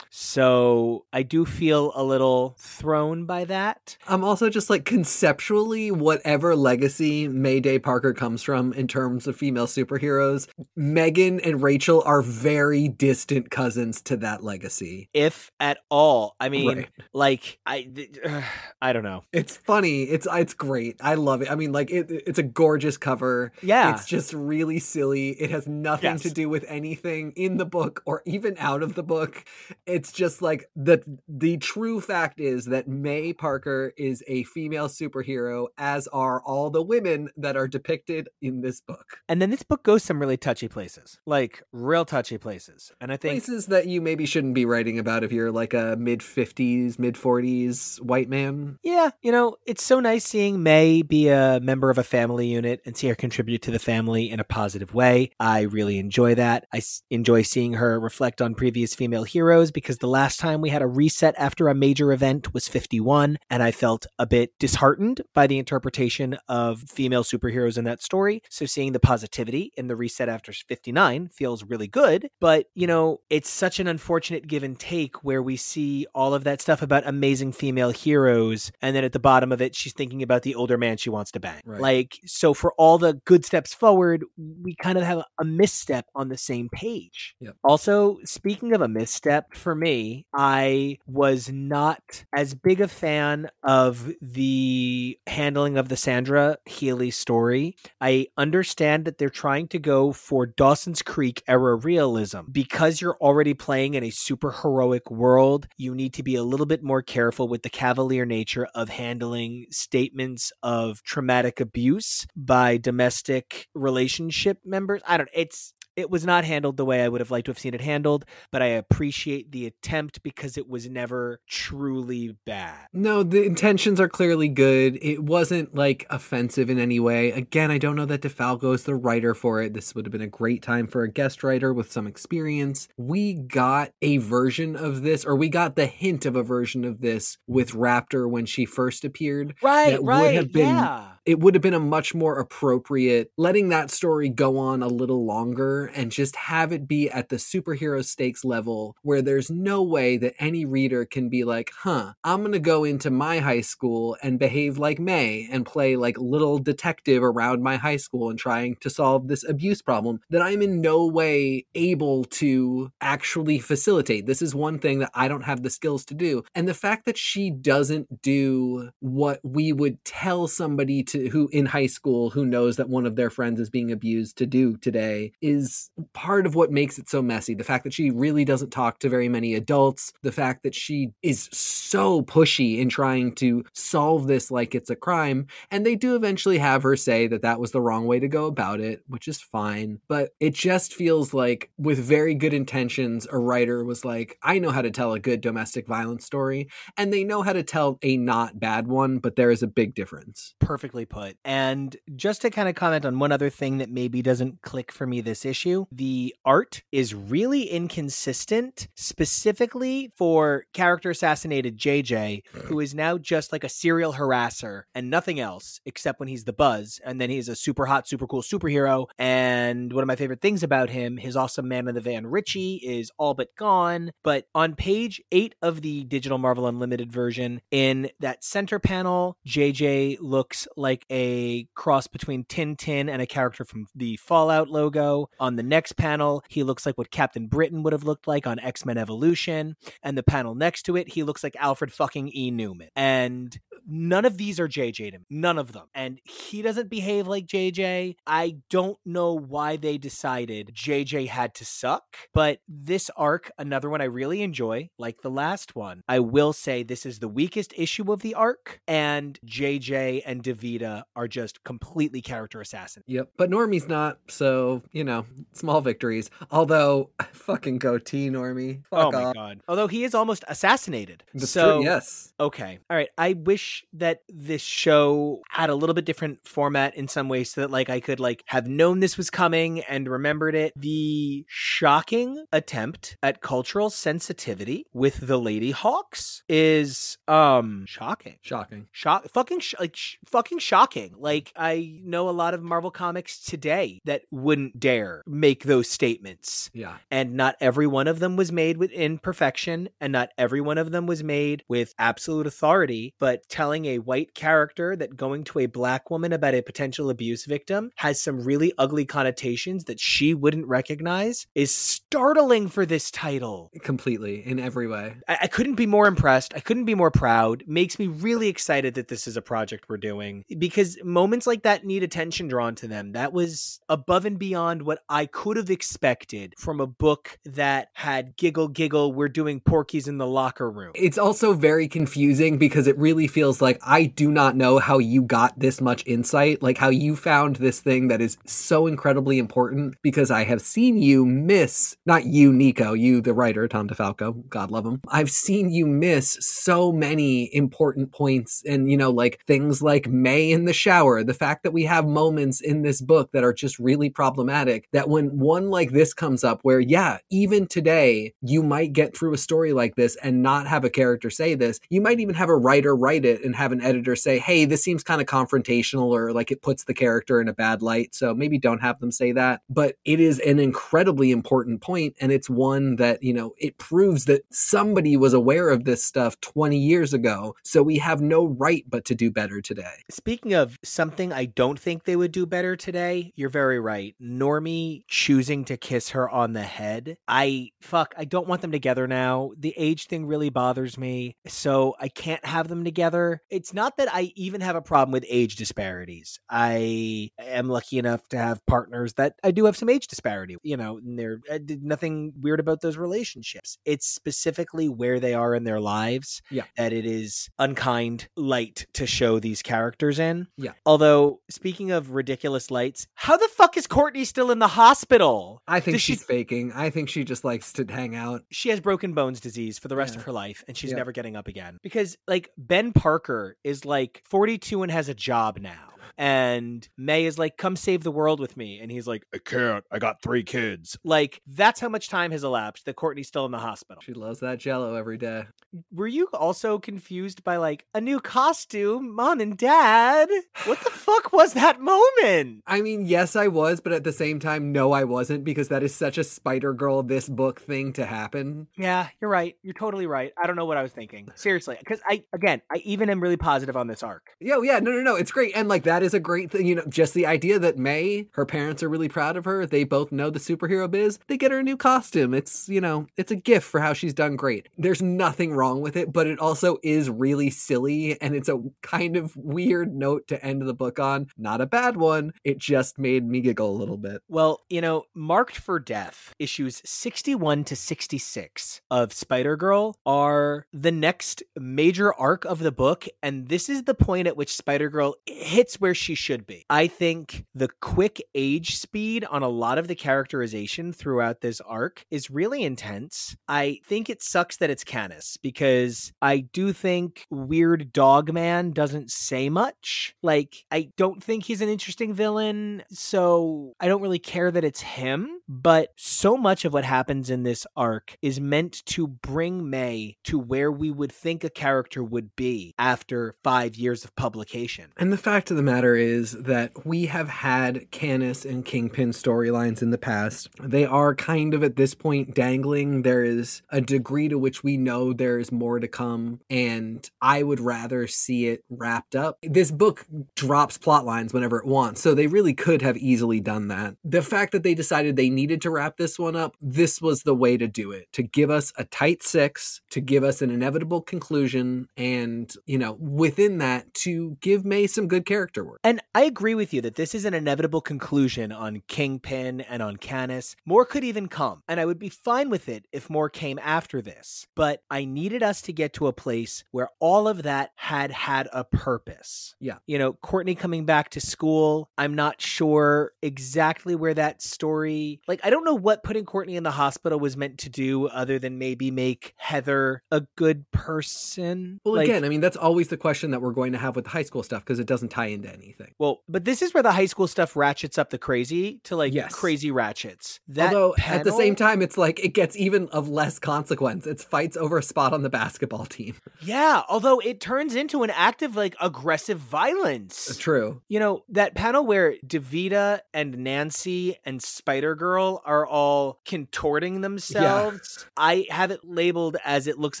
So I do feel a little thrown by that. I'm also just like conceptually, whatever legacy Mayday Parker comes from in terms of female superheroes, Megan and Rachel are very distant cousins to that legacy. If at all. I mean, Right. like I th- I don't know. It's funny. It's it's great. I love it. I mean, like it, it's a gorgeous cover. Yeah. It's just really silly. It has nothing to do with anything in the book or even out of the book. It's just like the the true fact is that May Parker is a female superhero, as are all the women that are depicted in this book. And then this book goes some really touchy places. Like real touchy places. And I think Places that you maybe shouldn't be writing about if you're like a mid fifties, mid forties white man. Yeah, you know, it's so nice seeing May be a member of a family unit and see her contribute to the family in a positive way. I really enjoy that. I s- enjoy seeing her reflect on previous female heroes because the last time we had a reset after a major event was 51, and I felt a bit disheartened by the interpretation of female superheroes in that story. So seeing the positivity in the reset after 59 feels really good. But, you know, it's such an unfortunate give and take where we see all of that stuff about amazing female heroes, and then at the bottom of it, she's thinking about the older man she wants to bang. Right. Like, so for all the good steps forward, we kind of have a misstep on the same page. Yep. Also, speaking of a misstep, for me, I was not as big a fan of the handling of the Sandra Healy story. I understand that they're trying to go for Dawson's Creek era realism. Because you're already playing in a super heroic world, you need to be a little bit more careful with the cavalier nature of handling statements of traumatic abuse by domestic relationship members. I don't it's it was not handled the way I would have liked to have seen it handled, but I appreciate the attempt because it was never truly bad. No, the intentions are clearly good. It wasn't like offensive in any way. Again, I don't know that DeFalco is the writer for it. This would have been a great time for a guest writer with some experience. We got a version of this, or we got the hint of a version of this with Raptor when she first appeared. Right, That would right. have been- yeah. It would have been a much more appropriate letting that story go on a little longer and just have it be at the superhero stakes level where there's no way that any reader can be like, huh, I'm going to go into my high school and behave like May and play like little detective around my high school and trying to solve this abuse problem that I'm in no way able to actually facilitate. This is one thing that I don't have the skills to do. And the fact that she doesn't do what we would tell somebody to who in high school who knows that one of their friends is being abused to do today is part of what makes it so messy. The fact that she really doesn't talk to very many adults, the fact that she is so pushy in trying to solve this like it's a crime, and they do eventually have her say that that was the wrong way to go about it, which is fine. But it just feels like, with very good intentions, a writer was like, I know how to tell a good domestic violence story, and they know how to tell a not bad one, but there is a big difference. Perfectly beautifully put. And just to kind of comment on one other thing that maybe doesn't click for me this issue, the art is really inconsistent, specifically for character assassinated JJ, hmm. who is now just like a serial harasser and nothing else except when he's the buzz. And then he's a super hot, super cool superhero. And one of my favorite things about him, his awesome man in the van Richie, is all but gone. But on page eight of the Digital Marvel Unlimited version, in that center panel, JJ looks like a cross between Tintin and a character from the Fallout logo. On the next panel, he looks like what Captain Britain would have looked like on X Men Evolution. And the panel next to it, he looks like Alfred fucking E. Neuman. And none of these are JJ to me. None of them. And he doesn't behave like JJ. I don't know why they decided JJ had to suck, but this arc, another one I really enjoy, like the last one. I will say this is the weakest issue of the arc, and JJ and Davida are just completely character assassin. Yep. But Normie's not, so, you know, small victories. Although, fucking goatee, Normie. Fuck oh my off. god. Although he is almost assassinated. That's so true, yes. Okay. All right. I wish that this show had a little bit different format in some ways so that like I could like have known this was coming and remembered it. The shocking attempt at cultural sensitivity with the Lady Hawks is um shocking. Shocking. Shock fucking sh- like sh- fucking shocking. Like I know a lot of Marvel comics today that wouldn't dare make those statements Yeah. and not every one of them was made with imperfection and not every one of them was made with absolute authority but telling a white character that going to a black woman about a potential abuse victim has some really ugly connotations that she wouldn't recognize is startling for this title Completely, in every way. I, I couldn't be more impressed. I couldn't be more proud. Makes me really excited that this is a project we're doing because moments like that need attention drawn to them. That was above and beyond what I could have expected from a book that had giggle giggle. We're doing porkies in the locker room. It's also very confusing because it really feels like I do not know how you got this much insight, like how you found this thing that is so incredibly important because I have seen you miss, not you, Nico, you, the writer, Tom DeFalco, God love him. I've seen you miss so many important points and, you know, like things like May in the shower, the fact that we have moments in this book that are just really problematic, that when one like this comes up, where, yeah, even today, you might get through a story like this and not have a character say this. You might even have a writer write it and have an editor say, hey, this seems kind of confrontational or like it puts the character in a bad light. So maybe don't have them say that. But it is an incredibly important point, And it's one that, you know, it proves that somebody was aware of this stuff 20 years ago. So we have no right but to do better today. Speaking of something I don't think they would do better today, you're very right. Normie choosing to kiss her on the head. I fuck, I don't want them together now. The age thing really bothers me. So I can't have them together. It's not that I even have a problem with age disparities. I am lucky enough to have partners that I do have some age disparity, you know, and there did nothing weird about those relationships. It's specifically where they are in their lives Yeah. that it is unkind light to show these characters in. Yeah. Although, speaking of ridiculous lights, how the fuck is Courtney still in the hospital? I think Does she- she's faking. I think she just likes to hang out. She has broken bones disease for the rest Yeah. of her life, and she's Yeah. never getting up again. Because, like, Ben Parker is like 42 and has a job now. And May is like, come save the world with me. And he's like, I can't. I got three kids. Like, that's how much time has elapsed that Courtney's still in the hospital. She loves that jello every day. Were you also confused by like a new costume, mom and dad? What the fuck was that moment? I mean, yes, I was, but at the same time, no, I wasn't because that is such a Spider Girl this book thing to happen. Yeah, you're right. You're totally right. I don't know what I was thinking. Seriously, because I again, I even am really positive on this arc. Yo, yeah, no, no, no, it's great, and like that is a great thing. You know, just the idea that May, her parents are really proud of her. They both know the superhero biz. They get her a new costume. It's you know, it's a gift for how she's done great. There's nothing wrong with it, but it also is really silly, and it's a kind of weird note to end the book on. Not a bad one. It just made me giggle a little bit. Well, you know, Marked for Death issues 61 to 66 of Spider Girl are the next major arc of the book. And this is the point at which Spider Girl hits where where she should be. I think the quick age speed on a lot of the characterization throughout this arc is really intense. I think it sucks that it's Canis because I do think Weird Dog Man doesn't say much. Like, I don't think he's an interesting villain, so I don't really care that it's him. But so much of what happens in this arc is meant to bring May to where we would think a character would be after five years of publication. And the fact of the matter is that we have had Canis and Kingpin storylines in the past. They are kind of at this point dangling. There is a degree to which we know there is more to come, and I would rather see it wrapped up. This book drops plot lines whenever it wants, so they really could have easily done that. The fact that they decided they needed to wrap this one up, this was the way to do it to give us a tight six, to give us an inevitable conclusion, and, you know, within that, to give May some good character work. And I agree with you that this is an inevitable conclusion on Kingpin and on Canis. More could even come, and I would be fine with it if more came after this. But I needed us to get to a place where all of that had had a purpose. Yeah. You know, Courtney coming back to school, I'm not sure exactly where that story, like, I don't know what putting Courtney in the hospital was meant to do other than maybe make Heather a good person. Well, Like- again, I mean, that's always the question that we're going to have with the high school stuff because it doesn't tie into anything. Well, but this is where the high school stuff ratchets up the crazy to like Yes. crazy ratchets. That Although at the same time, it's like it gets even of less consequence. It's fights over a spot on the basketball team. yeah. Although it turns into an act of like aggressive violence. Uh, true. You know that panel where Davida and Nancy and Spider Girl are all contorting themselves. I have it labeled as it looks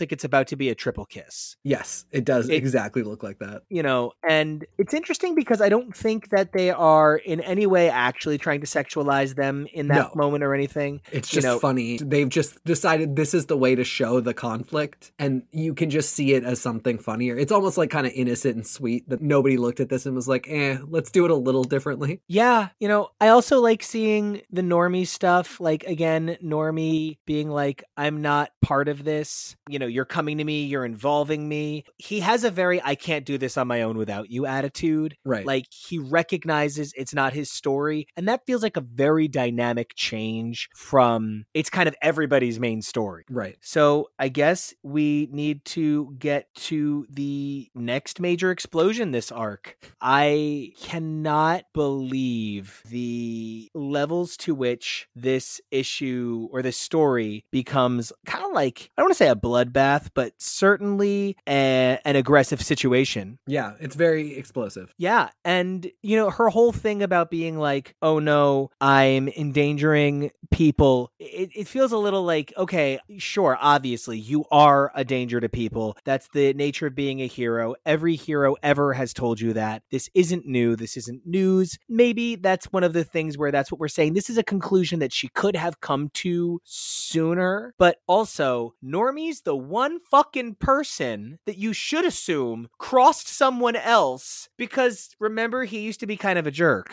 like it's about to be a triple kiss. Yes, it does It- exactly look like that. you know and it's interesting because i don't think that they are in any way actually trying to sexualize them in that No. moment or anything It's You just know- funny. They've just decided this is the way to show the conflict, and you can just see it as something funnier. It's almost like kind of innocent and sweet that nobody looked at this and was like, eh, let's do it a little differently. yeah you know i also like seeing the normie stuff like again normie being like i'm not part of this you know you're coming to me you're involving me he has a very i can't do this on my own without you attitude Right. Like he recognizes it's not his story. And that feels like a very dynamic change from it's kind of everybody's main story. right. So I guess we need to get to the next major explosion this arc. I cannot believe the levels to which this issue or this story becomes kind of like I don't want to say a bloodbath, but certainly a, an aggressive situation. Yeah, it's very explosive. Yeah. And, you know, her whole thing about being like, oh no, I'm endangering people, it, it feels a little like, okay, sure, obviously, you are a danger to people. That's the nature of being a hero. Every hero ever has told you that. This isn't new. This isn't news. Maybe that's one of the things where that's what we're saying. This is a conclusion that she could have come to sooner. But also, Normie's the one fucking person that you should assume crossed someone else because remember, he used to be kind of a jerk.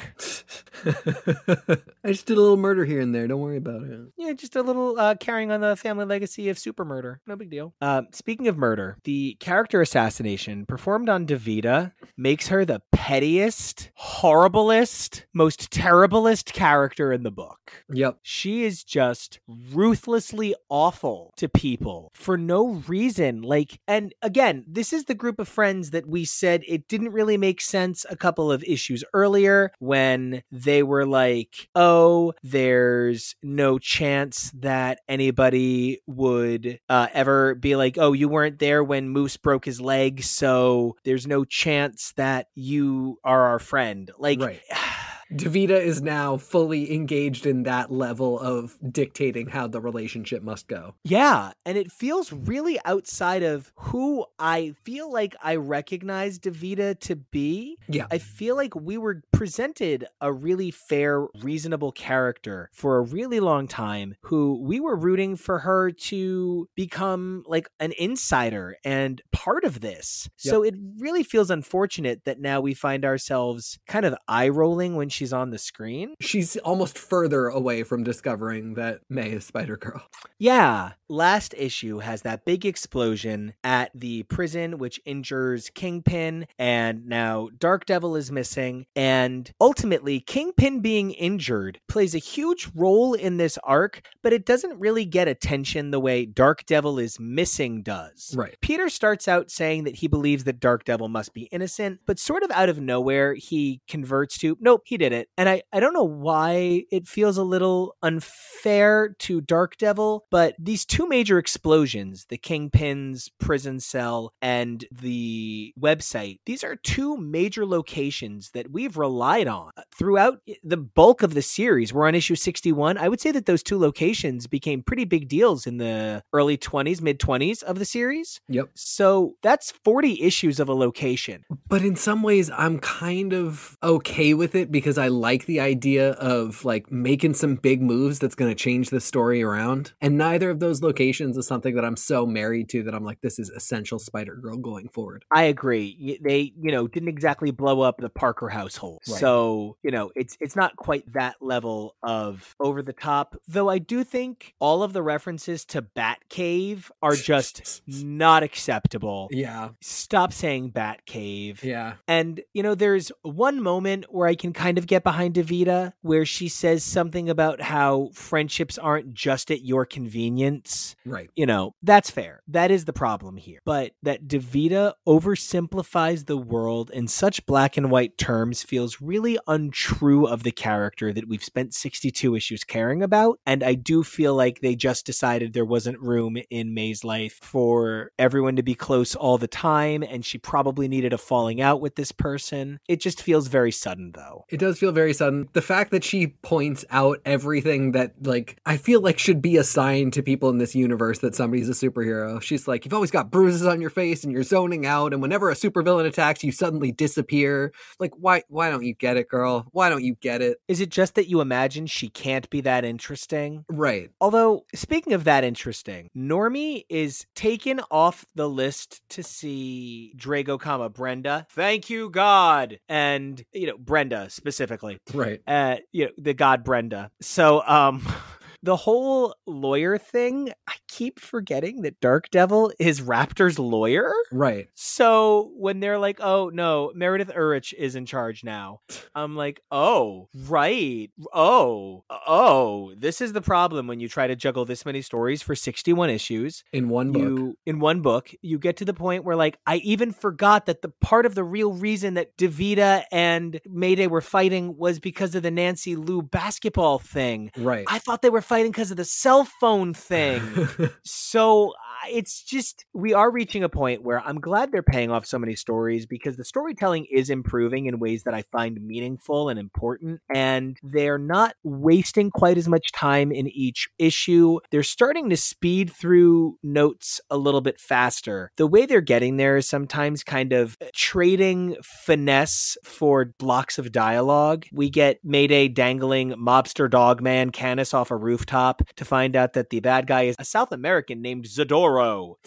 I just did a little murder here and there. Don't worry about it. Yeah, just a little uh, carrying on the family legacy of super murder. No big deal. Uh, speaking of murder, the character assassination performed on Davida makes her the pettiest, horriblest, most terriblest character in the book. Yep. She is just ruthlessly awful to people for no reason. Like, and again, this is the group of friends that we said it didn't really make sense a couple of issues earlier when they were like, oh, there's no chance that anybody would uh, ever be like, oh, you weren't there when Moose broke his leg, so there's no chance that you are our friend. Like, Right. Davida is now fully engaged in that level of dictating how the relationship must go. Yeah, and it feels really outside of who I feel like I recognize Davida to be. Yeah. I feel like we were presented a really fair, reasonable character for a really long time who we were rooting for her to become like an insider and part of this. So it really feels unfortunate that now we find ourselves kind of eye rolling when she she's on the screen. She's almost further away from discovering that May is Spider Girl. Yeah. Last issue has that big explosion at the prison, which injures Kingpin, and now Dark Devil is missing. And ultimately, Kingpin being injured plays a huge role in this arc, but it doesn't really get attention the way Dark Devil is missing does. Right. Peter starts out saying that he believes that Dark Devil must be innocent, but sort of out of nowhere, he converts to, nope, he did it. And I, I don't know why it feels a little unfair to Dark Devil, but these two major explosions, the Kingpin's prison cell and the website, these are two major locations that we've relied on uh, throughout the bulk of the series. We're on issue 61. I would say that those two locations became pretty big deals in the early 20s, mid 20s of the series. Yep. So that's 40 issues of a location. But in some ways, I'm kind of okay with it because I like the idea of like making some big moves that's going to change the story around. And neither of those locations is something that I'm so married to that I'm like, this is essential Spider Girl going forward. I agree. They, you know, didn't exactly blow up the Parker household. Right. So, you know, it's it's not quite that level of over the top. Though I do think all of the references to Batcave are just not acceptable. Yeah. Stop saying Batcave. Yeah. And, you know, there's one moment where I can kind of get behind Davida where she says something about how friendships aren't just at your convenience. Right. You know, that's fair. That is the problem here. But that Davida oversimplifies the world in such black and white terms feels really untrue of the character that we've spent 62 issues caring about. And I do feel like they just decided there wasn't room in May's life for everyone to be close all the time. And she probably needed a falling out with this person. It just feels very sudden, though. It does feel very sudden. The fact that she points out everything that, like, I feel like should be a sign to people in this universe that somebody's a superhero. She's like, You've always got bruises on your face and you're zoning out. And whenever a supervillain attacks, you suddenly disappear. Like, why, why don't you get it, girl? Why don't you get it? Is it just that you imagine she can't be that interesting? Right. Although, speaking of that interesting, Normie is taken off the list to see Drago, comma Brenda. Thank you, God, and you know Brenda specifically. Right. Uh, you know the God Brenda. So, um. The whole lawyer thing, I keep forgetting that Dark Devil is Raptor's lawyer. Right. So when they're like, "Oh no, Meredith Urich is in charge now," I'm like, "Oh, right. Oh, oh, this is the problem when you try to juggle this many stories for 61 issues. In one book. You in one book, you get to the point where like I even forgot that the part of the real reason that Davida and Mayday were fighting was because of the Nancy Lu basketball thing. Right. I thought they were fighting because of the cell phone thing. so it's just we are reaching a point where I'm glad they're paying off so many stories because the storytelling is improving in ways that I find meaningful and important and they're not wasting quite as much time in each issue. They're starting to speed through notes a little bit faster. The way they're getting there is sometimes kind of trading finesse for blocks of dialogue. We get Mayday dangling mobster dog man Canis off a rooftop to find out that the bad guy is a South American named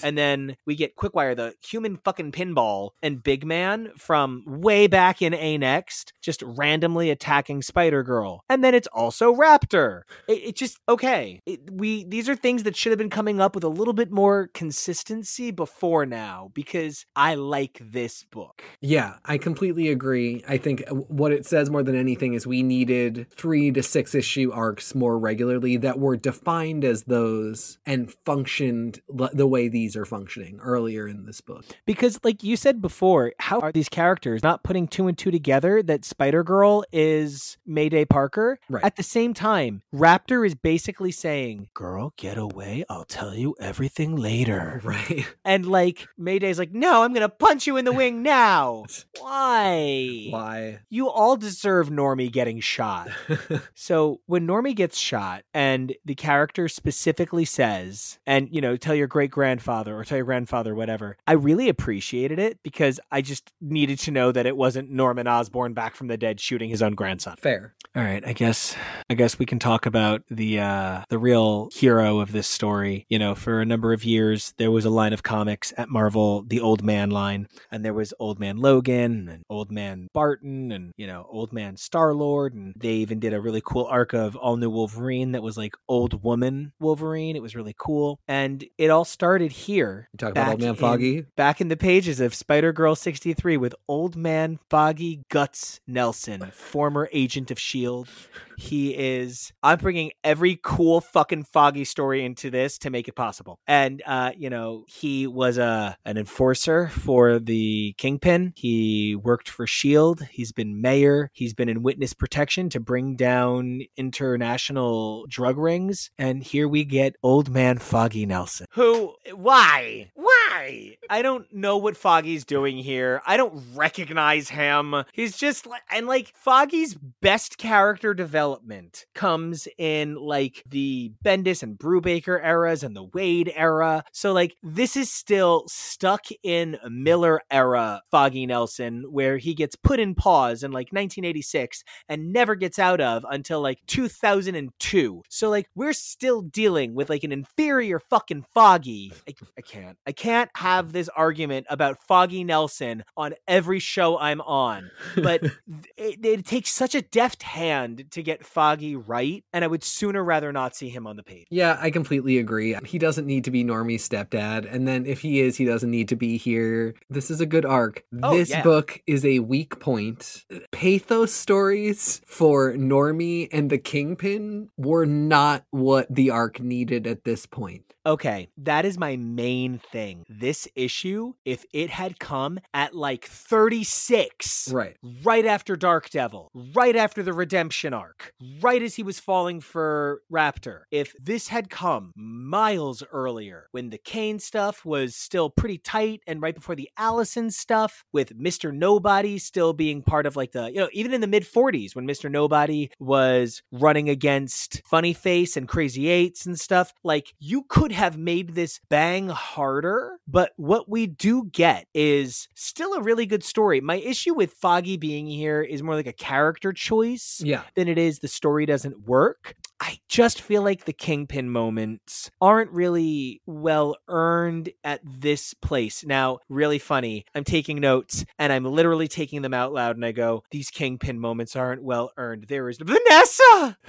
And then we get Quickwire, the human fucking pinball, and Big Man from way back in A Next, just randomly attacking Spider Girl. And then it's also Raptor. It, it just okay. It, we these are things that should have been coming up with a little bit more consistency before now because I like this book. Yeah, I completely agree. I think uh, what it says more than anything is we needed three to six issue arcs more regularly that were defined as those and functioned the way these are functioning earlier in this book. Because, like you said before, how are these characters not putting two and two together that Spider Girl is Mayday Parker? Right. At the same time, Raptor is basically saying, Girl, get away. I'll tell you everything later. Right. And like Mayday's like, No, I'm going to punch you in the wing now. Why? Why? You all deserve Normie getting shot. So when Normie gets shot and the character specifically says, and you know, tell your great great grandfather or tell your grandfather, whatever. I really appreciated it because I just needed to know that it wasn't Norman Osborn back from the dead shooting his own grandson. Fair. All right, I guess I guess we can talk about the uh the real hero of this story. You know, for a number of years there was a line of comics at Marvel, the Old Man line, and there was Old Man Logan and Old Man Barton and, you know, Old Man Star-Lord and they even did a really cool arc of All New Wolverine that was like Old Woman Wolverine. It was really cool. And it all started here. You talk about Old back Man in- Foggy? back in the pages of Spider Girl 63 with Old Man Foggy Guts Nelson, former agent of S.H.I.E.L.D. He is, I'm bringing every cool fucking Foggy story into this to make it possible. And, uh, you know, he was a, an enforcer for the Kingpin. He worked for S.H.I.E.L.D. He's been mayor. He's been in witness protection to bring down international drug rings. And here we get Old Man Foggy Nelson. Who, Eh, why? Why? I don't know what Foggy's doing here. I don't recognize him. He's just like, and like Foggy's best character development comes in like the Bendis and Brubaker eras and the Wade era. So like this is still stuck in Miller era Foggy Nelson where he gets put in pause in like 1986 and never gets out of until like 2002. So like we're still dealing with like an inferior fucking Foggy. I, I can't. I can't have this argument about Foggy Nelson on every show I'm on. But it, it takes such a deft hand to get Foggy right, and I would sooner rather not see him on the page. Yeah, I completely agree. He doesn't need to be Normie's stepdad. And then if he is, he doesn't need to be here. This is a good arc. Oh, this yeah. book is a weak point. Pathos stories for Normie and the Kingpin were not what the arc needed at this point. Okay, that is my main thing. This issue, if it had come at like 36, Right. right after Dark Devil, right after the redemption arc, right as he was falling for Raptor. If this had come miles earlier, when the Kaine stuff was still pretty tight, and right before the Allison stuff, with Mr. Nobody still being part of like the, you know, even in the mid 40s when Mr. Nobody was running against Funny Face and Crazy Eights and stuff, like you could have made this bang harder, but what we do get is still a really good story. My issue with Foggy being here is more like a character choice Yeah. than it is the story doesn't work. I just feel like the Kingpin moments aren't really well earned at this place. Now, really funny, I'm taking notes and I'm literally taking them out loud and I go, these Kingpin moments aren't well earned. There is Vanessa!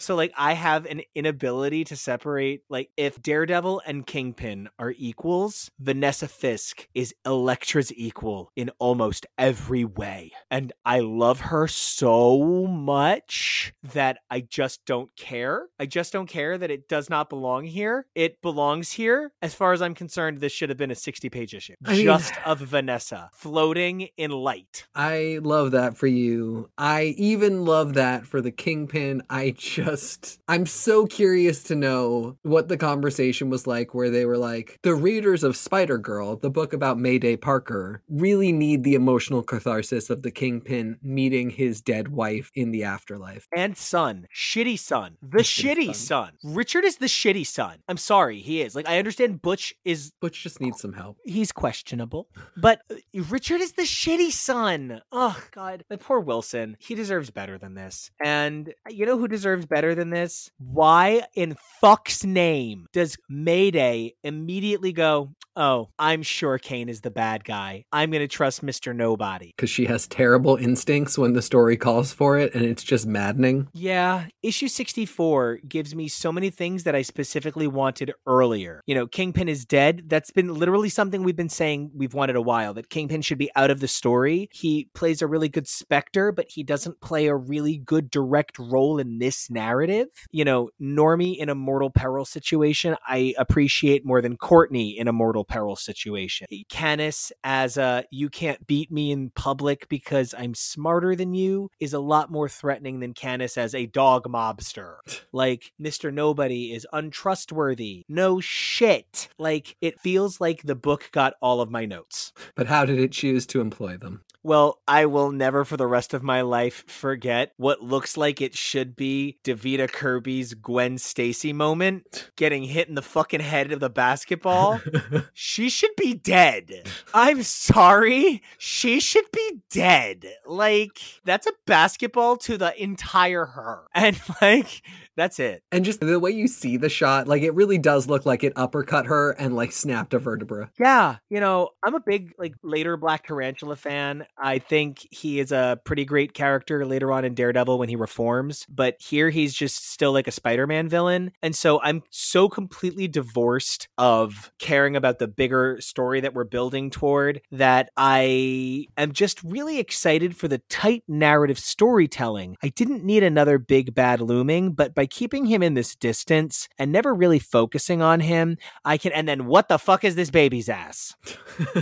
So like I have an inability to separate like if Daredevil and Kingpin are equals, Vanessa Fisk is Elektra's equal in almost every way. And I love her so much that I just don't care. I just don't care that it does not belong here. It belongs here. As far as I'm concerned, this should have been a 60-page issue. I mean- just of Vanessa floating in light. I love that for you. I even love that for the Kingpin. I just, I'm so curious to know what the conversation was like where they were like, the readers of Spider Girl, the book about Mayday Parker, really need the emotional catharsis of the Kingpin meeting his dead wife in the afterlife. and son, shitty son, the shitty shitty son. Richard is the shitty son. I'm sorry, he is. Like I understand Butch is Butch just needs some help. he's questionable, but uh, Richard is the shitty son. Oh god, my poor Wilson. He deserves better than this. And you know who deserves better than this? Why in fuck's name does Mayday immediately go, "Oh, I'm sure Kaine is the bad guy. I'm going to trust Mr. Nobody." Because she has terrible instincts when the story calls for it, and it's just maddening. Yeah, issue 64 gives me so many things that I specifically wanted earlier. You know, Kingpin is dead. That's been literally something we've been saying we've wanted a while that Kingpin should be out of the story. He plays a really good Spectre, but he doesn't play a really good direct role in this narrative. You know, Normie in a mortal peril situation, I appreciate more than Courtney in a mortal peril situation. Canis as a you can't beat me in public because I'm smarter than you is a lot more threatening than Canis as a dog mobster. Like Mr. Nobody is untrustworthy. No shit. Like it feels like the book got all of my notes. But how did it choose to employ them? Well, I will never for the rest of my life forget what looks like it should be Davida Kirby's Gwen Stacy moment getting hit in the fucking head of the basketball. she should be dead. I'm sorry. She should be dead. Like, that's a basketball to the entire her. And like, that's it. And just the way you see the shot, like it really does look like it uppercut her and like snapped a vertebra. Yeah, you know, I'm a big like later Black Tarantula fan. I think he is a pretty great character later on in Daredevil when he reforms, but here he's just still like a Spider-Man villain. And so I'm so completely divorced of caring about the bigger story that we're building toward that I am just really excited for the tight narrative storytelling. I didn't need another big bad looming, but by keeping him in this distance and never really focusing on him, I can. And then what the fuck is this baby's ass?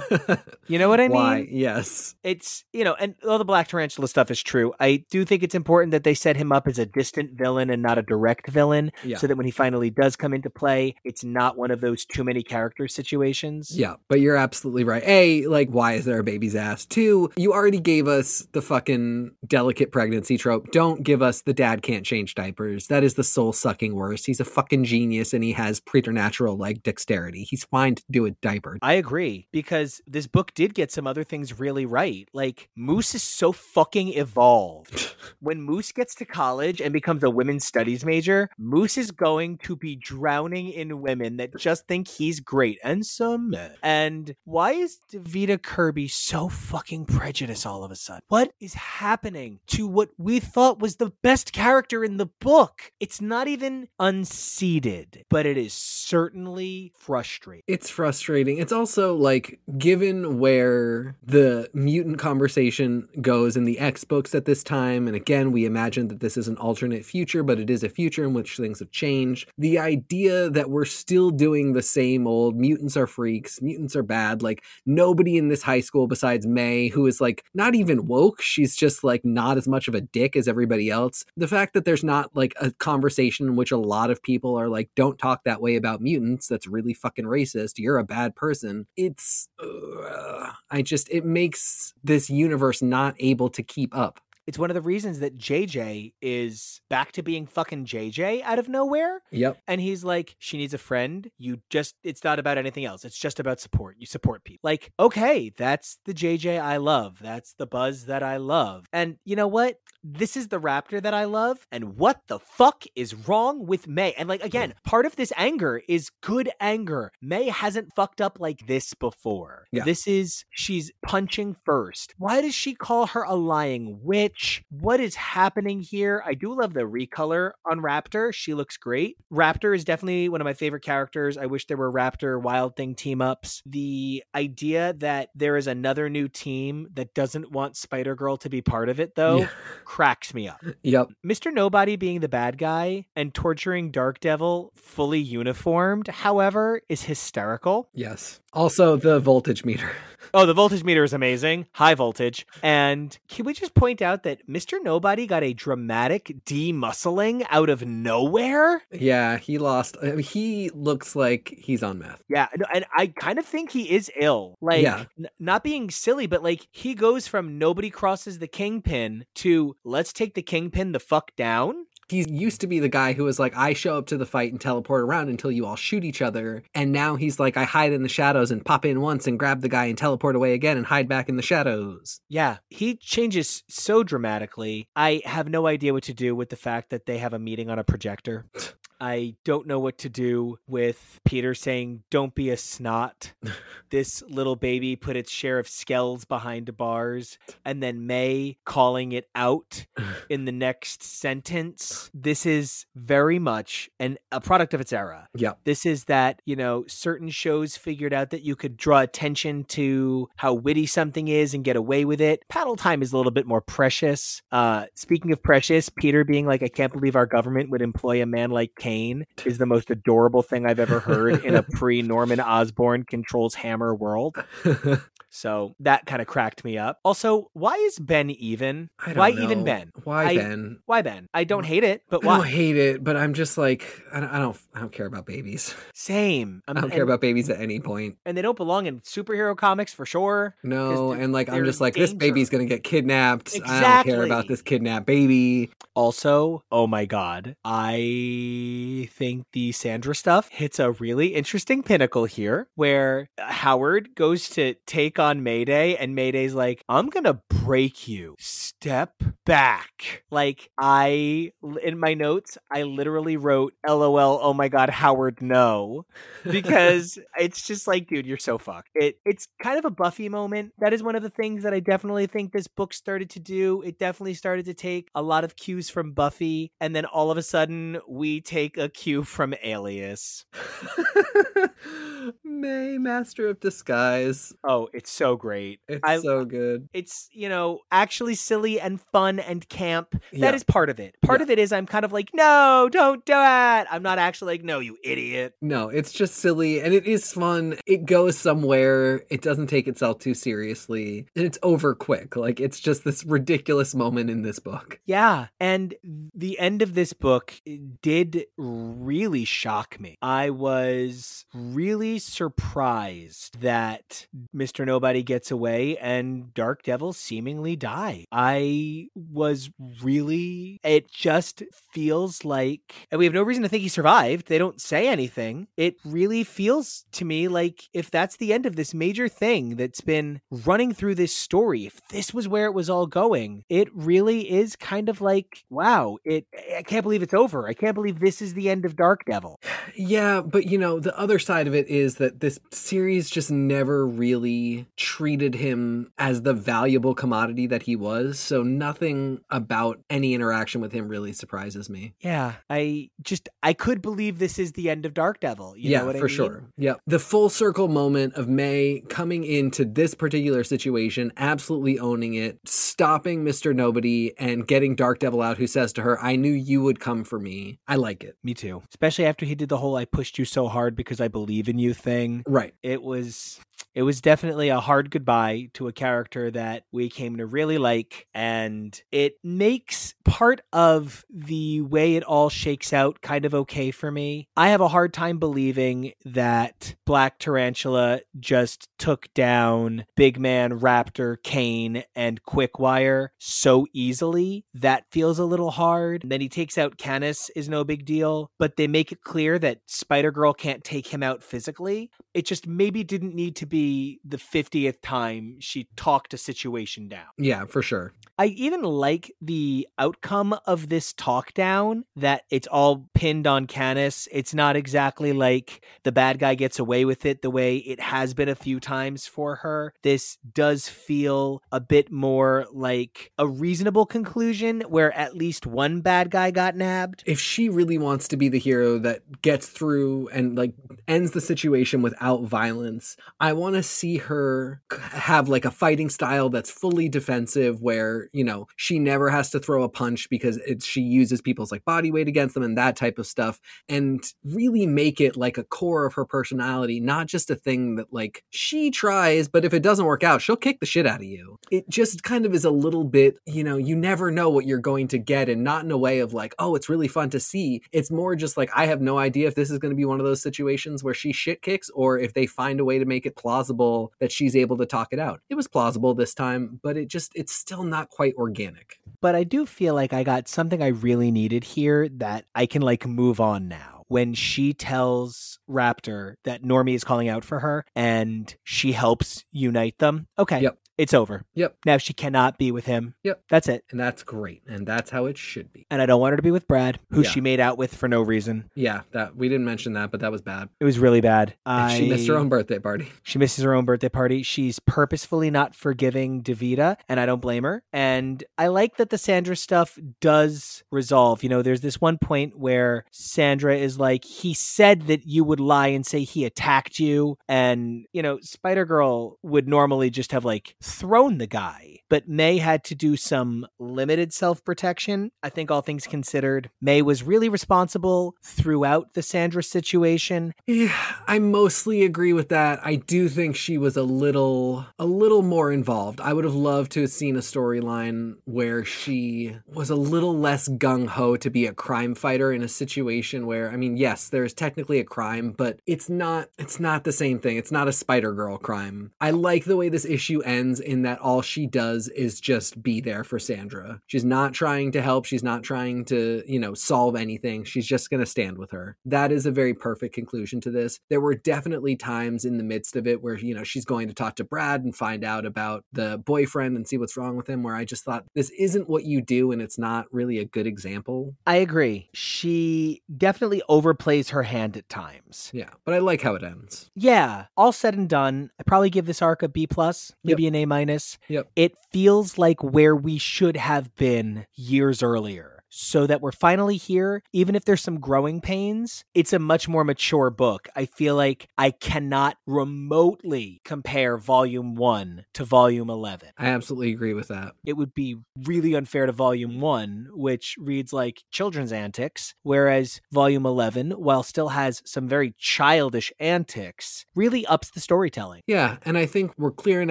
you know what I Why? mean? Yes. It's, you know, and all the Black Tarantula stuff is true. I do think it's important that they set him up as a distant villain and not a direct villain Yeah. so that when he finally does come into play, it's not one of those too many character situations. Yeah, but you're absolutely right. A, like, why is there a baby's ass? Two, you already gave us the fucking delicate pregnancy trope. Don't give us the dad can't change diapers. That is the soul sucking worst. He's a fucking genius and he has preternatural, like, dexterity. He's fine to do a diaper. I agree because this book did get some other things really right. Like Moose is so fucking evolved. when Moose gets to college and becomes a women's studies major, Moose is going to be drowning in women that just think he's great and some men. And why is Davida Kirby so fucking prejudiced all of a sudden? What is happening to what we thought was the best character in the book? It's not even unseated, but it is certainly frustrating. It's frustrating. It's also like, given where the mutant conversation goes in the X books at this time, and again, we imagine that this is an alternate future, but it is a future in which things have changed. The idea that we're still doing the same old mutants are freaks, mutants are bad, like nobody in this high school besides May, who is like not even woke, she's just like not as much of a dick as everybody else. The fact that there's not like a conversation in which a lot of people are like, don't talk that way about mutants, that's really fucking racist, you're a bad person. It's, uh, I just, it makes this universe not able to keep up. It's one of the reasons that JJ is back to being fucking JJ out of nowhere. Yep. And he's like, she needs a friend. You just, it's not about anything else. It's just about support. You support people. Like, okay, that's the JJ I love. That's the buzz that I love. And you know what? This is the Raptor that I love. And what the fuck is wrong with May? And like, again, part of this anger is good anger. May hasn't fucked up like this before. Yeah. This is, she's punching first. Why does she call her a lying witch? What is happening here? I do love the recolor on Raptor. She looks great. Raptor is definitely one of my favorite characters. I wish there were Raptor Wild Thing team ups. The idea that there is another new team that doesn't want Spider Girl to be part of it, though, Yeah. cracks me up. Yep. Mr. Nobody being the bad guy and torturing Dark Devil fully uniformed, however, is hysterical. Yes. Also, the voltage meter. Oh, the voltage meter is amazing. High voltage. And can we just point out that Mr. Nobody got a dramatic demuscling out of nowhere? Yeah, he lost. I mean, he looks like he's on meth. Yeah, and I kind of think he is ill. Like, Yeah. n- not being silly, but like he goes from nobody crosses the kingpin to let's take the kingpin the fuck down. He used to be the guy who was like, I show up to the fight and teleport around until you all shoot each other. And now he's like, I hide in the shadows and pop in once and grab the guy and teleport away again and hide back in the shadows. Yeah, he changes so dramatically. I have no idea what to do with the fact that they have a meeting on a projector. I don't know what to do with Peter saying, Don't be a snot. this little baby put its share of skells behind bars, and then May calling it out in the next sentence. This is very much an, a product of its era. Yep. This is that, you know, certain shows figured out that you could draw attention to how witty something is and get away with it. Paddle time is a little bit more precious. Uh, speaking of precious, Peter being like, I can't believe our government would employ a man like Kaine is the most adorable thing I've ever heard in a pre Norman Osborn controls hammer world. So that kind of cracked me up. Also, why is Ben even? I why know. even Ben? Why I- Ben? Why Ben? I don't hate it, but I why? don't hate it, but I'm just like I don't I don't, I don't care about babies. Same. Um, I don't and, care about babies at any point. and they don't belong in superhero comics for sure. No, and like I'm just like this baby's gonna get kidnapped. I don't care about this kidnapped baby. Also, oh my god, I think the Sandra stuff hits a really interesting pinnacle here where Howard goes to take on Mayday and Mayday's like, "I'm to break you. Step back." Like I in my notes, I literally wrote LOL, oh my god, Howard no. because it's just like, dude, you're so fucked. It it's kind of a Buffy moment. That is one of the things that I definitely think this book started to do. It definitely started to take a lot of cues from Buffy, and then all of a sudden we take a cue from Alias. May, Master of Disguise. Oh, it's so great. It's I- so good. It's, you know, actually silly and fun and camp. That is Yeah. part of it. Part Yeah. of it is I'm kind of like, no, don't do it. I'm not actually like, no, you idiot. No, it's just silly and it is fun. It goes somewhere. It doesn't take itself too seriously. And it's over quick. Like it's just this ridiculous moment in this book. Yeah. And the end of this book did really shock me. I was really surprised that Mr. Nobody gets away and Dark Devil seemingly die. I was really, it just feels like, and we have no reason to think he survived. They don't say anything. It really feels to me like if that's the end of this major thing that's been running through this story, if this was where it was all going, it really is kind of like, wow, it I can't believe it's over. I can't believe this is the end of Dark Devil. Yeah, but you know, the other side of it is that this series just never really treated him as the valuable commodity that he was. So nothing about any interaction with him really surprises me. Yeah, I just I could believe this is the end of Dark Devil. You yeah, know what I for mean? sure. Yeah. The full circle moment of May coming into this particular situation, absolutely owning it, stopping Mr. Nobody and getting Dark Devil out who says to her, I knew you would come for me. I like it. Me too. Especially after he did the whole I pushed you so hard because I believe in you thing. Right. It was it was definitely a hard goodbye to a character that we came to really like and it makes part of the way it all shakes out kind of okay for me. I have a hard time believing that Black Tarantula just took down Big Man Raptor Kaine and Quickwire so easily. That feels a little hard. And then he takes out Canis is no big deal, but they make it clear that Spider Girl can't take him out physically. It just maybe didn't need to be the 50th time she talked a situation down. Yeah, for sure. I even like the outcome of this talk down that it's all pinned on Canis. It's not exactly like the bad guy gets away with it the way it has been a few times for her. This does feel a bit more like a reasonable conclusion where at least one bad guy got nabbed. If she really wants to be the hero that gets through and like ends the situation without violence, I want to see her have like a fighting style that's fully defensive where, you know, she never has to throw a punch because it's she uses people's like body weight against them and that type of stuff and really make it like a core of her personality, not just a thing that like she tries, but if it doesn't work out, she'll kick the shit out of you. It just kind of is a little bit, you know, you never know what you're going to get and not in a way of like, oh, it's really fun to see. It's more just like I have no idea if this is going to be one of those situations where she shit kicks or if they find a way to make it plausible that she's able to talk it out. It was plausible this time, but it just it's still not quite organic. But I do feel like I got something I really needed here that I can like move on now. When she tells Raptor that Normie is calling out for her and she helps unite them. Okay. Yep. It's over. Yep. Now she cannot be with him. Yep. That's it. And that's great. And that's how it should be. And I don't want her to be with Brad, who Yeah. she made out with for no reason. Yeah, that we didn't mention that, but that was bad. It was really bad. I, she missed her own birthday party. She misses her own birthday party. She's purposefully not forgiving Davida, and I don't blame her. And I like that the Sandra stuff does resolve. You know, there's this one point where Sandra is like, he said that you would lie and say he attacked you. And, you know, Spider Girl would normally just have like thrown the guy. but May had to do some limited self protection. I think, all things considered, May was really responsible throughout the Sandra situation. Yeah, I mostly agree with that. I do think she was a little a little more involved. I would have loved to have seen a storyline where she was a little less gung ho to be a crime fighter in a situation where I mean, yes, there's technically a crime, but it's not it's not the same thing. It's not a Spider Girl crime. I like the way this issue ends in that all she does is just be there for Sandra. She's not trying to help, she's not trying to, you know, solve anything. She's just going to stand with her. That is a very perfect conclusion to this. There were definitely times in the midst of it where, you know, she's going to talk to Brad and find out about the boyfriend and see what's wrong with him where I just thought this isn't what you do and it's not really a good example. I agree. She definitely overplays her hand at times. Yeah, but I like how it ends. Yeah, all said and done, I probably give this arc a B plus, maybe Yep. an A minus. Yep. It feels like where we should have been years earlier. So that we're finally here, even if there's some growing pains, it's a much more mature book. I feel like I cannot remotely compare volume one to volume 11. I absolutely agree with that. It would be really unfair to volume one, which reads like children's antics, whereas volume 11, while still has some very childish antics, really ups the storytelling. Yeah, and I think we're clearing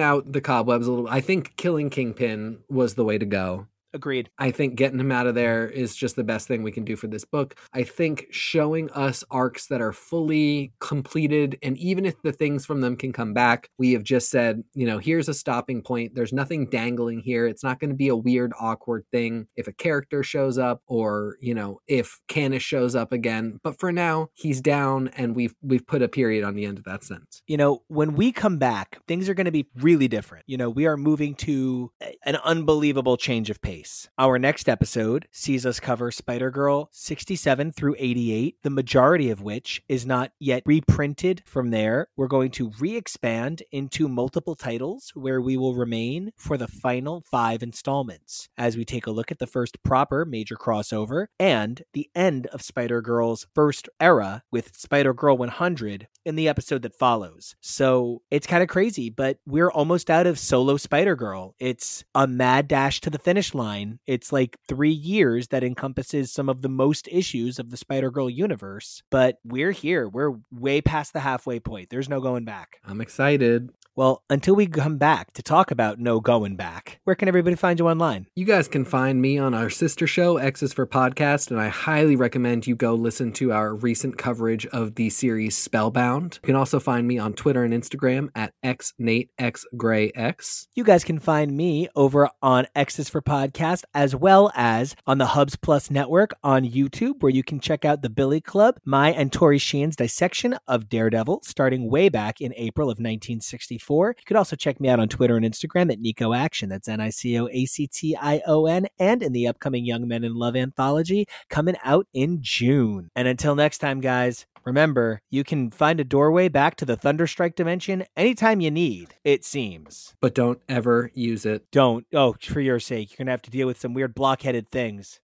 out the cobwebs a little. I think killing Kingpin was the way to go. Agreed. I think getting him out of there is just the best thing we can do for this book. I think showing us arcs that are fully completed, and even if the things from them can come back, we have just said, you know, here's a stopping point. There's nothing dangling here. It's not going to be a weird, awkward thing if a character shows up or, you know, if Canis shows up again. But for now, he's down and we've we've put a period on the end of that sentence. You know, when we come back, things are going to be really different. You know, we are moving to an unbelievable change of pace. Our next episode sees us cover Spider Girl 67 through 88, the majority of which is not yet reprinted from there. We're going to re expand into multiple titles where we will remain for the final five installments as we take a look at the first proper major crossover and the end of Spider Girl's first era with Spider Girl 100 in the episode that follows. So it's kind of crazy, but we're almost out of solo Spider Girl. It's a mad dash to the finish line. It's like three years that encompasses some of the most issues of the Spider Girl universe, but we're here. We're way past the halfway point. There's no going back. I'm excited. Well, until we come back to talk about no going back, where can everybody find you online? You guys can find me on our sister show, X's for Podcast, and I highly recommend you go listen to our recent coverage of the series Spellbound. You can also find me on Twitter and Instagram at xnateXgrayx. You guys can find me over on X's for Podcast as well as on the Hubs Plus Network on YouTube, where you can check out the Billy Club, my and Tori Sheehan's dissection of Daredevil, starting way back in April of 1964. You could also check me out on Twitter and Instagram at Nico Action. That's N I C O A C T I O N, and in the upcoming Young Men in Love anthology coming out in June. And until next time, guys, remember you can find a doorway back to the Thunderstrike dimension anytime you need, it seems But don't ever use it. don't. Oh, for your sake, you're gonna have to deal with some weird blockheaded things.